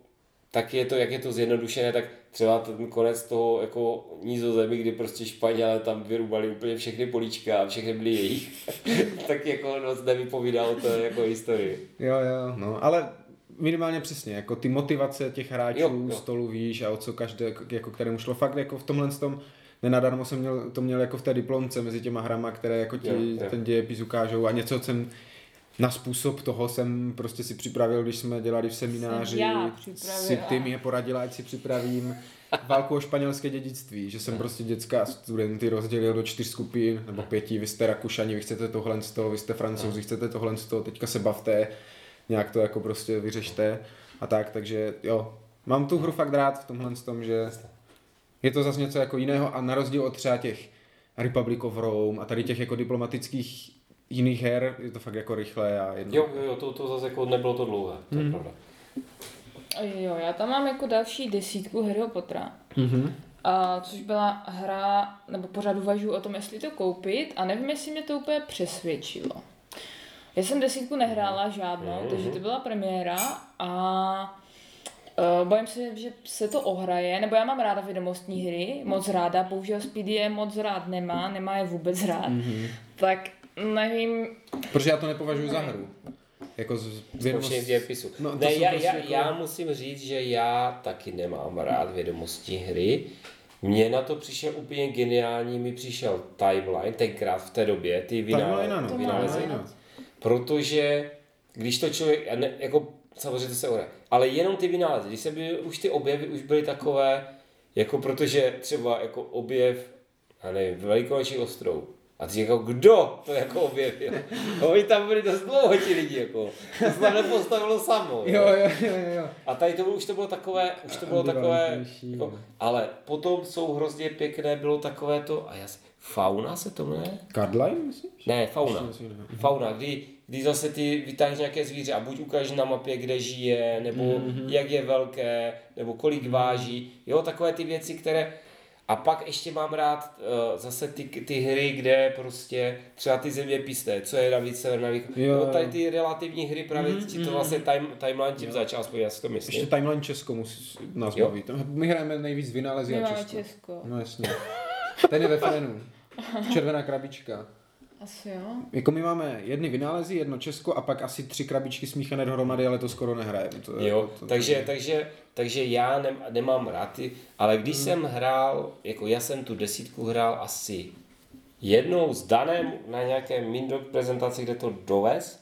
tak je to, jak je to zjednodušené, tak třeba ten konec toho jako nízozemí, kdy prostě Španělé tam vyrubali úplně všechny políčka a všechny byly jejich, *laughs* tak jako moc nevypovídalo to jako historii. Jo, jo, no, ale minimálně přesně, jako ty motivace těch hráčů jo. jo. stolu víš a o co každé, jako kterému šlo fakt jako v tomhle tom, nenadarmo jsem měl, to měl jako v té diplomce mezi těma hrama, které jako ti Jo, jo. ten dějepis ukážou. A něco jsem na způsob toho jsem prostě si připravil, když jsme dělali v semináři, si ty mi poradila, ať si připravím. Válku o španělské dědictví, že jsem prostě dětská studenty rozdělil do čtyř skupin, nebo pěti, vy jste Rakušani, vy chcete tohle z toho, vy jste Francouzi, chcete tohle z toho, teďka se bavte, nějak to jako prostě vyřešte. A tak, takže jo, mám tu hru fakt rád v tomhle tom, že je to zase něco jako jiného a na rozdíl od třeba těch Republic of Rome a tady těch jako diplomatických jiných her, je to fakt jako rychlé a jedno. Jo, jo, to, to zase jako nebylo to dlouhé, to je pravda. Jo, já tam mám jako další desítku Harryho Pottera. Mhm. A, což byla hra, nebo pořád uvažuji o tom, jestli to koupit a nevím, jestli mě to úplně přesvědčilo. Já jsem desítku nehrála žádnou, Mhm. takže to byla premiéra a uh, bojím se, že se to ohraje, nebo já mám ráda vědomostní hry, moc ráda, bohužel Speedy je moc rád nemá, nemá je vůbec rád, Mhm. tak nevím, Protože já to nepovažuji za hru. Jako z Zkoušení dějepisu. No, ne, já, prostě já, jako- já musím říct, že já taky nemám rád vědomosti hry. Mně na to přišel úplně geniální, mi přišel timeline, tenkrát v té době, ty vynálezy. Protože když to člověk, jako samozřejmě to se ohraje, ale jenom ty vynálezy, když se byly, už ty objevy už byly takové, jako protože třeba jako objev, já nevím, velikonoční ostrov, a ty jako, kdo to jako objevil? No, *laughs* Oni tam byli dost dlouho ti lidi, jako. To se tam nepostavilo samo. Jo, jo, jo, jo. A tady to bylo, už to bylo takové, už to bylo takové, jako, ale potom jsou hrozně pěkné, bylo takové to, a já si, fauna se to jmenuje? Cardline, myslíš? Ne, fauna. Jiného. Fauna, kdy, kdy zase ty vytáhneš nějaké zvíře a buď ukážeš na mapě, kde žije, nebo Mhm. mm-hmm. jak je velké, nebo kolik váží, jo, takové ty věci, které A pak ještě mám rád uh, zase ty, ty hry, kde prostě třeba ty zeměpisné, co je na víc sever, na východ. Jo, No, tady ty relativní hry právě Mhm, ti to mhm. vlastně time, timeline tím začal, aspoň já si to myslím. Ještě timeline Česko musí nás Jo. baví. My hrajeme nejvíc vynálezy My a máme Česko. Česko. No jasně. Ten je ve Frenu. *laughs* Červená krabička. Asi jo. Jako my máme jedny vynálezy, jedno Česko a pak asi tři krabičky smíchané dohromady, ale to skoro nehrajeme. To, je Jo, jako to, takže, takže, takže já nem, nemám rád ty, ale když jsem hrál, jako já jsem tu desítku hrál asi jednou s Danem na nějaké Mindog prezentaci, kde to dovez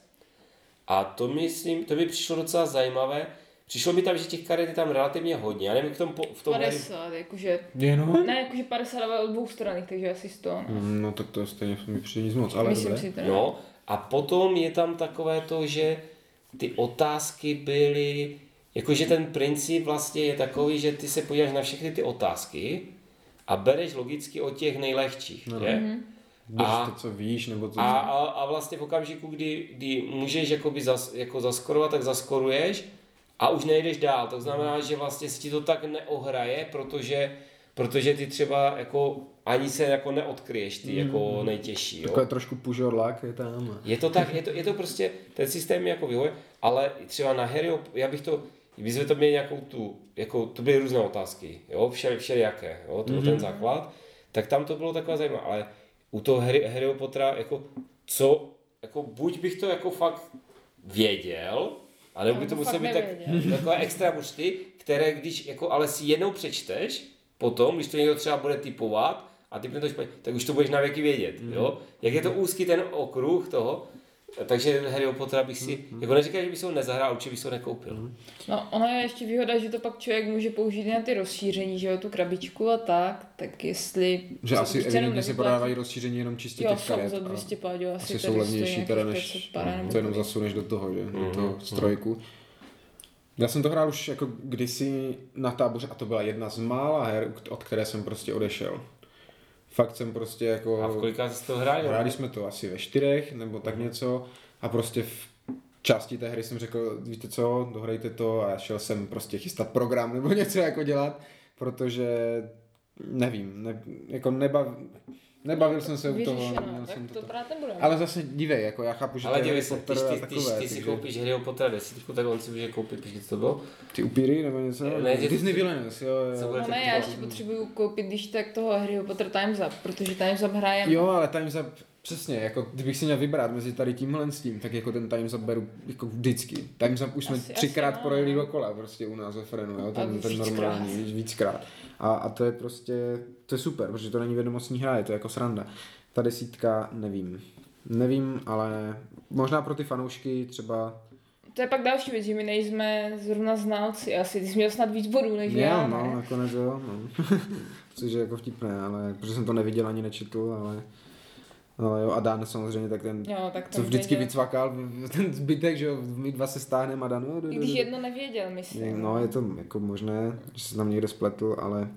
a to myslím, to mi přišlo docela zajímavé. Přišlo mi tam, že těch karet je tam relativně hodně. Já nevím, v tom, po- v tom hry, 50, jakože, Jenom? ne, jakože 50 ale od dvou stran, takže asi 100. No. Mm, No tak to je stejně mi přijde nic moc, ale Myslím dobré. si to. No, a potom je tam takové to, že ty otázky byly, jakože ten princip vlastně je takový, že ty se podíváš na všechny ty otázky a bereš logicky od těch nejlehčích, No? Mhm. Když A- to, co víš, nebo to... A, a, a vlastně v okamžiku, kdy, kdy můžeš jakoby zas, jako zaskorovat, tak zaskoruješ a už nejdeš dál. To znamená, že vlastně si ti to tak neohraje, protože, protože ty třeba jako ani se jako neodkryješ ty jako nejtěžší. Jo? Takové trošku pužorlák je tam. Je to tak, je to, je to prostě, ten systém je jako vyhovuje, ale třeba na Harryho, já bych to, my jsme to měli nějakou tu, jako to byly různé otázky, jo, všel, všelijaké, jo, to byl ten základ, tak tam to bylo takové zajímavé, ale u toho Harry, Harryho Pottera, jako co, jako buď bych to jako fakt věděl, anebo by Ale to to muselo být tak, takové extra mušty, které když jako ale si jednou přečteš, potom, když to někdo třeba bude typovat a typne to špatně, tak už to budeš na věky vědět, jo? Jak je to úzký ten okruh toho, takže Harry Pottera bych si, jako neříkám, že bych si ho nezahrál, určitě bych si ho nekoupil. No, ono je ještě výhoda, že to pak člověk může použít na ty rozšíření, že jo, tu krabičku a tak, tak jestli... Že asi jenom evidentně se prodávají rozšíření jenom čistě Jo, těch jsou karet. za a 200 páďů, asi, Asi tady jsou levnější teda 500 než nebo to jenom zasuneš do toho, že? Do Mhm, toho strojku. Já jsem to hrál už jako kdysi na táboře a to byla jedna z mála her, od které jsem prostě odešel. Fakt jsem prostě jako... A v kolika jsi to hrál? Hráli jsme to asi ve čtyřech nebo tak něco. A prostě v části té hry jsem řekl, víte co, dohrajte to. A šel jsem prostě chystat program nebo *laughs* něco jako dělat, protože nevím, ne, jako nebav, nebavil jsem se u toho. Tak jsem to to, brát nebudeme. ale zase dívej, jako já chápu, že Ale to je dívej Harry se, když a ty, takové, když ty si koupíš Harryho Pottera desítku, tak on si může koupit, když to bylo. Ty upíry nebo něco? Ne, že- Disney Villains, jo, Co jo. bude No ne, já ještě potřebuju koupit, když tak toho Harryho Potter Time's Up, protože Time's Up hraje Jo, ale Time's Up, přesně, jako kdybych si měl vybrat mezi tady tímhle s tím, tak jako ten Time's Up beru jako vždycky. Time's Up už jsme Asi- třikrát asi, projeli no. dokola prostě u nás ve Frenu, jo, ten, ten víckrát. normální, víc- víckrát. A, a to je prostě, to je super, protože to není vědomostní hra, je to jako sranda. Ta desítka, nevím. Nevím, ale možná pro ty fanoušky třeba To je pak další věc, že my nejsme zrovna znalci asi. Ty jsi měl snad víc bodů než Jo, já, no, ne? nakonec jo, no. *laughs* Což je jako vtipné, ale protože jsem to neviděl ani nečetl, ale, ale jo, a Dan samozřejmě, tak ten, Jo, tak co ten vždycky věděl. vycvakal, ten zbytek, že jo, my dva se stáhneme a Dan, no, I když jedno nevěděl, myslím. no, je to jako možné, že se tam někde spletl, ale,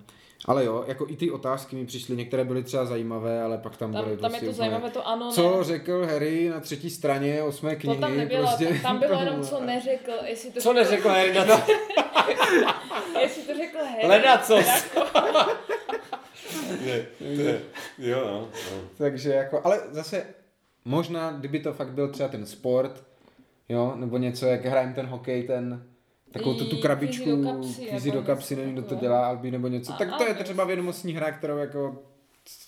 ale jo, jako i ty otázky mi přišly, některé byly třeba zajímavé, ale pak tam, Tam, byly tam je prostě to úplně, zajímavé, to ano, Co ne. řekl Harry na třetí straně osmé To knihy? tam nebylo, prostě, tam bylo jenom co *laughs* neřekl, jestli to, Co neřekl Harry *laughs* na to? jestli to řekl Harry. Leda co? Ne, to je- Jo, no. no. Takže jako, ale zase možná, kdyby to fakt byl třeba ten sport, jo, nebo něco, jak hrajeme ten hokej, ten takovou tu, tu krabičku, kvízi do kapsy, jako do kapsy, něco nevím, kdo to dělá, Albi nebo něco, A- tak to je třeba vědomostní hra, kterou jako,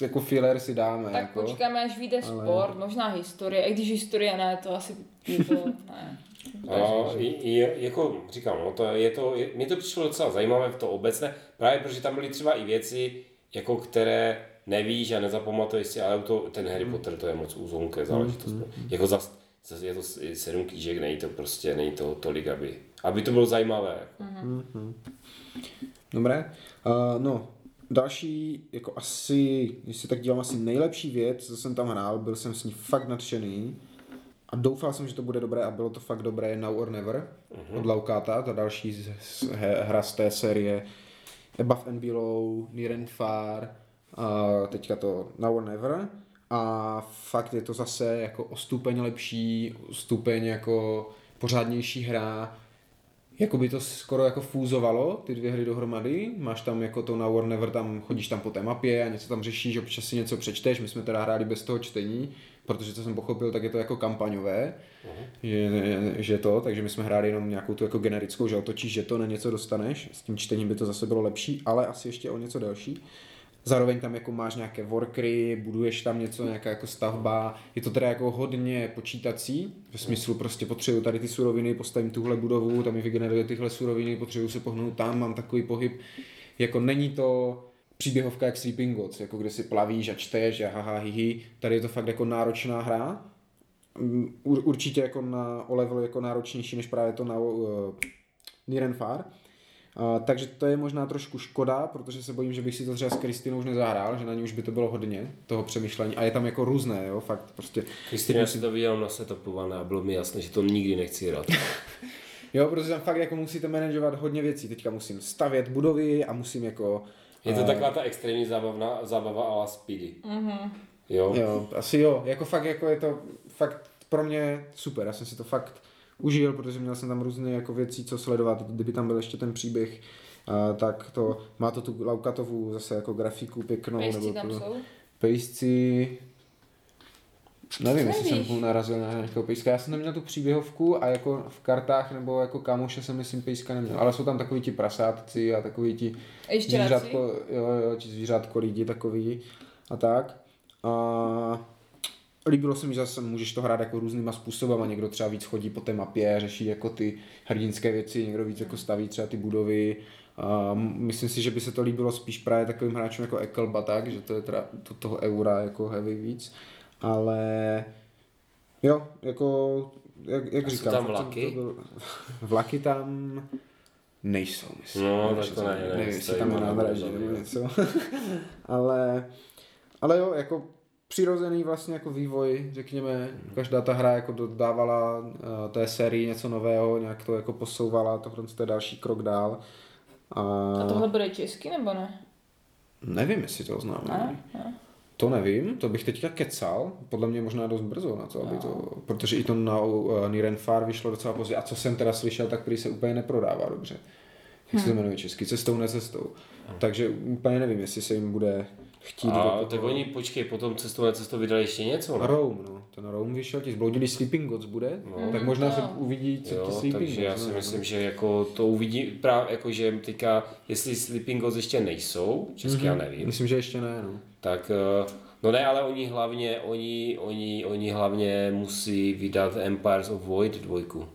jako filler si dáme, Tak jako. počkáme, až vyjde Ale- sport, možná historie, i když historie ne, to asi *laughs* jako, ne. No, i, i, jako říkám, no, to je to, je, mně to přišlo docela zajímavé v to obecné, právě protože tam byly třeba i věci, jako které nevíš a nezapamatuješ si, ale to, ten Harry Potter to je moc úzonké záležitost. Jako zas, zas je to sedm knížek, není to prostě, není to tolik, aby, aby to bylo zajímavé. Jako. Dobré. Uh, no, další, jako asi, když si tak dívám, asi nejlepší věc, co jsem tam hrál, byl jsem s ní fakt nadšený a doufal jsem, že to bude dobré a bylo to fakt dobré, Now or Never od Laukata, ta další z, z, he, hra z té série Above and Below, Near and Far, a teďka to Now or Never a fakt je to zase jako o stupeň lepší, stupeň jako pořádnější hra, jako by to skoro jako fúzovalo, ty dvě hry dohromady. Máš tam jako to na War Never, tam chodíš tam po té mapě a něco tam řešíš, občas si něco přečteš. My jsme teda hráli bez toho čtení, protože co jsem pochopil, tak je to jako kampaňové, že, že, to, takže my jsme hráli jenom nějakou tu jako generickou, že otočíš, že to na něco dostaneš, s tím čtením by to zase bylo lepší, ale asi ještě o něco delší. Zároveň tam jako máš nějaké workry, buduješ tam něco, nějaká jako stavba. Je to teda jako hodně počítací, ve smyslu prostě potřebuju tady ty suroviny, postavím tuhle budovu, tam mi vygeneruje tyhle suroviny, potřebuju se pohnout tam, mám takový pohyb. Jako není to příběhovka jak Sleeping Gods, jako kde si plavíš a čteš a haha hihi. Tady je to fakt jako náročná hra. Určitě jako na o level jako náročnější než právě to na uh, Nirenfar. Uh, takže to je možná trošku škoda, protože se bojím, že bych si to třeba s Kristinou už nezahrál, že na ní už by to bylo hodně, toho přemýšlení. A je tam jako různé, jo, fakt prostě. Kristina si to viděl na setupované a bylo mi jasné, že to nikdy nechci hrát. *laughs* jo, protože tam fakt jako musíte manažovat hodně věcí. Teďka musím stavět budovy a musím jako... Je to uh, taková ta extrémní zábavná, zábava a speedy. Mm-hmm. Jo? Jo, asi jo. Jako fakt jako je to fakt pro mě super. Já jsem si to fakt užil, protože měl jsem tam různé jako věcí, co sledovat, kdyby tam byl ještě ten příběh, a, tak to, má to tu Laukatovu zase jako grafiku pěknou. Pejsci nebo tam jsou? Pejsci, Nevím, jestli jsem půl narazil na nějakého pejska. Já jsem neměl tu příběhovku a jako v kartách nebo jako kamoše jsem myslím pejska neměl. Ale jsou tam takový ti prasátci a takový ti zvířátko, jo, jo, ti zvířátko lidi takový a tak. A líbilo se mi, že zase můžeš to hrát jako různýma způsoby, a někdo třeba víc chodí po té mapě, řeší jako ty hrdinské věci, někdo víc jako staví třeba ty budovy. A myslím si, že by se to líbilo spíš právě takovým hráčům jako Ekelba, tak, že to je teda to, toho eura jako heavy víc. Ale jo, jako jak, jak říkám. tam vlaky? To, byl, vlaky tam nejsou, myslím. No, tak to ne, ne, nevím, jestli tam je nádraží nebo něco. *laughs* ale, ale jo, jako přirozený vlastně jako vývoj, řekněme, každá ta hra jako dodávala uh, té sérii něco nového, nějak to jako posouvala, tohle to je další krok dál. A, a tohle bude česky nebo ne? Nevím, jestli to znám. Ne, ne. To nevím, to bych teďka kecal, podle mě možná dost brzo na to, aby to, no. protože i to na uh, Nirenfar vyšlo docela pozdě. A co jsem teda slyšel, tak prý se úplně neprodává dobře. Jak hmm. se to jmenuje česky, cestou, necestou. Hmm. Takže úplně nevím, jestli se jim bude chtít. A tak oni, počkej, potom cestou na cestou vydali ještě něco, ne? Rome, no. Ten Rome vyšel, ti zbloudili Sleeping Gods bude, no. tak možná no. se uvidí, co jo, ti Sleeping takže Gods. já si myslím, že jako to uvidí, právě jako, že teďka, jestli Sleeping Gods ještě nejsou, česky mm-hmm. já nevím. Myslím, že ještě ne, no. Tak eh, No ne, ale oni hlavně, oni, oni, oni hlavně musí vydat Empires of Void dvojku.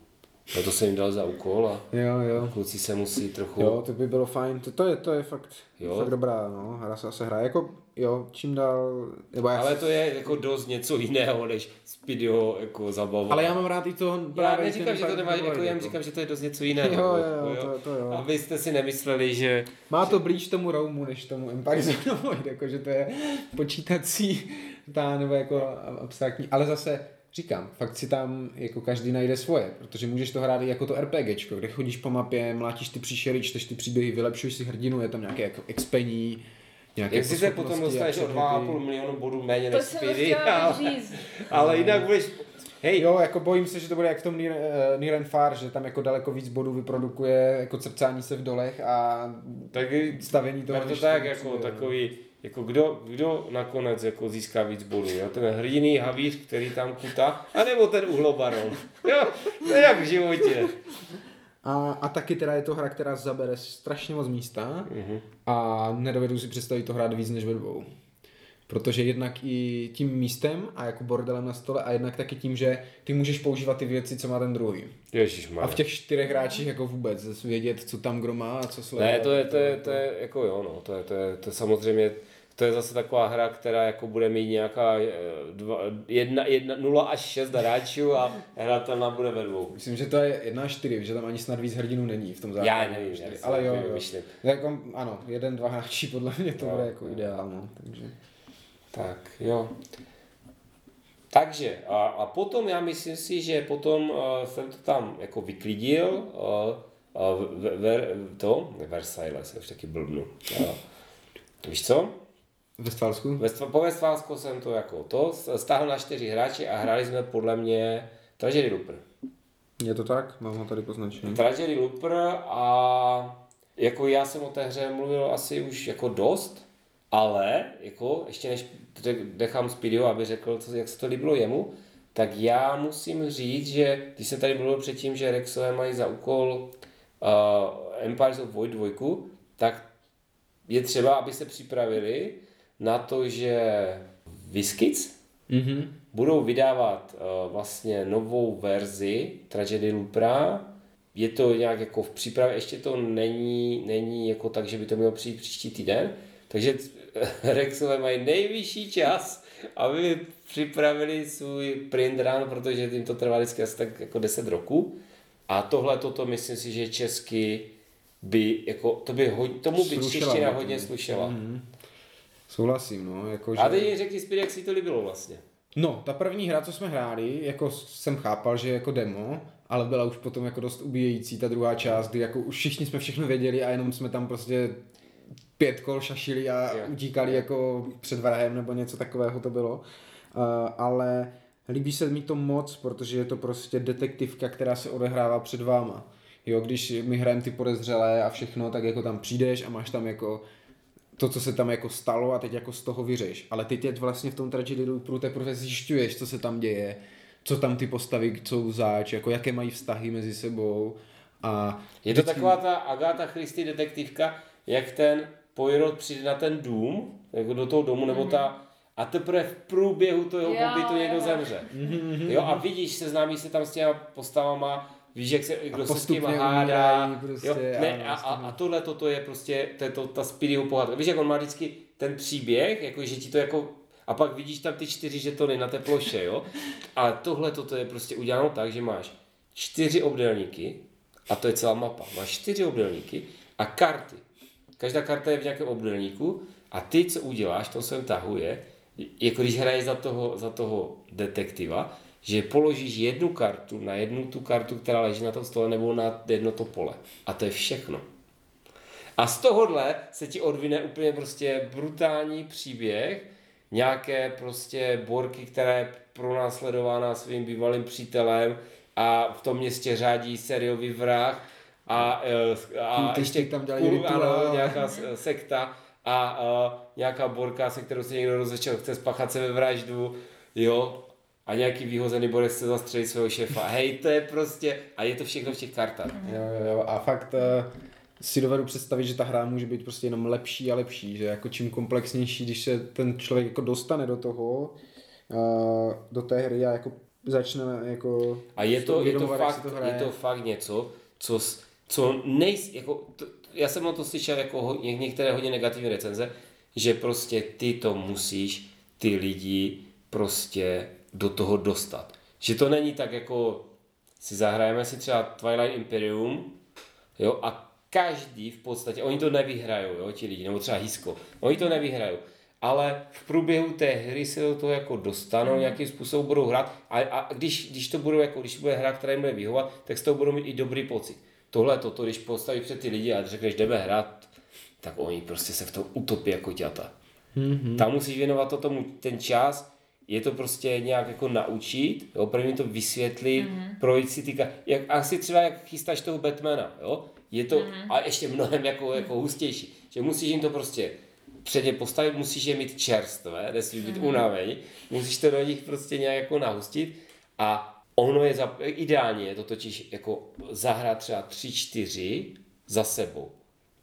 No to jsem jim dal za úkol a jo, jo. kluci se musí trochu... Jo, to by bylo fajn, to, to, je, to je fakt, jo. fakt dobrá, no, hra se se hraje, jako jo, čím dál... Nebo já... Ale to je jako dost něco jiného, než Speedio jako zabava. Ale já mám rád i to právě... Já neříkám, že to nemá, jako, já říkám, že to je dost něco jiného. Jo, jo, jo, to, to jo. Abyste si nemysleli, že... Má to blíž tomu Romu, než tomu Empire Xenovoid, *laughs* jako že to je počítací, ta, nebo jako abstraktní, ale zase říkám, fakt si tam jako každý najde svoje, protože můžeš to hrát i jako to RPGčko, kde chodíš po mapě, mlátíš ty příšery, čteš ty příběhy, vylepšuješ si hrdinu, je tam nějaké jako expení, nějaké Jak si se potom dostaneš o 2,5 milionu bodů méně než Speedy, *laughs* ale, ale jinak budeš Hej. Jo, jako bojím se, že to bude jak v tom Near, uh, Near and Far, že tam jako daleko víc bodů vyprodukuje jako crcání se v dolech a tak stavění toho. to tak jako takový jako kdo, kdo nakonec jako získá víc bodů, jo? ten hrdiný havíř, který tam kutá, anebo ten uhlobaron. Jo, to je jak v životě. A, a taky teda je to hra, která zabere strašně moc místa uh-huh. a nedovedu si představit to hrát víc než ve dvou. Protože jednak i tím místem a jako bordelem na stole a jednak taky tím, že ty můžeš používat ty věci, co má ten druhý. A v těch čtyřech hráčích jako vůbec vědět, co tam kdo má a co sledovat. Ne, to je, to je, to je jako jo, no, to je, to je, to je samozřejmě to je zase taková hra, která jako bude mít nějaká 1, 1, 0 až 6 hráčů a hratelná bude ve dvou. Myslím, že to je 1 až 4, že tam ani snad víc hrdinů není v tom základu. Já nevím, čtyři, ale jo, jo. Jako, ano, jeden, dva hráči podle mě to jo, bude jako ideální. Takže. Tak, jo. Takže a, a potom já myslím si, že potom uh, jsem to tam jako vyklidil, uh, uh, ver, to, Versailles, se už taky blbnu. Uh, víš co? Vestfálsku? Vestf- po Vestfálsku jsem to jako to stáhl na čtyři hráči a hráli jsme podle mě Treasury Looper. Je to tak? Mám ho tady poznačený. Tragedy Looper a jako já jsem o té hře mluvil asi už jako dost, ale jako ještě než nechám Speedio, aby řekl, co, jak se to líbilo jemu, tak já musím říct, že když jsem tady mluvil předtím, že Rexové mají za úkol uh, Empires of Void 2, tak je třeba, aby se připravili na to, že Whiskids Mm-hmm. budou vydávat uh, vlastně novou verzi Tragedy Loopera. Je to nějak jako v přípravě, ještě to není, není jako tak, že by to mělo přijít příští týden. Takže *laughs* Rexové mají nejvyšší čas, aby připravili svůj print run, protože jim to trvá vždycky asi tak jako 10 roků. A tohle toto myslím si, že česky by, jako, to by, tomu by Slušela čeština hodně slušela. Mm-hmm. Souhlasím, no. Jako, že... A teď mi řekni zpět, jak si to líbilo vlastně. No, ta první hra, co jsme hráli, jako jsem chápal, že je jako demo, ale byla už potom jako dost ubíjející ta druhá část, kdy jako už všichni jsme všechno věděli a jenom jsme tam prostě pět kol šašili a Jo. utíkali jako před vrahem nebo něco takového to bylo. Uh, ale líbí se mi to moc, protože je to prostě detektivka, která se odehrává před váma. Jo, když my hrajeme ty podezřelé a všechno, tak jako tam přijdeš a máš tam jako to, co se tam jako stalo a teď jako z toho vyřeš. Ale ty teď vlastně v tom Tragedy Looperu teprve zjišťuješ, co se tam děje, co tam ty postavy jsou zač, jako jaké mají vztahy mezi sebou. A Je to taková ta Agatha Christie detektivka, jak ten Poirot přijde na ten dům, jako do toho domu, nebo ta a teprve v průběhu toho pobytu někdo zemře. Jo, a vidíš, seznámí se tam s těma postavama, víš, jak se, kdo se s tím hádá. prostě, jo, ne, a, a, a tohle toto je prostě, to je to, ta Speedyho pohádka. Víš, jak on má vždycky ten příběh, jako, že ti to jako a pak vidíš tam ty čtyři žetony na té ploše, jo? Ale tohle toto je prostě uděláno tak, že máš čtyři obdélníky, a to je celá mapa. Máš čtyři obdélníky a karty. Každá karta je v nějakém obdélníku a ty, co uděláš v tom svém tahu je, jako když hraješ za toho, za toho detektiva, že položíš jednu kartu na jednu tu kartu, která leží na tom stole, nebo na jedno to pole. A to je všechno. A z tohohle se ti odvine úplně prostě brutální příběh, nějaké prostě borky, která je pronásledována svým bývalým přítelem a v tom městě řádí seriový vrah a, eh, a Kultisti ještě tam dělají kul- ano, nějaká s- sekta a, a nějaká borka, se kterou se někdo rozečel, chce spáchat sebevraždu, jo, a nějaký výhozený borec chce zastřelit svého šéfa. Hej, to je prostě, a je to všechno v těch kartách. Jo, jo, jo. A fakt uh, si dovedu představit, že ta hra může být prostě jenom lepší a lepší, že jako čím komplexnější, když se ten člověk jako dostane do toho, uh, do té hry a jako začne jako A je to, je to, fakt, se to je to fakt něco, co, co nejs, jako, to, já jsem o to slyšel jako ho, ně- některé hodně negativní recenze, že prostě ty to musíš, ty lidi prostě do toho dostat. Že to není tak jako si zahrajeme si třeba Twilight Imperium, jo, a každý v podstatě, oni to nevyhrajou, jo, ti lidi, nebo třeba Hisko, oni to nevyhrajou, ale v průběhu té hry se do toho jako dostanou, mm. nějakým způsobem budou hrát a, a když, když to budou jako, když bude hra, která jim bude vyhovat, tak z toho budou mít i dobrý pocit. Tohle toto, když postavíš před ty lidi a řekneš, jdeme hrát, tak oni prostě se v tom utopí jako ťata. Mm-hmm. Tam musíš věnovat to tomu ten čas, je to prostě nějak jako naučit, jo, první to vysvětlit, mm-hmm. projít si ty, ka- jak, asi třeba jak chystáš toho Batmana, jo, je to mm-hmm. a ještě mnohem jako, jako hustější, že musíš jim to prostě před ně postavit, musíš je mít čerstvé, nesmí být mm-hmm. unavení, musíš to do nich prostě nějak jako nahustit a ono je za, ideálně je to totiž jako zahrát třeba tři, čtyři za sebou.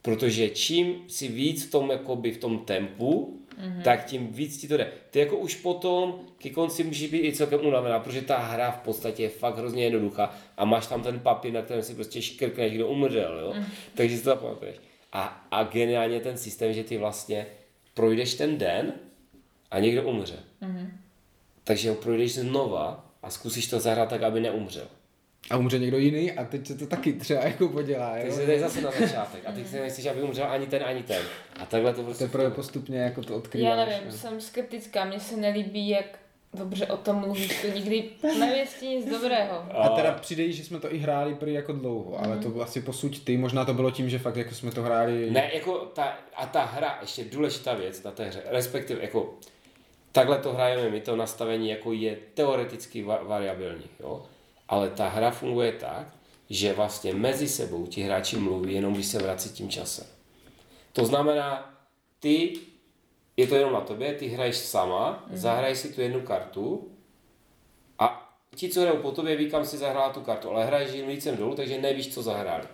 Protože čím si víc v tom, jakoby v tom tempu, mm-hmm. tak tím víc ti to jde. Ty jako už potom ke konci můžeš být i celkem unavená, protože ta hra v podstatě je fakt hrozně jednoduchá a máš tam ten papír, na kterém si prostě škrkneš, kdo umřel, jo? Mm. takže si to zapamatuješ. A, a geniálně ten systém, že ty vlastně projdeš ten den a někdo umře. Mm-hmm. Takže ho projdeš znova a zkusíš to zahrát tak, aby neumřel. A umře někdo jiný a teď se to taky třeba jako podělá, jo? Takže to je zase na začátek. A ty si nechceš, aby umřel ani ten, ani ten. A takhle to prostě... Teprve postupně jako to odkrýváš. Já nevím, jo. jsem skeptická, mně se nelíbí, jak dobře o tom mluvíš, to nikdy nevěstí nic dobrého. A teda přijde, že jsme to i hráli prý jako dlouho, ale Mhm. to asi posuď ty, možná to bylo tím, že fakt jako jsme to hráli... Ne, jako ta, a ta hra, ještě důležitá věc na té hře, respektive jako takhle to hrajeme my, to nastavení jako je teoreticky va- variabilní, jo. Ale ta hra funguje tak, že vlastně mezi sebou ti hráči mluví, jenom když se vrací tím časem. To znamená, ty, je to jenom na tobě, ty hraješ sama, mm. zahraješ si tu jednu kartu a ti, co hrajou po tobě, ví, kam si zahrál tu kartu, ale hraješ jim lícem dolů, takže nevíš, co zahráli.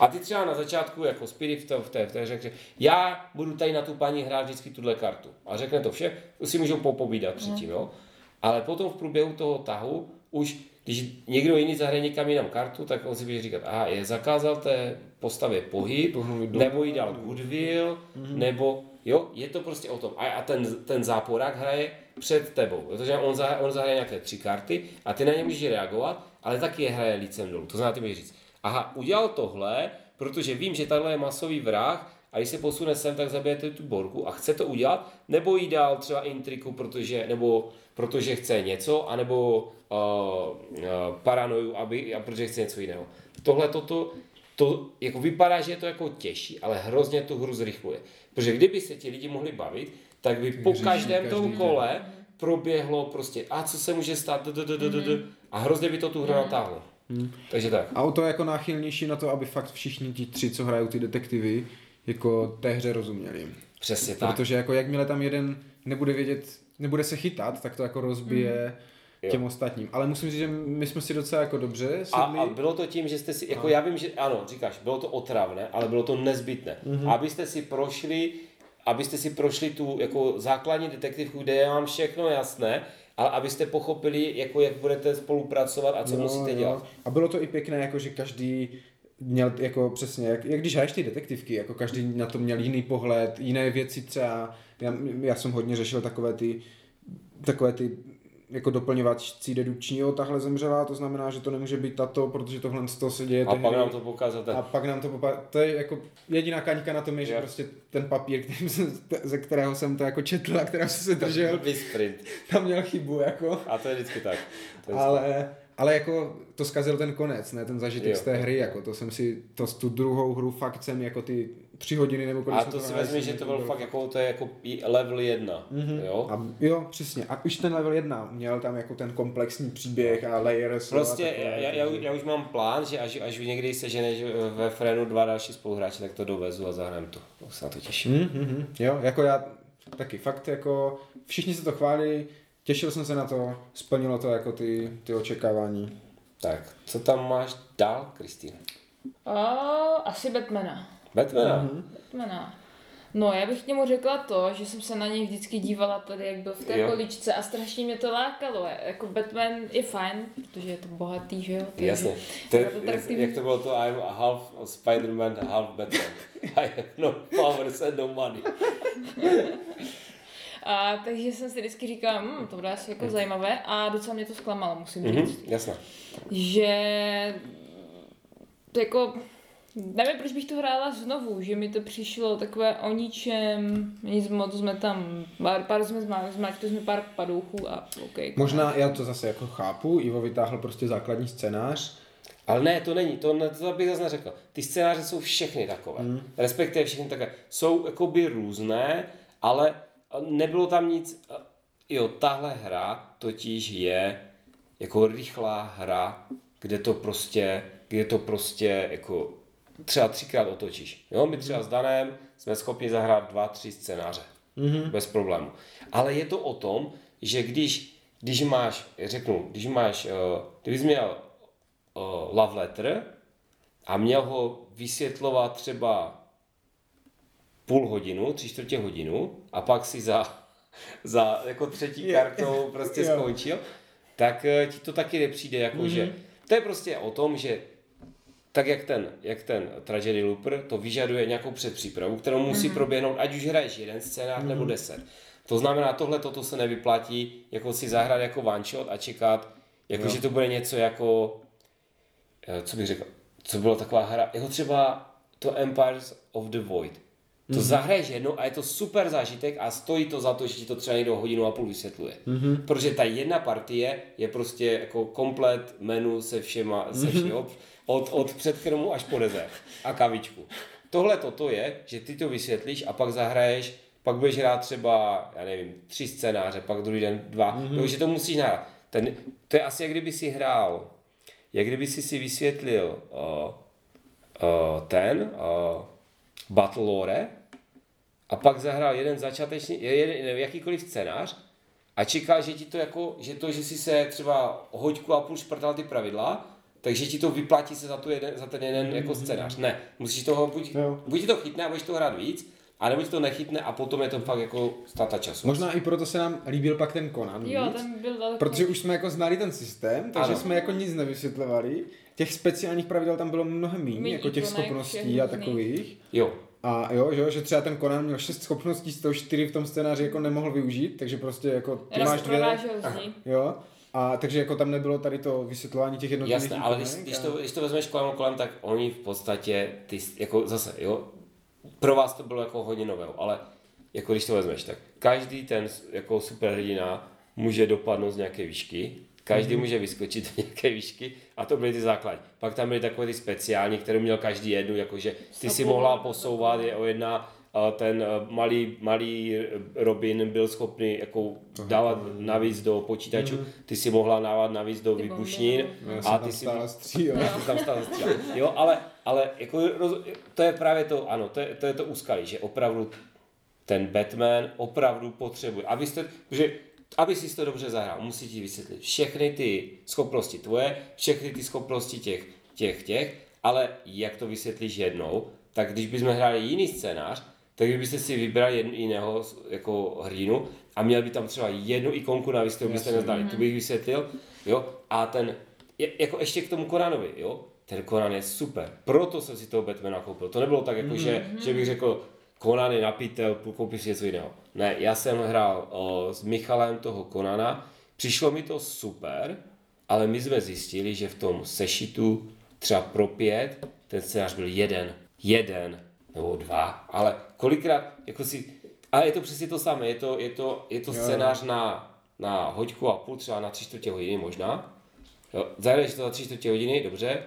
A ty třeba na začátku, jako Spirit v té, v té, v té řekne, já budu tady na tu paní hrát vždycky tuhle kartu. A řekne to vše, si můžou popovídat předtím, jo. Ale potom v průběhu toho tahu už když někdo jiný zahraje někam jinam kartu, tak on si bude říkat, aha, je zakázal té postavě pohyb, nebo jí dal goodwill, mm-hmm. nebo jo, je to prostě o tom. A, a ten, ten záporák hraje před tebou, protože on, zahraje, on zahraje nějaké tři karty a ty na ně můžeš reagovat, ale taky je hraje lícem dolů. To znamená, ty můžeš říct, aha, udělal tohle, protože vím, že tahle je masový vrah, a když se posune sem, tak zabijete tu borku a chce to udělat, nebo jí dál třeba intriku, protože, nebo protože chce něco, anebo uh, uh, paranoju, aby, a protože chce něco jiného. Tohle toto, to jako vypadá, že je to jako těžší, ale hrozně tu hru zrychluje. Protože kdyby se ti lidi mohli bavit, tak by po každém tom kole proběhlo prostě, a co se může stát, a hrozně by to tu hru natáhlo. Hmm. Takže tak. A o to je jako náchylnější na to, aby fakt všichni ti tři, co hrajou ty detektivy, jako té hře rozuměli. Přesně tak. Protože jako jakmile tam jeden nebude vědět, nebude se chytat, tak to jako rozbije mm. těm ostatním. Ale musím říct, že my jsme si docela jako dobře sedli. A, a bylo to tím, že jste si, jako a. já vím, že ano, říkáš, bylo to otravné, ale bylo to nezbytné. Mm-hmm. Abyste si prošli, abyste si prošli tu jako základní detektivku, kde je vám všechno jasné, ale abyste pochopili, jako jak budete spolupracovat a co no, musíte dělat. No. A bylo to i pěkné, jako že každý měl jako přesně, jak, jak když hraješ ty detektivky, jako každý na to měl jiný pohled, jiné věci třeba, já, já jsem hodně řešil takové ty, takové ty jako doplňovací dedukční, jo, tahle zemřela, to znamená, že to nemůže být tato, protože tohle z toho se děje. A tehdy. pak nám to pokazat. A pak nám to pokazat. To je jako jediná kaňka na tom je, že prostě ten papír, který jsem, ze kterého jsem to jako četl a kterého jsem se držel, tam měl chybu, jako. A to je vždycky tak. To je Ale ale jako to zkazil ten konec, ne ten zažitek jo. z té hry, jako to jsem si, to tu druhou hru fakt jsem jako ty tři hodiny nebo kolik A to si vezmi, že to byl fakt jako, to je jako level jedna, mm-hmm. jo? A, jo, přesně. A už ten level jedna měl tam jako ten komplexní příběh a layers. Prostě a takové, já, já, já, už mám plán, že až, až někdy seženeš ve Frenu dva další spoluhráče, tak to dovezu a zahrajem to. To se na to těším. Mm-hmm. Jo, jako já taky fakt jako všichni se to chválí, těšil jsem se na to, splnilo to jako ty, ty očekávání. Tak, co tam máš dál, Kristýna? asi Batmana. Batmana? Mm-hmm. Batmana. No, já bych k němu řekla to, že jsem se na něj vždycky dívala tady, jak byl v té količce a strašně mě to lákalo. Jako Batman je fajn, protože je to bohatý, že jo? Jasně. To, to jak to bylo to I'm a half Spider-Man, half Batman. *laughs* I have no powers and no money. *laughs* A, takže jsem si vždycky říkala, hm, to bude asi jako zajímavé a docela mě to zklamalo, musím mhm, říct. Mm-hmm, jasně. Že to jako Nevím, proč bych to hrála znovu, že mi to přišlo takové o ničem, nic moc jsme tam, pár, pár jsme zmátili jsme pár padouchů a OK. Možná já to zase jako chápu, Ivo vytáhl prostě základní scénář, ale ne, to není, to, to bych zase neřekl. Ty scénáře jsou všechny takové, mm. respektive všechny takové. Jsou jakoby různé, ale nebylo tam nic, jo, tahle hra totiž je jako rychlá hra, kde to prostě, kde to prostě jako třeba třikrát otočíš. Jo, my třeba s Danem jsme schopni zahrát dva, tři scénáře. Mm-hmm. Bez problému. Ale je to o tom, že když, když máš, řeknu, když máš, uh, kdybys měl uh, love letter a měl ho vysvětlovat třeba půl hodinu, tři čtvrtě hodinu a pak si za, *laughs* za jako třetí kartou prostě skončil, tak eh, ti to taky nepřijde jako, mm-hmm. že to je prostě o tom, že tak jak ten, jak ten Tragedy Looper, to vyžaduje nějakou předpřípravu, kterou musí mm-hmm. proběhnout, ať už hraješ jeden scénář mm-hmm. nebo deset. To znamená, tohle toto se nevyplatí, jako si zahrát jako one shot a čekat, jako že to bude něco jako, eh, co bych řekl, co bylo taková hra, jako třeba to Empires of the Void. To mm-hmm. zahraješ jednou a je to super zážitek a stojí to za to, že ti to třeba někdo hodinu a půl vysvětluje. Mm-hmm. Protože ta jedna partie je prostě jako komplet menu se všema, se mm-hmm. všeho, od, od předkrmu až po dezert a kavičku. Tohle toto je, že ty to vysvětlíš a pak zahraješ, pak budeš hrát třeba, já nevím, tři scénáře, pak druhý den dva, mm-hmm. že to musíš nahrát. Ten, to je asi jak kdyby si hrál jak kdyby si si vysvětlil uh, uh, ten uh, Battle Lore a pak zahrál jeden začáteční, jeden, jakýkoliv scénář a čekal, že ti to jako, že to, že si se třeba hoďku a půl šprtal ty pravidla, takže ti to vyplatí se za, tu jeden, za ten jeden mm-hmm. jako scénář. Ne, musíš toho, buď, Jo. buď ti to chytne a budeš to hrát víc, a nebo ti to nechytne a potom je to fakt jako státa času. Možná i proto se nám líbil pak ten Conan Jo, víc, ten byl daleko. protože už jsme jako znali ten systém, takže Ano. jsme jako nic nevysvětlovali. Těch speciálních pravidel tam bylo mnohem méně, jako těch schopností a různých. takových. Jo, A jo, že, jo, že třeba ten Conan měl šest schopností, z toho čtyři v tom scénáři jako nemohl využít, takže prostě jako ty Raz máš dvě, jo, a takže jako tam nebylo tady to vysvětlování těch jednotlivých jasné, ale když, když, to, když to vezmeš kolem a kolem, tak oni v podstatě, ty, jako zase, jo, pro vás to bylo jako hodně nového, ale jako když to vezmeš, tak každý ten jako superhrdina může dopadnout z nějaké výšky, každý mm-hmm. může vyskočit z nějaké výšky a to byly ty základní. Pak tam byly takové ty speciální, které měl každý jednu, jakože ty si mohla posouvat je o jedna, a ten malý, malý Robin byl schopný jako dávat navíc do počítačů, ty si mohla dávat navíc do výbušnin a ty si stála stří, jo. *laughs* ty tam stále střílel. Jo, ale, ale jako, roz, to je právě to, ano, to je to, je to úskalí, že opravdu ten Batman opravdu potřebuje, abyste, protože aby si to dobře zahrál, musí ti vysvětlit všechny ty schopnosti tvoje, všechny ty schopnosti těch, těch, těch, ale jak to vysvětlíš jednou, tak když bychom hráli jiný scénář, tak byste si vybrali jen, jiného jako hrdinu a měl by tam třeba jednu ikonku navíc, kterou byste neznali. Tu bych vysvětlil, jo, a ten, jako ještě k tomu Koranovi, jo, ten Conan je super, proto jsem si toho Batmana koupil. To nebylo tak, jako, že, že bych řekl, Conan je napitel, koupím si něco jiného. Ne, já jsem hrál o, s Michalem toho Konana, přišlo mi to super, ale my jsme zjistili, že v tom sešitu třeba pro pět, ten scénář byl jeden, jeden nebo dva, ale kolikrát, jako si, ale je to přesně to samé, je to, je to, je to Jo. scénář na, na hoďku a půl, třeba na tři čtvrtě hodiny možná, jo, zahraješ to za tři čtvrtě hodiny, dobře,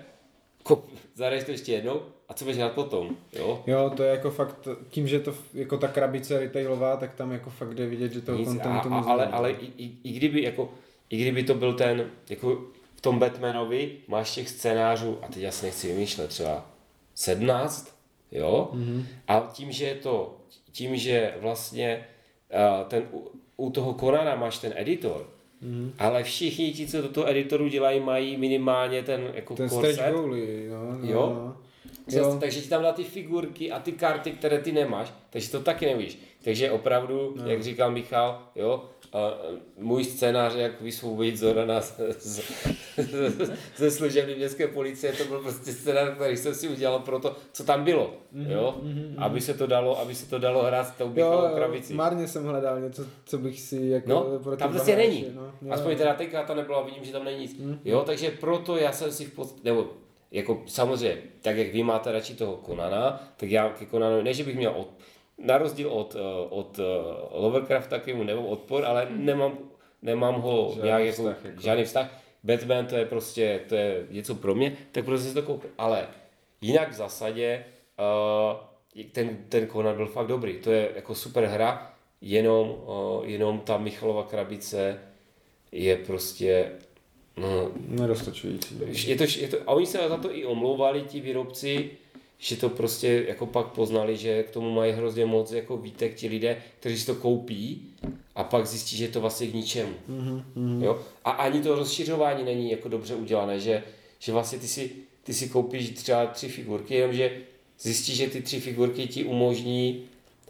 kop, zahraješ to ještě jednou a co budeš hrát potom, jo? Jo, to je jako fakt, tím, že to jako ta krabice retailová, tak tam jako fakt jde vidět, že toho Nic, a, kontentu a, ale, ale i, i, i, kdyby, jako, i kdyby to byl ten, jako v tom Batmanovi máš těch scénářů, a teď já si nechci vymýšlet, třeba 17, jo? Mm-hmm. A tím, že je to, tím, že vlastně uh, ten, u, u toho Konana máš ten editor, mm-hmm. ale všichni ti, co do toho editoru dělají, mají minimálně ten jako Ten core stretch set. goalie, no, no, Jo. no. Jo. Takže ti tam dá ty figurky a ty karty, které ty nemáš, takže to taky nevíš. Takže opravdu, no. jak říkal Michal, jo, a můj scénář, jak vysvobodit Zorana z, z, z, ze služebny městské policie, to byl prostě scénář, který jsem si udělal pro to, co tam bylo, jo, aby se to dalo, aby se to dalo hrát s tou jo, krabici. marně jsem hledal něco, co bych si jako No, pro tam prostě není. No, Aspoň teda teďka to nebylo a vidím, že tam není nic. Jo, takže proto já jsem si v pod... nebo jako samozřejmě, tak jak vy máte radši toho Konana, tak já ke Konanovi, ne, že bych měl od, na rozdíl od, eh, od uh, Lovecrafta k němu nemám odpor, ale nemám, nemám ho Žádný nějak jako, vztah, jako. žádný vztah. Batman to je prostě, to je něco pro mě, tak prostě si to koupil. Ale jinak v zásadě uh, ten, ten Conan byl fakt dobrý. To je jako super hra, jenom, uh, jenom ta Michalova krabice je prostě no, Nedostačující. je to, je to, a oni se za to i omlouvali, ti výrobci, že to prostě jako pak poznali, že k tomu mají hrozně moc jako výtek ti lidé, kteří si to koupí a pak zjistí, že je to vlastně k ničemu. Mm-hmm. Jo? A ani to rozšiřování není jako dobře udělané, že, že vlastně ty si, ty si koupíš třeba tři figurky, jenomže zjistíš, že ty tři figurky ti umožní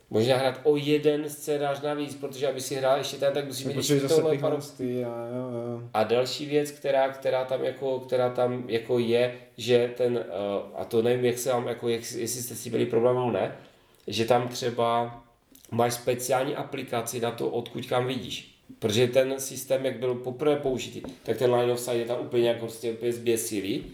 možná hrát o jeden scénář navíc, protože aby si hrál ještě ten, tak musíš mít ještě tohle hlasty a jo, jo. a další věc, která, která tam jako, která tam jako je, že ten, uh, a to nevím, jak se vám, jako, jak, jestli jste si byli problémem nebo ne, že tam třeba máš speciální aplikaci na to, odkud kam vidíš. Protože ten systém, jak byl poprvé použitý, tak ten line of sight je tam úplně jako prostě úplně zběsilý.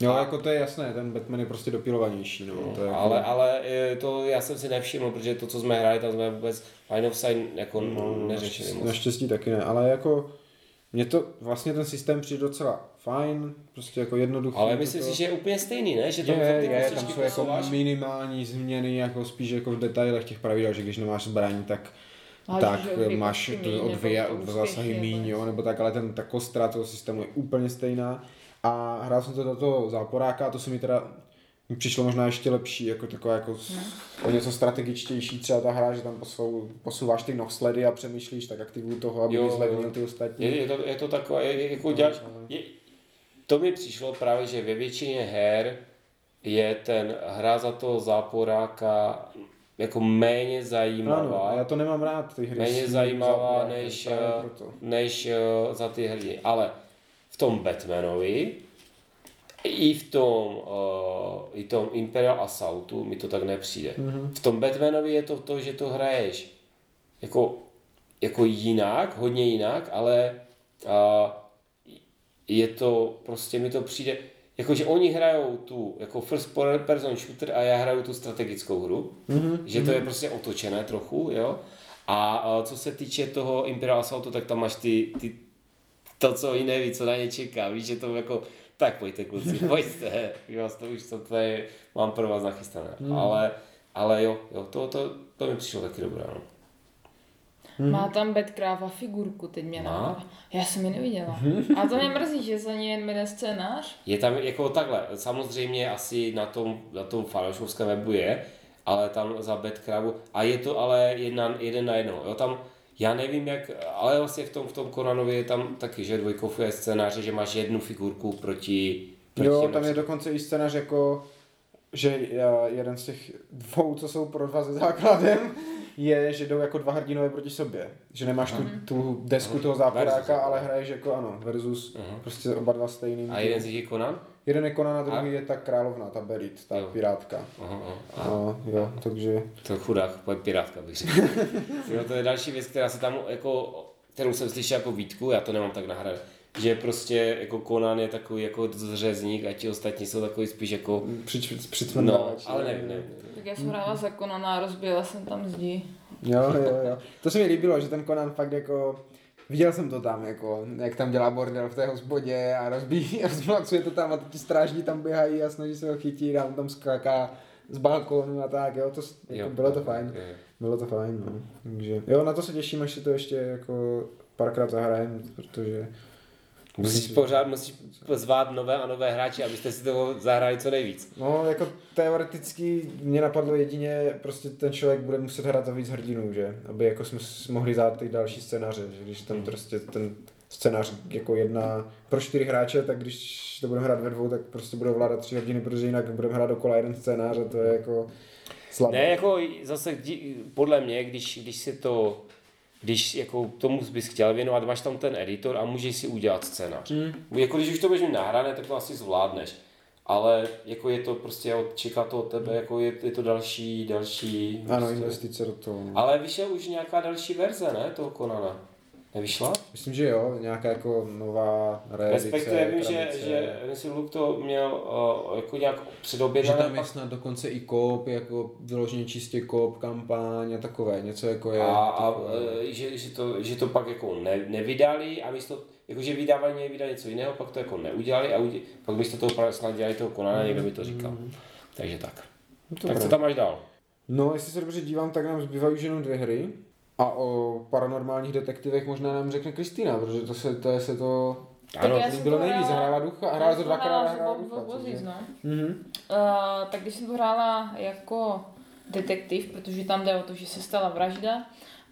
Jo, jako to je jasné, ten Batman je prostě dopilovanější, no. to je jako... Ale, ale eh, to já jsem si nevšiml, protože to, co jsme hráli, tam jsme vůbec line of sight jako no, neřešili moc. Naštěstí taky ne, ale jako mně to vlastně ten systém přijde docela fajn, prostě jako jednoduchý. Ale myslím toto. si, že je úplně stejný, ne? Že to je, ty je, tam jsou jako minimální změny, jako spíš jako v detailech těch pravidel, že když nemáš zbraní, tak Máš, tak máš to míň, o dvě zásahy úspěchy, míň, jo, nebo tak, ale ten, ta kostra toho systému je úplně stejná. A hrál jsem to do toho záporáka a to se mi teda mi přišlo možná ještě lepší, jako taková jako no. o něco strategičtější třeba ta hra, že tam posou, posouváš ty nohsledy a přemýšlíš, tak aktivuju toho, aby Jo, zlevnil ty ostatní. Je, je, to, je to takové, je, jako děláš, je, to mi přišlo právě, že ve většině her je ten hra za toho záporáka jako méně zajímavá. Ano, a já to nemám rád, ty hry. méně zajímavá než, eh, než eh, za ty hrdiny. Ale tom Batmanovi i v tom, uh, i tom Imperial Assaultu mi to tak nepřijde. Mm-hmm. V tom Batmanovi je to to, že to hraješ jako, jako jinak, hodně jinak, ale uh, je to, prostě mi to přijde, jakože oni hrajou tu jako first person shooter a já hraju tu strategickou hru, mm-hmm. že to je prostě otočené trochu, jo. A, a co se týče toho Imperial Assaultu, tak tam máš ty, ty *laughs* to, co i neví, co na ně čeká, víš, že to jako, tak pojďte kluci, *laughs* pojďte, jo, to už to tady mám pro vás nachystané, mm. ale, ale jo, jo, to, to, to mi přišlo taky dobré, no. Hmm. Má tam Bedkráva figurku, teď mě napadá. Já jsem ji neviděla. A to mě mrzí, že za ní jen jeden scénář. Je tam jako takhle, samozřejmě asi na tom, na tom fanouškovském webu je, ale tam za Bedkrabu, a je to ale jedna, jeden na jedno, jo, tam, já nevím jak, ale vlastně v tom, v tom Konanovi je tam taky, že dvojkofuje scénáře, že máš jednu figurku proti, proti Jo, tam je dokonce i scénář jako, že eh, jeden z těch dvou, co jsou pro dva se základem, je, že jdou jako dva hrdinové proti sobě. Že nemáš tu, tu desku toho záporáka, ale hraješ jako ano, versus prostě oba dva stejným. A jeden z nich je Conan? Jeden je Conan a A? druhý je ta královna, ta Berit, ta Jo. pirátka. Aha, aha. No, jo, takže... To je chudák, pojď pirátka bych řekl. *laughs* jo, to je další věc, která se tam jako, kterou jsem slyšel jako výtku, já to nemám tak nahrané, že prostě jako Conan je takový jako zřezník a ti ostatní jsou takový spíš jako Přič, No, ale nevím, nevím. Tak já jsem hrála za Konana a rozbila jsem tam zdi. Jo, jo, jo. To se mi líbilo, že ten Conan fakt jako... Viděl jsem to tam, jako, jak tam dělá bordel v té hospodě a rozbíjí, *laughs* rozmlacuje to tam a ty strážní tam běhají a snaží se ho chytit a on tam skáká z balkónu a tak, jo, to, jako, Jo, bylo to fajn. jo. Bylo to fajn, no. Takže, jo, na to se těším, až si to ještě jako párkrát zahrajem, protože Musíš pořád musíš zvát nové a nové hráče, abyste si toho zahráli co nejvíc. No, jako teoreticky mě napadlo jedině, prostě ten člověk bude muset hrát za víc hrdinů, že? Aby jako jsme mohli dát ty další scénáře, že když tam prostě ten scénář jako jedna pro čtyři hráče, tak když to budeme hrát ve dvou, tak prostě budou vládat tři hrdiny, protože jinak budeme hrát dokola jeden scénář a to je jako slabé. Ne, jako zase podle mě, když, když si to, když jako tomu bys chtěl věnovat, máš tam ten editor a můžeš si udělat scénář. Hmm. Jako když už to budeš mít nahrané, tak to asi zvládneš. Ale jako je to prostě, od- čeká to od tebe, jako je, je to další, další... Ano, prostě. investice do toho. Ale vyšel už nějaká další verze, ne, toho Konana? Nevyšla? Myslím, že jo, nějaká jako nová reedice, Respektive vím, že, že myslím, Luke to měl uh, jako nějak Že předobědnané. tam je snad dokonce i kop, jako vyloženě čistě kop, kampaň a takové, něco jako je. a, a takové. e, že, že, to, že to pak jako ne, nevydali a místo, jakože vydávali měli vydat něco jiného, pak to jako neudělali a udě, pak místo toho právě snad dělali toho Konana, někdo by to říkal. Takže tak. To tak dobré. co tam máš dál? No, jestli se dobře dívám, tak nám zbývají už jenom dvě hry. A o paranormálních detektivech možná nám řekne Kristýna, protože to se to, je se to Ano, já jsem bylo nejvíc, hrála- ducha, hrála to dvakrát hrála ducha. Vozíc, no. Mhm. Uh, tak když jsem to hrála jako detektiv, protože tam jde o to, že se stala vražda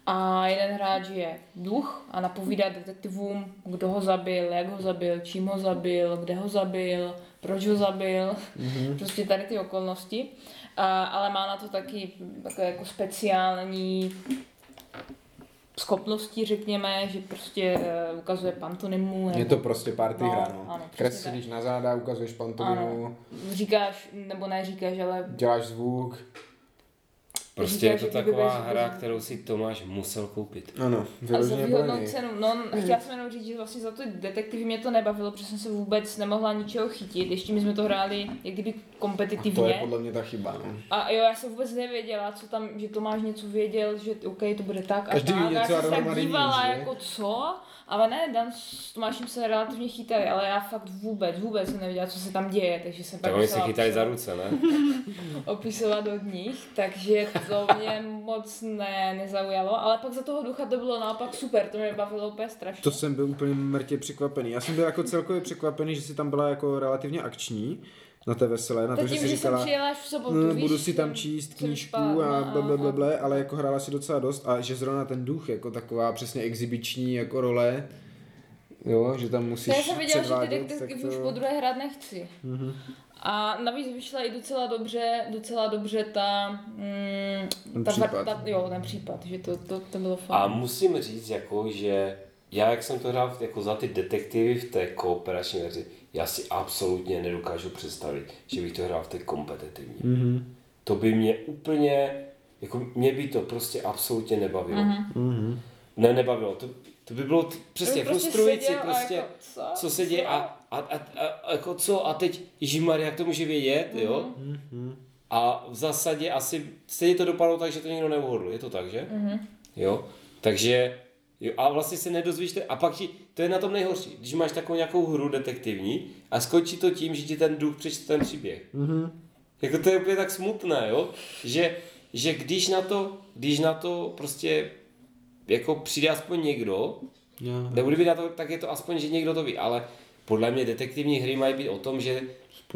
a jeden hráč je duch a napovídá detektivům, kdo ho zabil, jak ho zabil, čím ho zabil, kde ho zabil, proč ho zabil, mm-hmm. *laughs* prostě tady ty okolnosti. Uh, ale má na to taky takové jako speciální schopnosti, řekněme, že prostě uh, ukazuje pantonimu. Je nebo- to prostě party No, hra, no. ano, Kreslíš na záda, ukazuješ pantomimu, Říkáš, nebo neříkáš, ale děláš zvuk. Prostě je to taková hra, kterou si Tomáš musel koupit. Ano, A za výhodnou cenu. No, chtěla jsem jenom říct, že vlastně za ty detektivy mě to nebavilo, protože jsem se vůbec nemohla ničeho chytit. Ještě my jsme to hráli jak kdyby To je kompetitivně. podle mě ta chyba, no. A jo, já jsem vůbec nevěděla, co tam, že Tomáš něco věděl, že OK, to bude tak a Každý tak. ví a já něco a jsem se nic, dívala, že? jako co? Ale ne, Dan s Tomášem se relativně chytali, ale já fakt vůbec, vůbec jsem nevěděla, co se tam děje, takže jsem Tak pak oni se musela chytali za opisovat- ruce, ne? *laughs* opisovat od nich, takže *laughs* to mě moc ne, nezaujalo, ale pak za toho ducha to bylo naopak super, to mě bavilo úplně strašně. To jsem byl úplně mrtě překvapený. Já jsem byl jako celkově překvapený, že si tam byla jako relativně akční na té veselé, na to, to že tím, si že říkala, jsem přijela až v sobotu, no, víš, budu si tam číst knížku a no, ble, ble, ble, a- ble, ale jako hrála si docela dost a že zrovna ten duch, jako taková přesně exibiční jako role, jo, že tam musíš To já jsem viděla, že ty detektivy tak už to- po druhé hrát nechci. Mhm. A navíc vyšla i docela dobře, docela dobře ta, mm, Ten ta, případ. ta, jo, ten případ, že to, to, to bylo A fajn. musím říct, jako, že já, jak jsem to hrál jako za ty detektivy v té kooperační verzi, já si absolutně nedokážu představit, že bych to hrál v té kompetitivní. Mhm. To by mě úplně, jako mě by to prostě absolutně nebavilo. Mhm. Ne, nebavilo. To, to by bylo t- přesně by prostě frustrující, prostě, jako, co? co se děje a, a, a, a, a jako co a teď, Ježímar, jak to může vědět, jo? Mhm. A v zásadě asi stejně to dopadlo tak, že to nikdo neuhodl, je to tak, že? Mm-hmm. Jo, takže jo, a vlastně se nedozvíš, a pak ti, to je na tom nejhorší, když máš takovou nějakou hru detektivní a skončí to tím, že ti ten duch přečte ten příběh. Mhm. Jako to je úplně tak smutné, jo? Že, že když na to, když na to prostě jako přijde aspoň někdo, Jo. nebo kdyby na to, tak je to aspoň, že někdo to ví, ale podle mě detektivní hry mají být o tom, že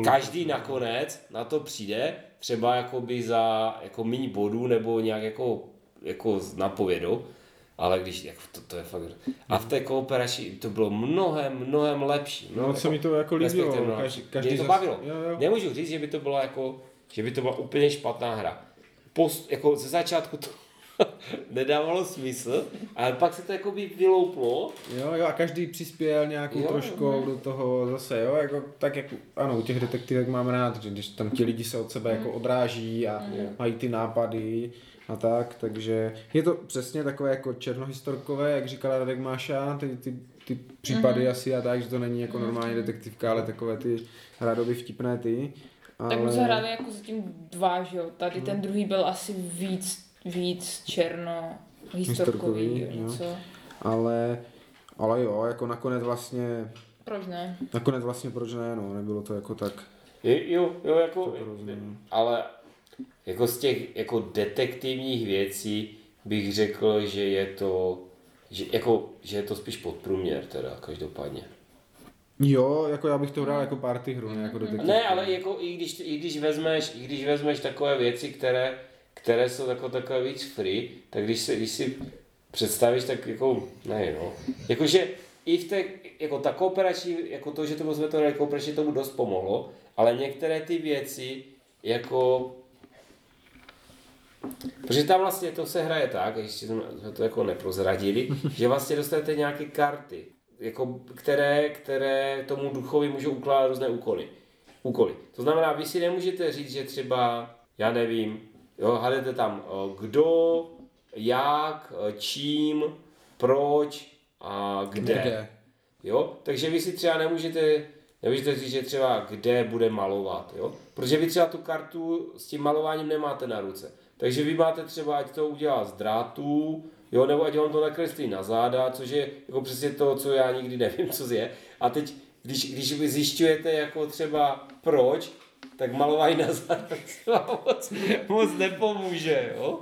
každý nakonec na to přijde, třeba jakoby za jako méně bodů nebo nějak jako, jako s napovědou, ale když, jako to, to je fakt, a v té kooperační to bylo mnohem, mnohem lepší. No, se mi to jako líbilo, mnohem každý- každý Mě to bavilo. jo, jo. Nemůžu říct, že by to bylo jako, že by to byla úplně špatná hra. Post, jako ze začátku to *laughs* nedávalo smysl, ale pak se to jako by vylouplo. Jo, jo, a každý přispěl nějakou Jo, do toho zase, jo, jako, tak jak, ano, u těch detektivek mám rád, že když tam ti lidi se od sebe jako odráží a mají ty nápady a tak, takže je to přesně takové jako černohistorkové, jak říkala Radek Máša, ty, ty, ty případy asi a tak, že to není jako normální detektivka, ale takové ty rádoby vtipné ty. Tak my jsme hráli jako zatím dva, že jo. Tady ten druhý byl asi víc, víc černo historkový, jo, něco. ale, ale jo, jako nakonec vlastně, Proč ne? nakonec vlastně proč ne, no, nebylo to jako tak, Jo, jo, jo jako, ale jako z těch jako detektivních věcí bych řekl, že je to, že, jako, že je to spíš podprůměr teda, každopádně. Jo, jako já bych to hrál jako party hru, ne jako detektiv. Ne, ale jako i když, i když vezmeš, i když vezmeš takové věci, které, které jsou jako takové víc free, tak když, se, když si představíš, tak jako, ne no, jakože i v té, jako ta kooperační, jako to, že tomu jsme to dali kooperační, tomu dost pomohlo, ale některé ty věci, jako Protože tam vlastně to se hraje tak, ještě jsme to jako neprozradili, *laughs* že vlastně dostanete nějaké karty, jako, které, které tomu duchovi můžou ukládat různé úkoly. úkoly. To znamená, vy si nemůžete říct, že třeba, já nevím, jo, hádete tam eh, kdo, jak, eh, čím, proč a kde. Kde? Jo? Takže vy si třeba nemůžete, nemůžete říct, že třeba kde bude malovat, jo? Protože vy třeba tu kartu s tím malováním nemáte na ruce. Takže vy máte třeba, ať to udělá z drátů, jo, nebo ať vám to nakreslí na záda, což je jako přesně to, co já nikdy nevím, co je. A teď, když, když vy zjišťujete jako třeba proč, tak malování na vám moc, moc nepomůže, jo?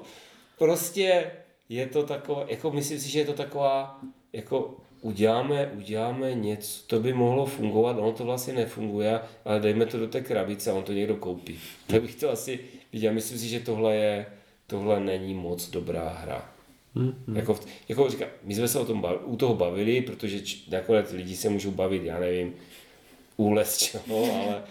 Prostě je to takové, jako myslím si, že je to taková, jako uděláme, uděláme něco, to by mohlo fungovat, ono to vlastně nefunguje, ale dejme to do té krabice a on to někdo koupí. Tak bych to asi viděl. Myslím si, že tohle je, tohle není moc dobrá hra. Mm-hmm. Jako, jako říkám, my jsme se o tom bavili, u toho bavili, protože č, nakonec lidi se můžou bavit, já nevím, úles čeho, ale,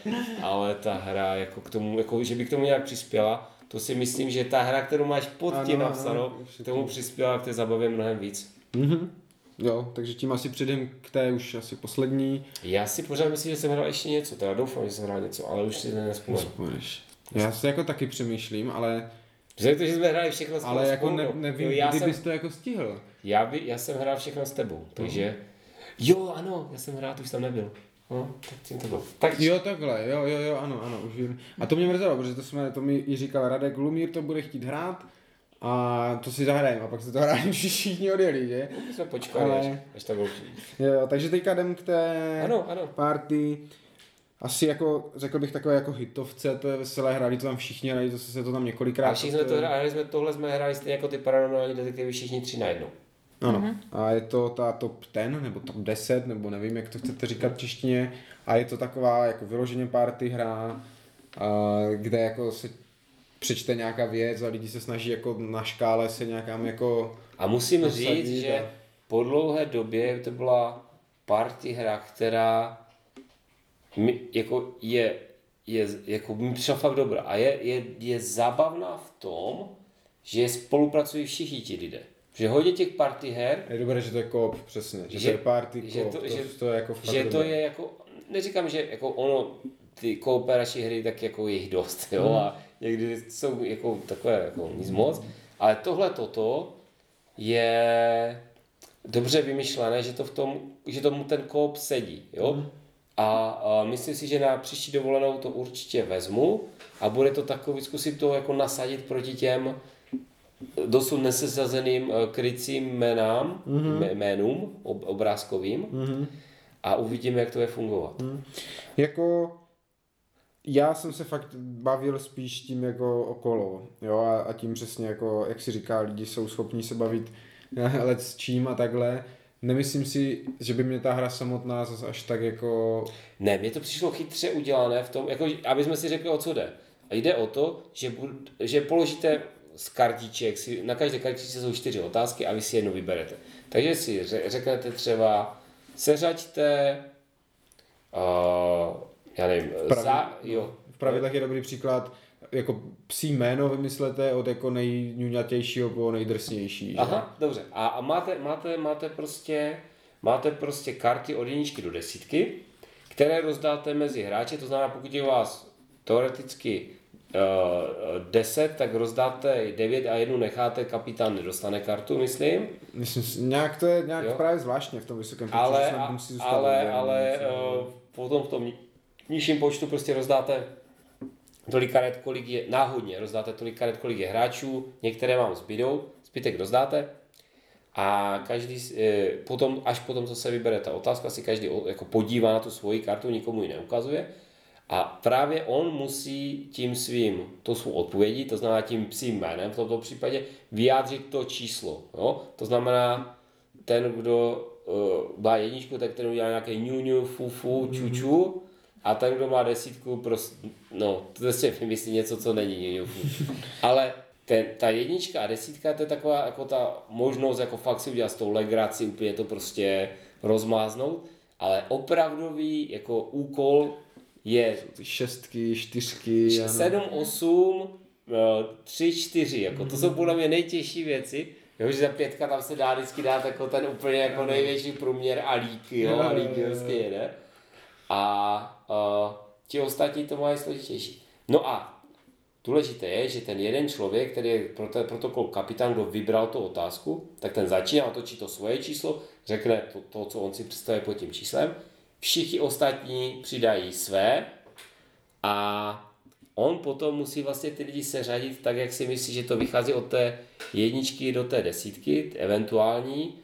ale ta hra, jako k tomu, jako, že by k tomu nějak přispěla, to si myslím, že ta hra, kterou máš pod tím ano, napsanou, tomu přispěla k té zabavě mnohem víc. Mhm. Jo, takže tím asi přijdem k té už asi poslední. Já si pořád myslím, že jsem hrál ještě něco, teda doufám, že jsem hrál něco, ale už si nespomenu. Já si jako taky přemýšlím, ale, tomu, že jsme hráli všechno ale spolu, jako ne, jo, nevím, já, kdy jsem, bys to jako stihl. já, by, já jsem hrál všechno s tebou, takže... Jo, ano, já jsem hrál, už tam nebyl. No, tak tím to bylo. Tak Jo, takhle, jo, jo, jo, ano, ano, už vím. A to mě mrzelo, protože to, jsme, to mi i říkal Radek, Lumír to bude chtít hrát a to si zahrajeme. A pak se to hráli, *laughs* všichni odjeli, že? my jsme počkali, Ale- až, až to bylo. Jo, takže teďka jdem k té Ano, ano. party. asi jako, řekl bych takové jako hitovce, to je veselé, hráli to tam všichni, hráli to se to tam několikrát. A všichni jsme to hráli, jsme, tohle jsme hráli stejně jako ty paranormální detektivy všichni tři najednou. Ano. Mm-hmm. A je to ta top 10 nebo top 10, nebo nevím, jak to chcete říkat v češtině. A je to taková jako vyloženě party hra, a, kde jako se přečte nějaká věc a lidi se snaží jako na škále se nějakám jako... A musím říct, že po dlouhé době to byla party hra, která mi, jako je, je, jako mi přišla fakt dobrá a je, je, je zábavná v tom, že spolupracují všichni ti lidé. Že hodně těch party her... Je dobré, že to je koop, přesně. Že, že to je party že to, to, že, to, je jako Že to je jako, neříkám, že jako ono, ty kooperační hry, tak jako je jich dost, jo, hmm. a někdy jsou jako takové jako nic moc, ale tohle toto je dobře vymyšlené, že to v tom, že tomu ten koop sedí, jo. Hmm. A, a myslím si, že na příští dovolenou to určitě vezmu a bude to takový, zkusit to jako nasadit proti těm dosud nesesazeným eh, krycím jménám, mm-hmm. jménům ob, obrázkovým mm-hmm. a uvidíme, jak to je fungovat. Mm. Jako já jsem se fakt bavil spíš tím jako okolo, jo, a, a tím přesně jako, jak si říká, lidi jsou schopní se bavit let s čím a takhle. Nemyslím si, že by mě ta hra samotná zase až tak jako... Ne, mně to přišlo chytře udělané v tom, jako, aby jsme si řekli, o co jde. A jde o to, že, bud, že položíte z kartiček, si, na každé kartičce jsou čtyři otázky a vy si jednu vyberete. Takže si řeknete třeba, seřaďte, uh, já nevím, v, pravidl, za, jo. v pravidlech je dobrý příklad, jako psí jméno vymyslete od jako nejňuňatějšího po nejdrsnější. Aha, dobře. A, a máte, máte, máte, prostě, máte prostě karty od jedničky do desítky, které rozdáte mezi hráče, to znamená, pokud je vás teoreticky 10, tak rozdáte 9 a jednu necháte, kapitán nedostane kartu, myslím. Myslím, nějak to je nějak jo? právě zvláštně v tom vysokém počtu, ale, a, musí ale, ale uh, potom v tom nižším počtu prostě rozdáte tolik karet, kolik je, náhodně rozdáte tolik karet, kolik je hráčů, některé vám zbydou, zbytek rozdáte a každý, eh, potom, až potom, co se vybere ta otázka, si každý jako podívá na tu svoji kartu, nikomu ji neukazuje a právě on musí tím svým, to svou odpovědí, to znamená tím psím jménem v tomto případě, vyjádřit to číslo. Jo? To znamená, ten, kdo uh, má jedničku, tak ten udělá nějaké ňu, fu, fu, ču, ču, a ten, kdo má desítku, prostě, no, to prostě vymyslí něco, co není ňu, fu. *laughs* Ale ten, ta jednička a desítka, to je taková jako ta možnost, jako fakt si udělat s tou legrací, úplně to prostě rozmáznout, ale opravdový jako úkol je... ty šestky, čtyřky. Sedm, osm, tři, čtyři, jako to jsou podle mě nejtěžší věci. Jo, že za pětka tam se dá vždycky dát jako ten úplně jako největší průměr a líky, jo, a líky prostě jede. A uh, ti ostatní to mají složitější. No a důležité je, že ten jeden člověk, který je pro ten protokol kapitán, kdo vybral tu otázku, tak ten začíná otočit to svoje číslo, řekne to, to co on si představuje pod tím číslem všichni ostatní přidají své a on potom musí vlastně ty lidi seřadit tak, jak si myslí, že to vychází od té jedničky do té desítky, eventuální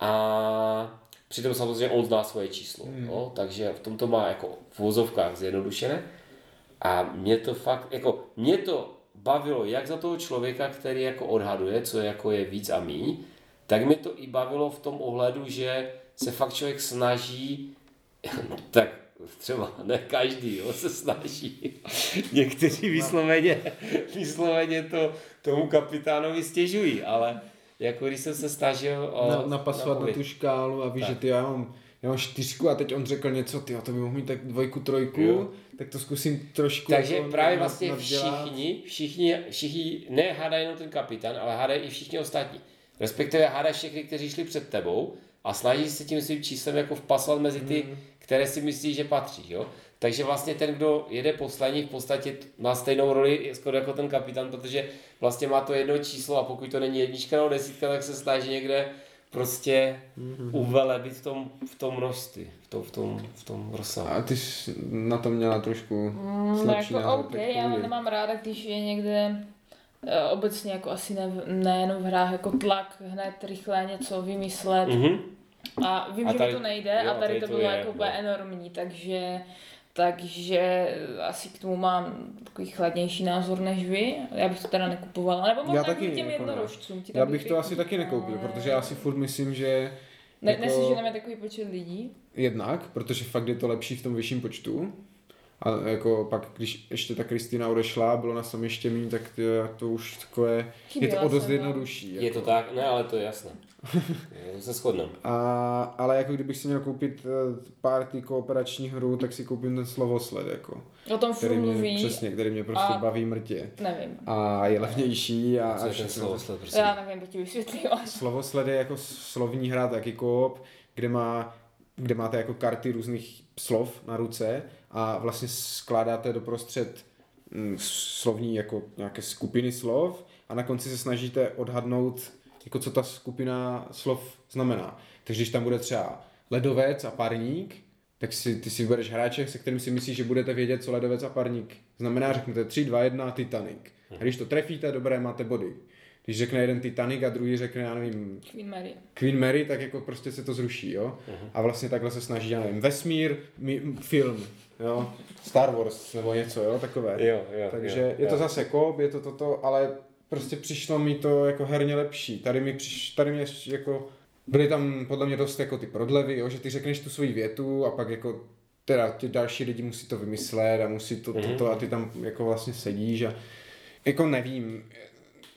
a přitom samozřejmě on zná svoje číslo, hmm. no, takže v tom to má jako v vozovkách zjednodušené a mě to fakt, jako mě to bavilo jak za toho člověka, který jako odhaduje, co jako je víc a míň, tak mi to i bavilo v tom ohledu, že se fakt člověk snaží *laughs* tak třeba ne každý jo, se snaží. *laughs* Někteří vysloveně, vysloveně to tomu kapitánovi stěžují, ale jako když jsem se snažil o, na, napasovat na, na tu škálu a víš, tak. že ty já mám, já mám čtyřku a teď on řekl něco, ty to by mohl mít tak dvojku, trojku, jo. tak to zkusím trošku. Takže jako právě vlastně všichni, všichni, všichni, ne hádají jenom ten kapitán, ale hádají i všichni ostatní. Respektive hádají všechny, kteří šli před tebou a snaží se tím svým číslem jako vpasovat mezi ty mm které si myslí, že patří. Jo? Takže vlastně ten, kdo jede poslední, v podstatě má stejnou roli skoro jako ten kapitán, protože vlastně má to jedno číslo a pokud to není jednička nebo desítka, tak se snaží někde prostě mm-hmm. uvelebit v tom, v tom množství, v tom, v tom, v tom rozsahu. A ty jsi na to měla trošku mm, jako OK, já nemám ráda, když je někde eh, obecně jako asi ne, nejenom v hrách jako tlak hned rychle něco vymyslet. Mm-hmm a vím, a tady, že mi to nejde jo, a tady, tady to bylo jako úplně enormní, takže takže asi k tomu mám takový chladnější názor než vy. Já bych to teda nekupovala, nebo možná Já taky těm jako ne. jednorožcům. ti Já bych to asi taky nekoupil, No, protože já si furt myslím, že Ne, jako- Neseženeme takový počet lidí. jednak, protože fakt je to lepší v tom vyšším počtu. A jako pak, když ještě ta Kristýna odešla, bylo na samé štěmí, tak to, to už takové, je to o dost no. jednodušší. Je to tak? Ne, ale to je jasné. To *laughs* se shodneme. A, ale jako kdybych si měl koupit eh, party kooperační hru, tak si koupím ten slovosled, jako, O tom který mě, mluví, přesně, který mě prostě a- baví mrtě. nevím. A je levnější a, Co a je ten slovosled, prosím? Já nevím, to ti vysvětlila. Slovosled je jako slovní hra, taky koop, kde, má, kde máte jako karty různých slov na ruce a vlastně skládáte doprostřed mm, slovní jako nějaké skupiny slov a na konci se snažíte odhadnout, jako co ta skupina slov znamená. Takže když tam bude třeba ledovec a parník, tak si, ty si vybereš hráče, se kterým si myslíš, že budete vědět, co ledovec a parník znamená. Řeknete 3, 2, 1, Titanic. A když to trefíte, dobré, máte body. Když řekne jeden Titanic a druhý řekne, já nevím, Queen Mary. Queen Mary, tak jako prostě se to zruší, jo. Mhm. A vlastně takhle se snaží, já nevím, vesmír, mi, film, jo. Star Wars nebo něco, jo, takové. Jo, jo, Takže jo, je to jo. zase kop, je to toto, ale prostě přišlo mi to jako herně lepší. Tady mi přiš, tady mě jako, byly tam podle mě dost jako ty prodlevy, jo, že ty řekneš tu svoji větu a pak jako teda ti další lidi musí to vymyslet a musí to, Mhm. toto a ty tam jako vlastně sedíš a jako nevím,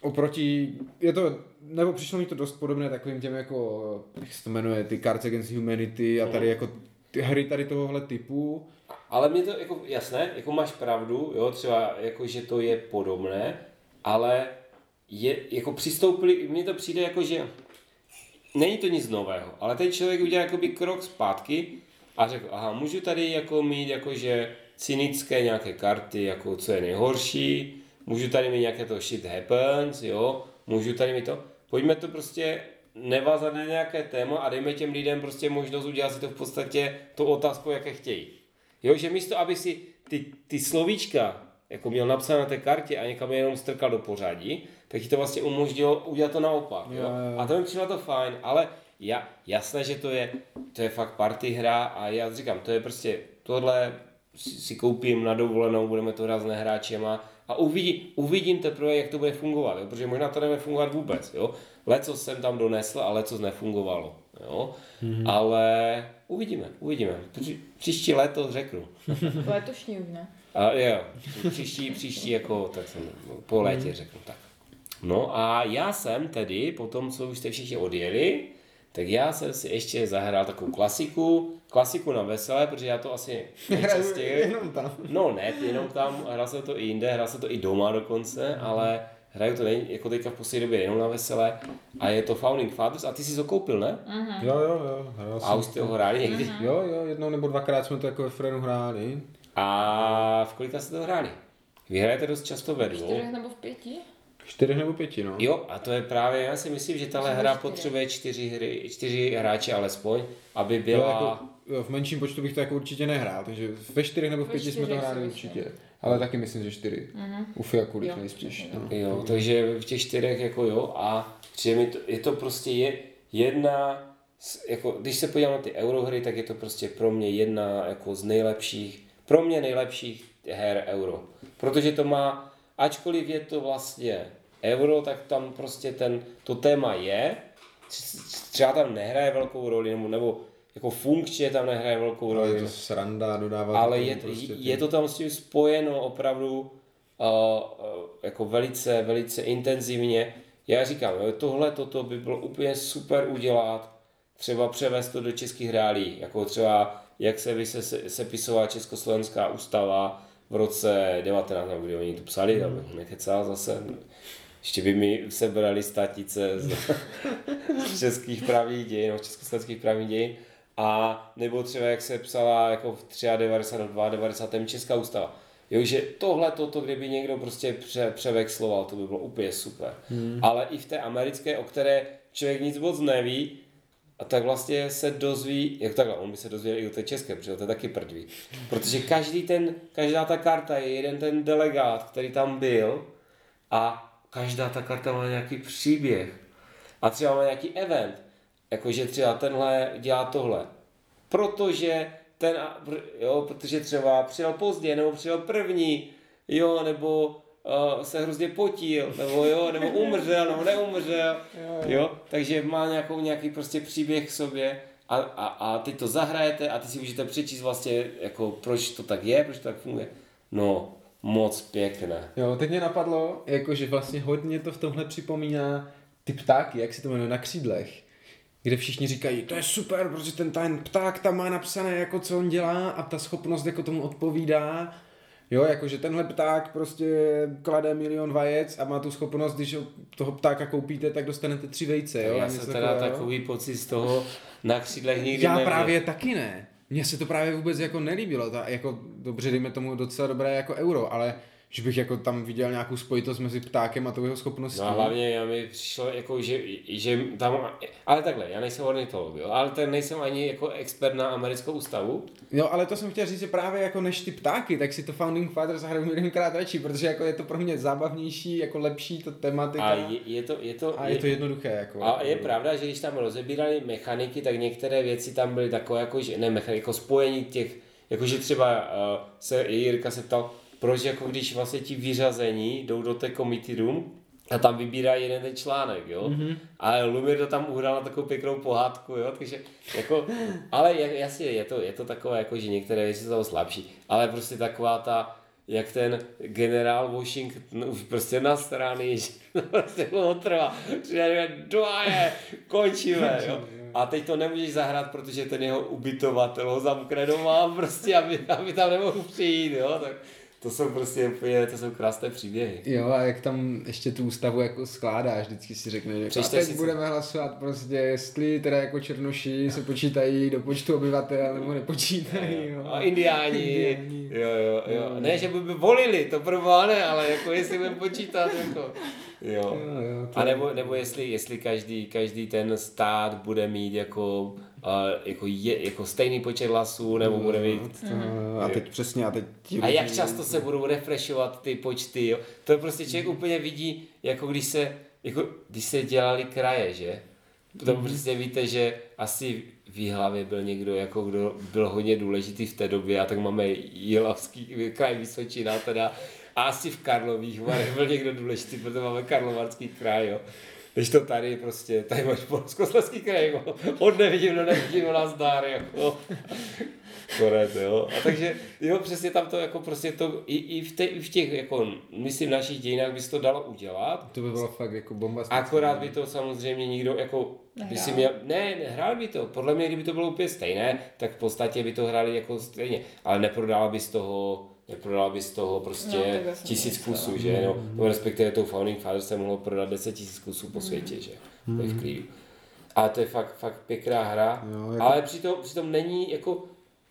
oproti, je to, nebo přišlo mi to dost podobné takovým těm jako, jak se to jmenuje, ty Cards Against Humanity a Mhm. tady jako ty hry tady tohohle typu, Ale mě to jako jasné, jako máš pravdu, jo, třeba jako, že to je podobné, ale je, jako přistoupili, mně to přijde jako, že není to nic nového, ale ten člověk udělal jakoby krok zpátky a řekl, aha, můžu tady jako mít jakože cynické nějaké karty, jako co je nejhorší, můžu tady mít nějaké to shit happens, jo, můžu tady mít to, pojďme to prostě nevázat na nějaké téma a dejme těm lidem prostě možnost udělat si to v podstatě tu otázku, jaké chtějí. Jo, že místo, aby si ty, ty slovíčka jako měl napsané na té kartě a někam je jenom strkal do pořadí, tak ti to vlastně umožnilo udělat to naopak. Jo? Jo. A to mi přišlo to fajn, ale ja, jasné, že to je, to je fakt party hra a já říkám, to je prostě tohle si, si koupím na dovolenou, budeme to hrát s nehráčema a uvidí, uvidím teprve, jak to bude fungovat, jo? protože možná to nebude fungovat vůbec. Jo? Leco jsem tam donesl a leco nefungovalo. Jo? Mm-hmm. Ale uvidíme, uvidíme. Při, příští léto řeknu. Letošní už ne. A jo, příští, příští jako, tak jsem po létě řeknu tak. No a já jsem tedy, po tom, co už jste všichni odjeli, tak já jsem si ještě zahrál takovou klasiku, klasiku na veselé, protože já to asi nejčastěji... jenom tam. No ne, jenom tam, hrál se to i jinde, hrál se to i doma dokonce, ale hraju to nej, jako teďka v poslední době jenom na veselé a je to Founding Fathers a ty jsi to koupil, ne? Jo, jo, jo. hrál A už jste ho hráli někdy? Jo, jo, jednou nebo dvakrát jsme to jako ve Frenu hráli. A v kolika jste to hráli? Vy hrajete dost často ve V dvou. čtyřech nebo v pěti? Čtyři nebo pěti, no. Jo, a to je právě, já si myslím, že tahle hra čtyři. potřebuje čtyři, hry, čtyři hráče alespoň, aby Jo, byla... jako, jo, v menším počtu bych to jako určitě nehrál, takže ve čtyřech nebo v pěti jsme to hráli určitě. Ale taky myslím, že čtyři. U Fiakulik Jo, nejspíš. přesně No. Jo, takže v těch čtyřech jako jo a přijde mi to, je to prostě je, jedna, z, jako, když se podívám na ty eurohry, tak je to prostě pro mě jedna jako z nejlepších, pro mě nejlepších her euro. Protože to má, ačkoliv je to vlastně euro, tak tam prostě ten, to téma je, třeba tam nehraje velkou roli, nebo, nebo jako funkčně tam nehraje velkou Ale je roli. to sranda, dodává Ale je, prostě ty- je to tam s tím spojeno opravdu uh, jako velice, velice intenzivně. Já říkám, jo, tohle toto by bylo úplně super udělat, třeba převést to do českých reálí, jako třeba jak se, se sepisovala Československá ústava v roce 19, nebo kdy oni to psali, mm. abych nekecal zase. Ještě by mi sebrali statice z, z *laughs* českých právních dějin, no, československých právních dějin. A nebo třeba jak se psala jako v 93, 90. Česká ústava. Jo, že tohle, toto, kdyby někdo prostě pře, převexloval, to by bylo úplně super. Hmm. Ale i v té americké, o které člověk nic moc neví, a tak vlastně se dozví, jak takhle, on by se dozvěděl i o té české, protože to je taky prdví. Protože každý ten, každá ta karta je jeden ten delegát, který tam byl a každá ta karta má nějaký příběh. A třeba má nějaký event, jakože třeba tenhle dělá tohle. Protože ten, jo, protože třeba přijel pozdě, nebo přijel první, jo, nebo uh, se hrozně potil, nebo jo, nebo umřel, nebo neumřel, jo, takže má nějakou, nějaký prostě příběh k sobě a, a, a ty to zahrajete a ty si můžete přečíst vlastně, jako proč to tak je, proč to tak funguje. No, moc pěkné. Jo, teď mě napadlo, jako že vlastně hodně to v tomhle připomíná ty ptáky, jak se to jmenuje, na křídlech. Kde všichni říkají, to je super, protože ten, ten pták tam má napsané, jako co on dělá a ta schopnost jako tomu odpovídá. Jo, jakože tenhle pták prostě klade milion vajec a má tu schopnost, když toho ptáka koupíte, tak dostanete tři vejce. Jo? Já jsem teda takového, takový pocit z toho na křídlech nikdy Já neměl. právě taky ne. Mně se to právě vůbec jako nelíbilo. Ta, jako, dobře, dejme tomu docela dobré jako euro, ale že bych jako tam viděl nějakou spojitost mezi ptákem a tou jeho schopností. No a hlavně já mi přišlo jako, že, že tam, ale takhle, já nejsem ornitolog, jo, ale ten nejsem ani jako expert na americkou ústavu. Jo, ale to jsem chtěl říct, že právě jako než ty ptáky, tak si to Founding Fathers zahraju miliոնkrát radši, protože jako je to pro mě zábavnější, jako lepší to tematika. A je, je to, je to, a je, je to jednoduché. Jako, a je pravda, že když tam rozebírali mechaniky, tak některé věci tam byly takové, jako, že ne, mechaniky, jako spojení těch, jakože třeba uh, se Jirka se ptal, proč jako když vlastně ti vyřazení jdou do té committee room a tam vybírá jeden ten článek, jo. Mm-hmm. A Lumir to tam uhrál na takovou pěknou pohádku, jo, takže jako, ale jasně, je to, je to takové, jako, že některé věci jsou slabší, ale prostě taková ta, jak ten generál Washington už prostě na strany, že *laughs* prostě dlouho trvá, že já nevím, je, končíme, jo. A teď to nemůžeš zahrát, protože ten jeho ubytovatel ho zamkne doma, *laughs* prostě, aby, aby tam nemohl přijít, jo, tak to jsou prostě úplně, to jsou krásné příběhy. Jo, a jak tam ještě tu ústavu jako skládáš, vždycky si řekne, že a teď budeme hlasovat prostě, jestli teda jako černoši se počítají do počtu obyvatel, nebo nepočítají. Jo. A indiáni, indiáni. Jo, jo, jo. No. Ne, že by volili, to prvá ne, ale jako jestli budeme počítat, jako. Jo. jo, jo to... A nebo, nebo jestli, jestli každý, každý ten stát bude mít jako jako, je, jako stejný počet hlasů, nebo bude mít... Mm. A teď přesně, a teď... A jak často se budou refreshovat ty počty, jo? To prostě člověk úplně vidí, jako když se, jako když se dělali kraje, že? To mm. prostě víte, že asi v hlavě byl někdo, jako kdo byl hodně důležitý v té době a tak máme Jilavský kraj Vysočina teda a asi v Karlových Varech byl někdo důležitý, protože máme Karlovarský kraj, jo. Když to tady prostě, tady máš polskosleský kraj, jako, od nevidím do nevidím, nás dár, jako. Korect, jo. A takže, jo, přesně tam to jako prostě to, i, i, v, te, i v těch, jako, myslím, našich dějinách by se to dalo udělat. To by bylo fakt jako bomba. Akorát by to samozřejmě nikdo, jako, Nehrál. by si měl, ne, nehrál by to. Podle mě, kdyby to bylo úplně stejné, tak v podstatě by to hráli jako stejně. Ale neprodal by z toho neprodal by z toho prostě no, tisíc kusů, že? No, no, respektive tou Founding Fathers se mohlo prodat 10 tisíc kusů po světě, že? Mm. To je v klidu. A to je fakt, fakt pěkná hra, jo, jako... ale přitom, přitom není jako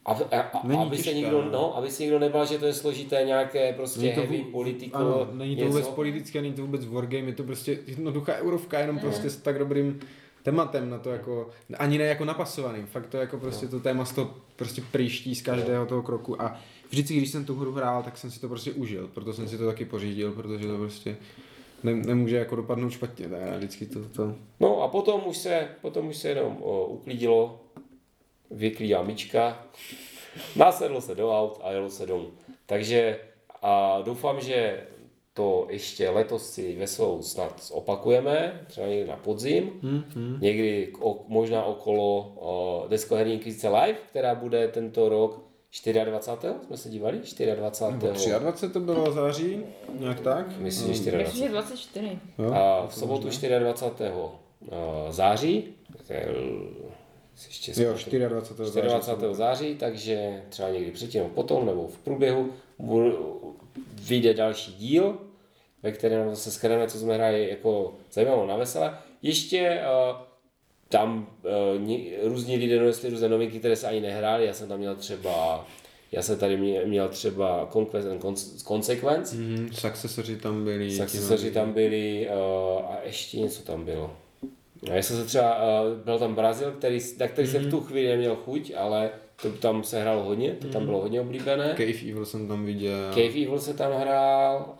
aby, a, a, není aby, těžká, se nikdo, no, aby si nikdo nebál, že to je složité nějaké prostě není to heavy vů, politiko. Ano, není to něco. vůbec politické, není to vůbec wargame, je to prostě jednoduchá eurovka, jenom mm. prostě s tak dobrým tématem na to jako, ani ne jako napasovaným, fakt to jako prostě no. to téma z toho prostě příští z každého no. toho kroku a vždycky, když jsem tu hru hrál, tak jsem si to prostě užil, proto jsem si to taky pořídil, protože to prostě ne, nemůže jako dopadnout špatně, já vždycky to, to... No a potom už se, potom už se jenom o, uklidilo, vyklídá myčka, *laughs* nasedlo se do aut a jelo se domů. Takže a doufám, že to ještě letos si veselou snad opakujeme, třeba někdy na podzim, hmm, hmm. někdy o, možná okolo o, deskoherní live, která bude tento rok 24. jsme se dívali? 24. Nebo 23. to bylo září, nějak tak? Myslím, že 24. Myslím, že 24. A v sobotu 24. září, ještě jo, 24. 24. září, září, takže třeba někdy předtím, potom, nebo v průběhu vyjde další díl, ve kterém zase skrneme, co jsme hráli jako zajímavou na veselé. Ještě uh, tam uh, různí lidé donesli různé novinky, které se ani nehrály. Já jsem tam měl třeba já jsem tady měl, měl třeba Conquest and Consequence. Mm, successory tam byli. Successory tam byli uh, a ještě něco tam bylo. A jestli se třeba, uh, byl tam Brazil, který, na který mm-hmm. se v tu chvíli neměl chuť, ale to tam se hralo hodně, to tam bylo hodně oblíbené. Cave Evil jsem tam viděl. Cave Evil se tam hrál,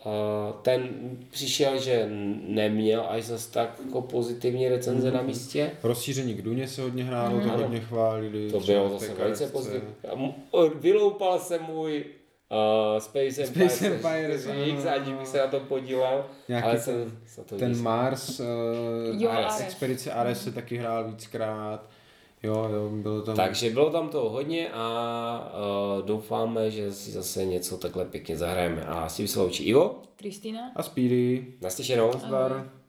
ten přišel, že neměl až zase tak jako pozitivní recenze na místě. Rozšíření k Duně se hodně hrálo, to Ano. hodně chválili. To bylo zase velice pozitivní. Vyloupal se můj uh, Space Empire, Space Empires, X, aniž bych se na to podílel, Nějaký ale ten- jsem se to Ten Mars, uh, Jo, Ares. Ares. Expedice Ares se taky hrál víckrát. Jo, jo, bylo tam... Takže bylo tam toho hodně a uh, doufáme, že si zase něco takhle pěkně zahrajeme. A s tím se loučí Ivo. Kristýna? A Speedy. Naslyšenou. Zdar.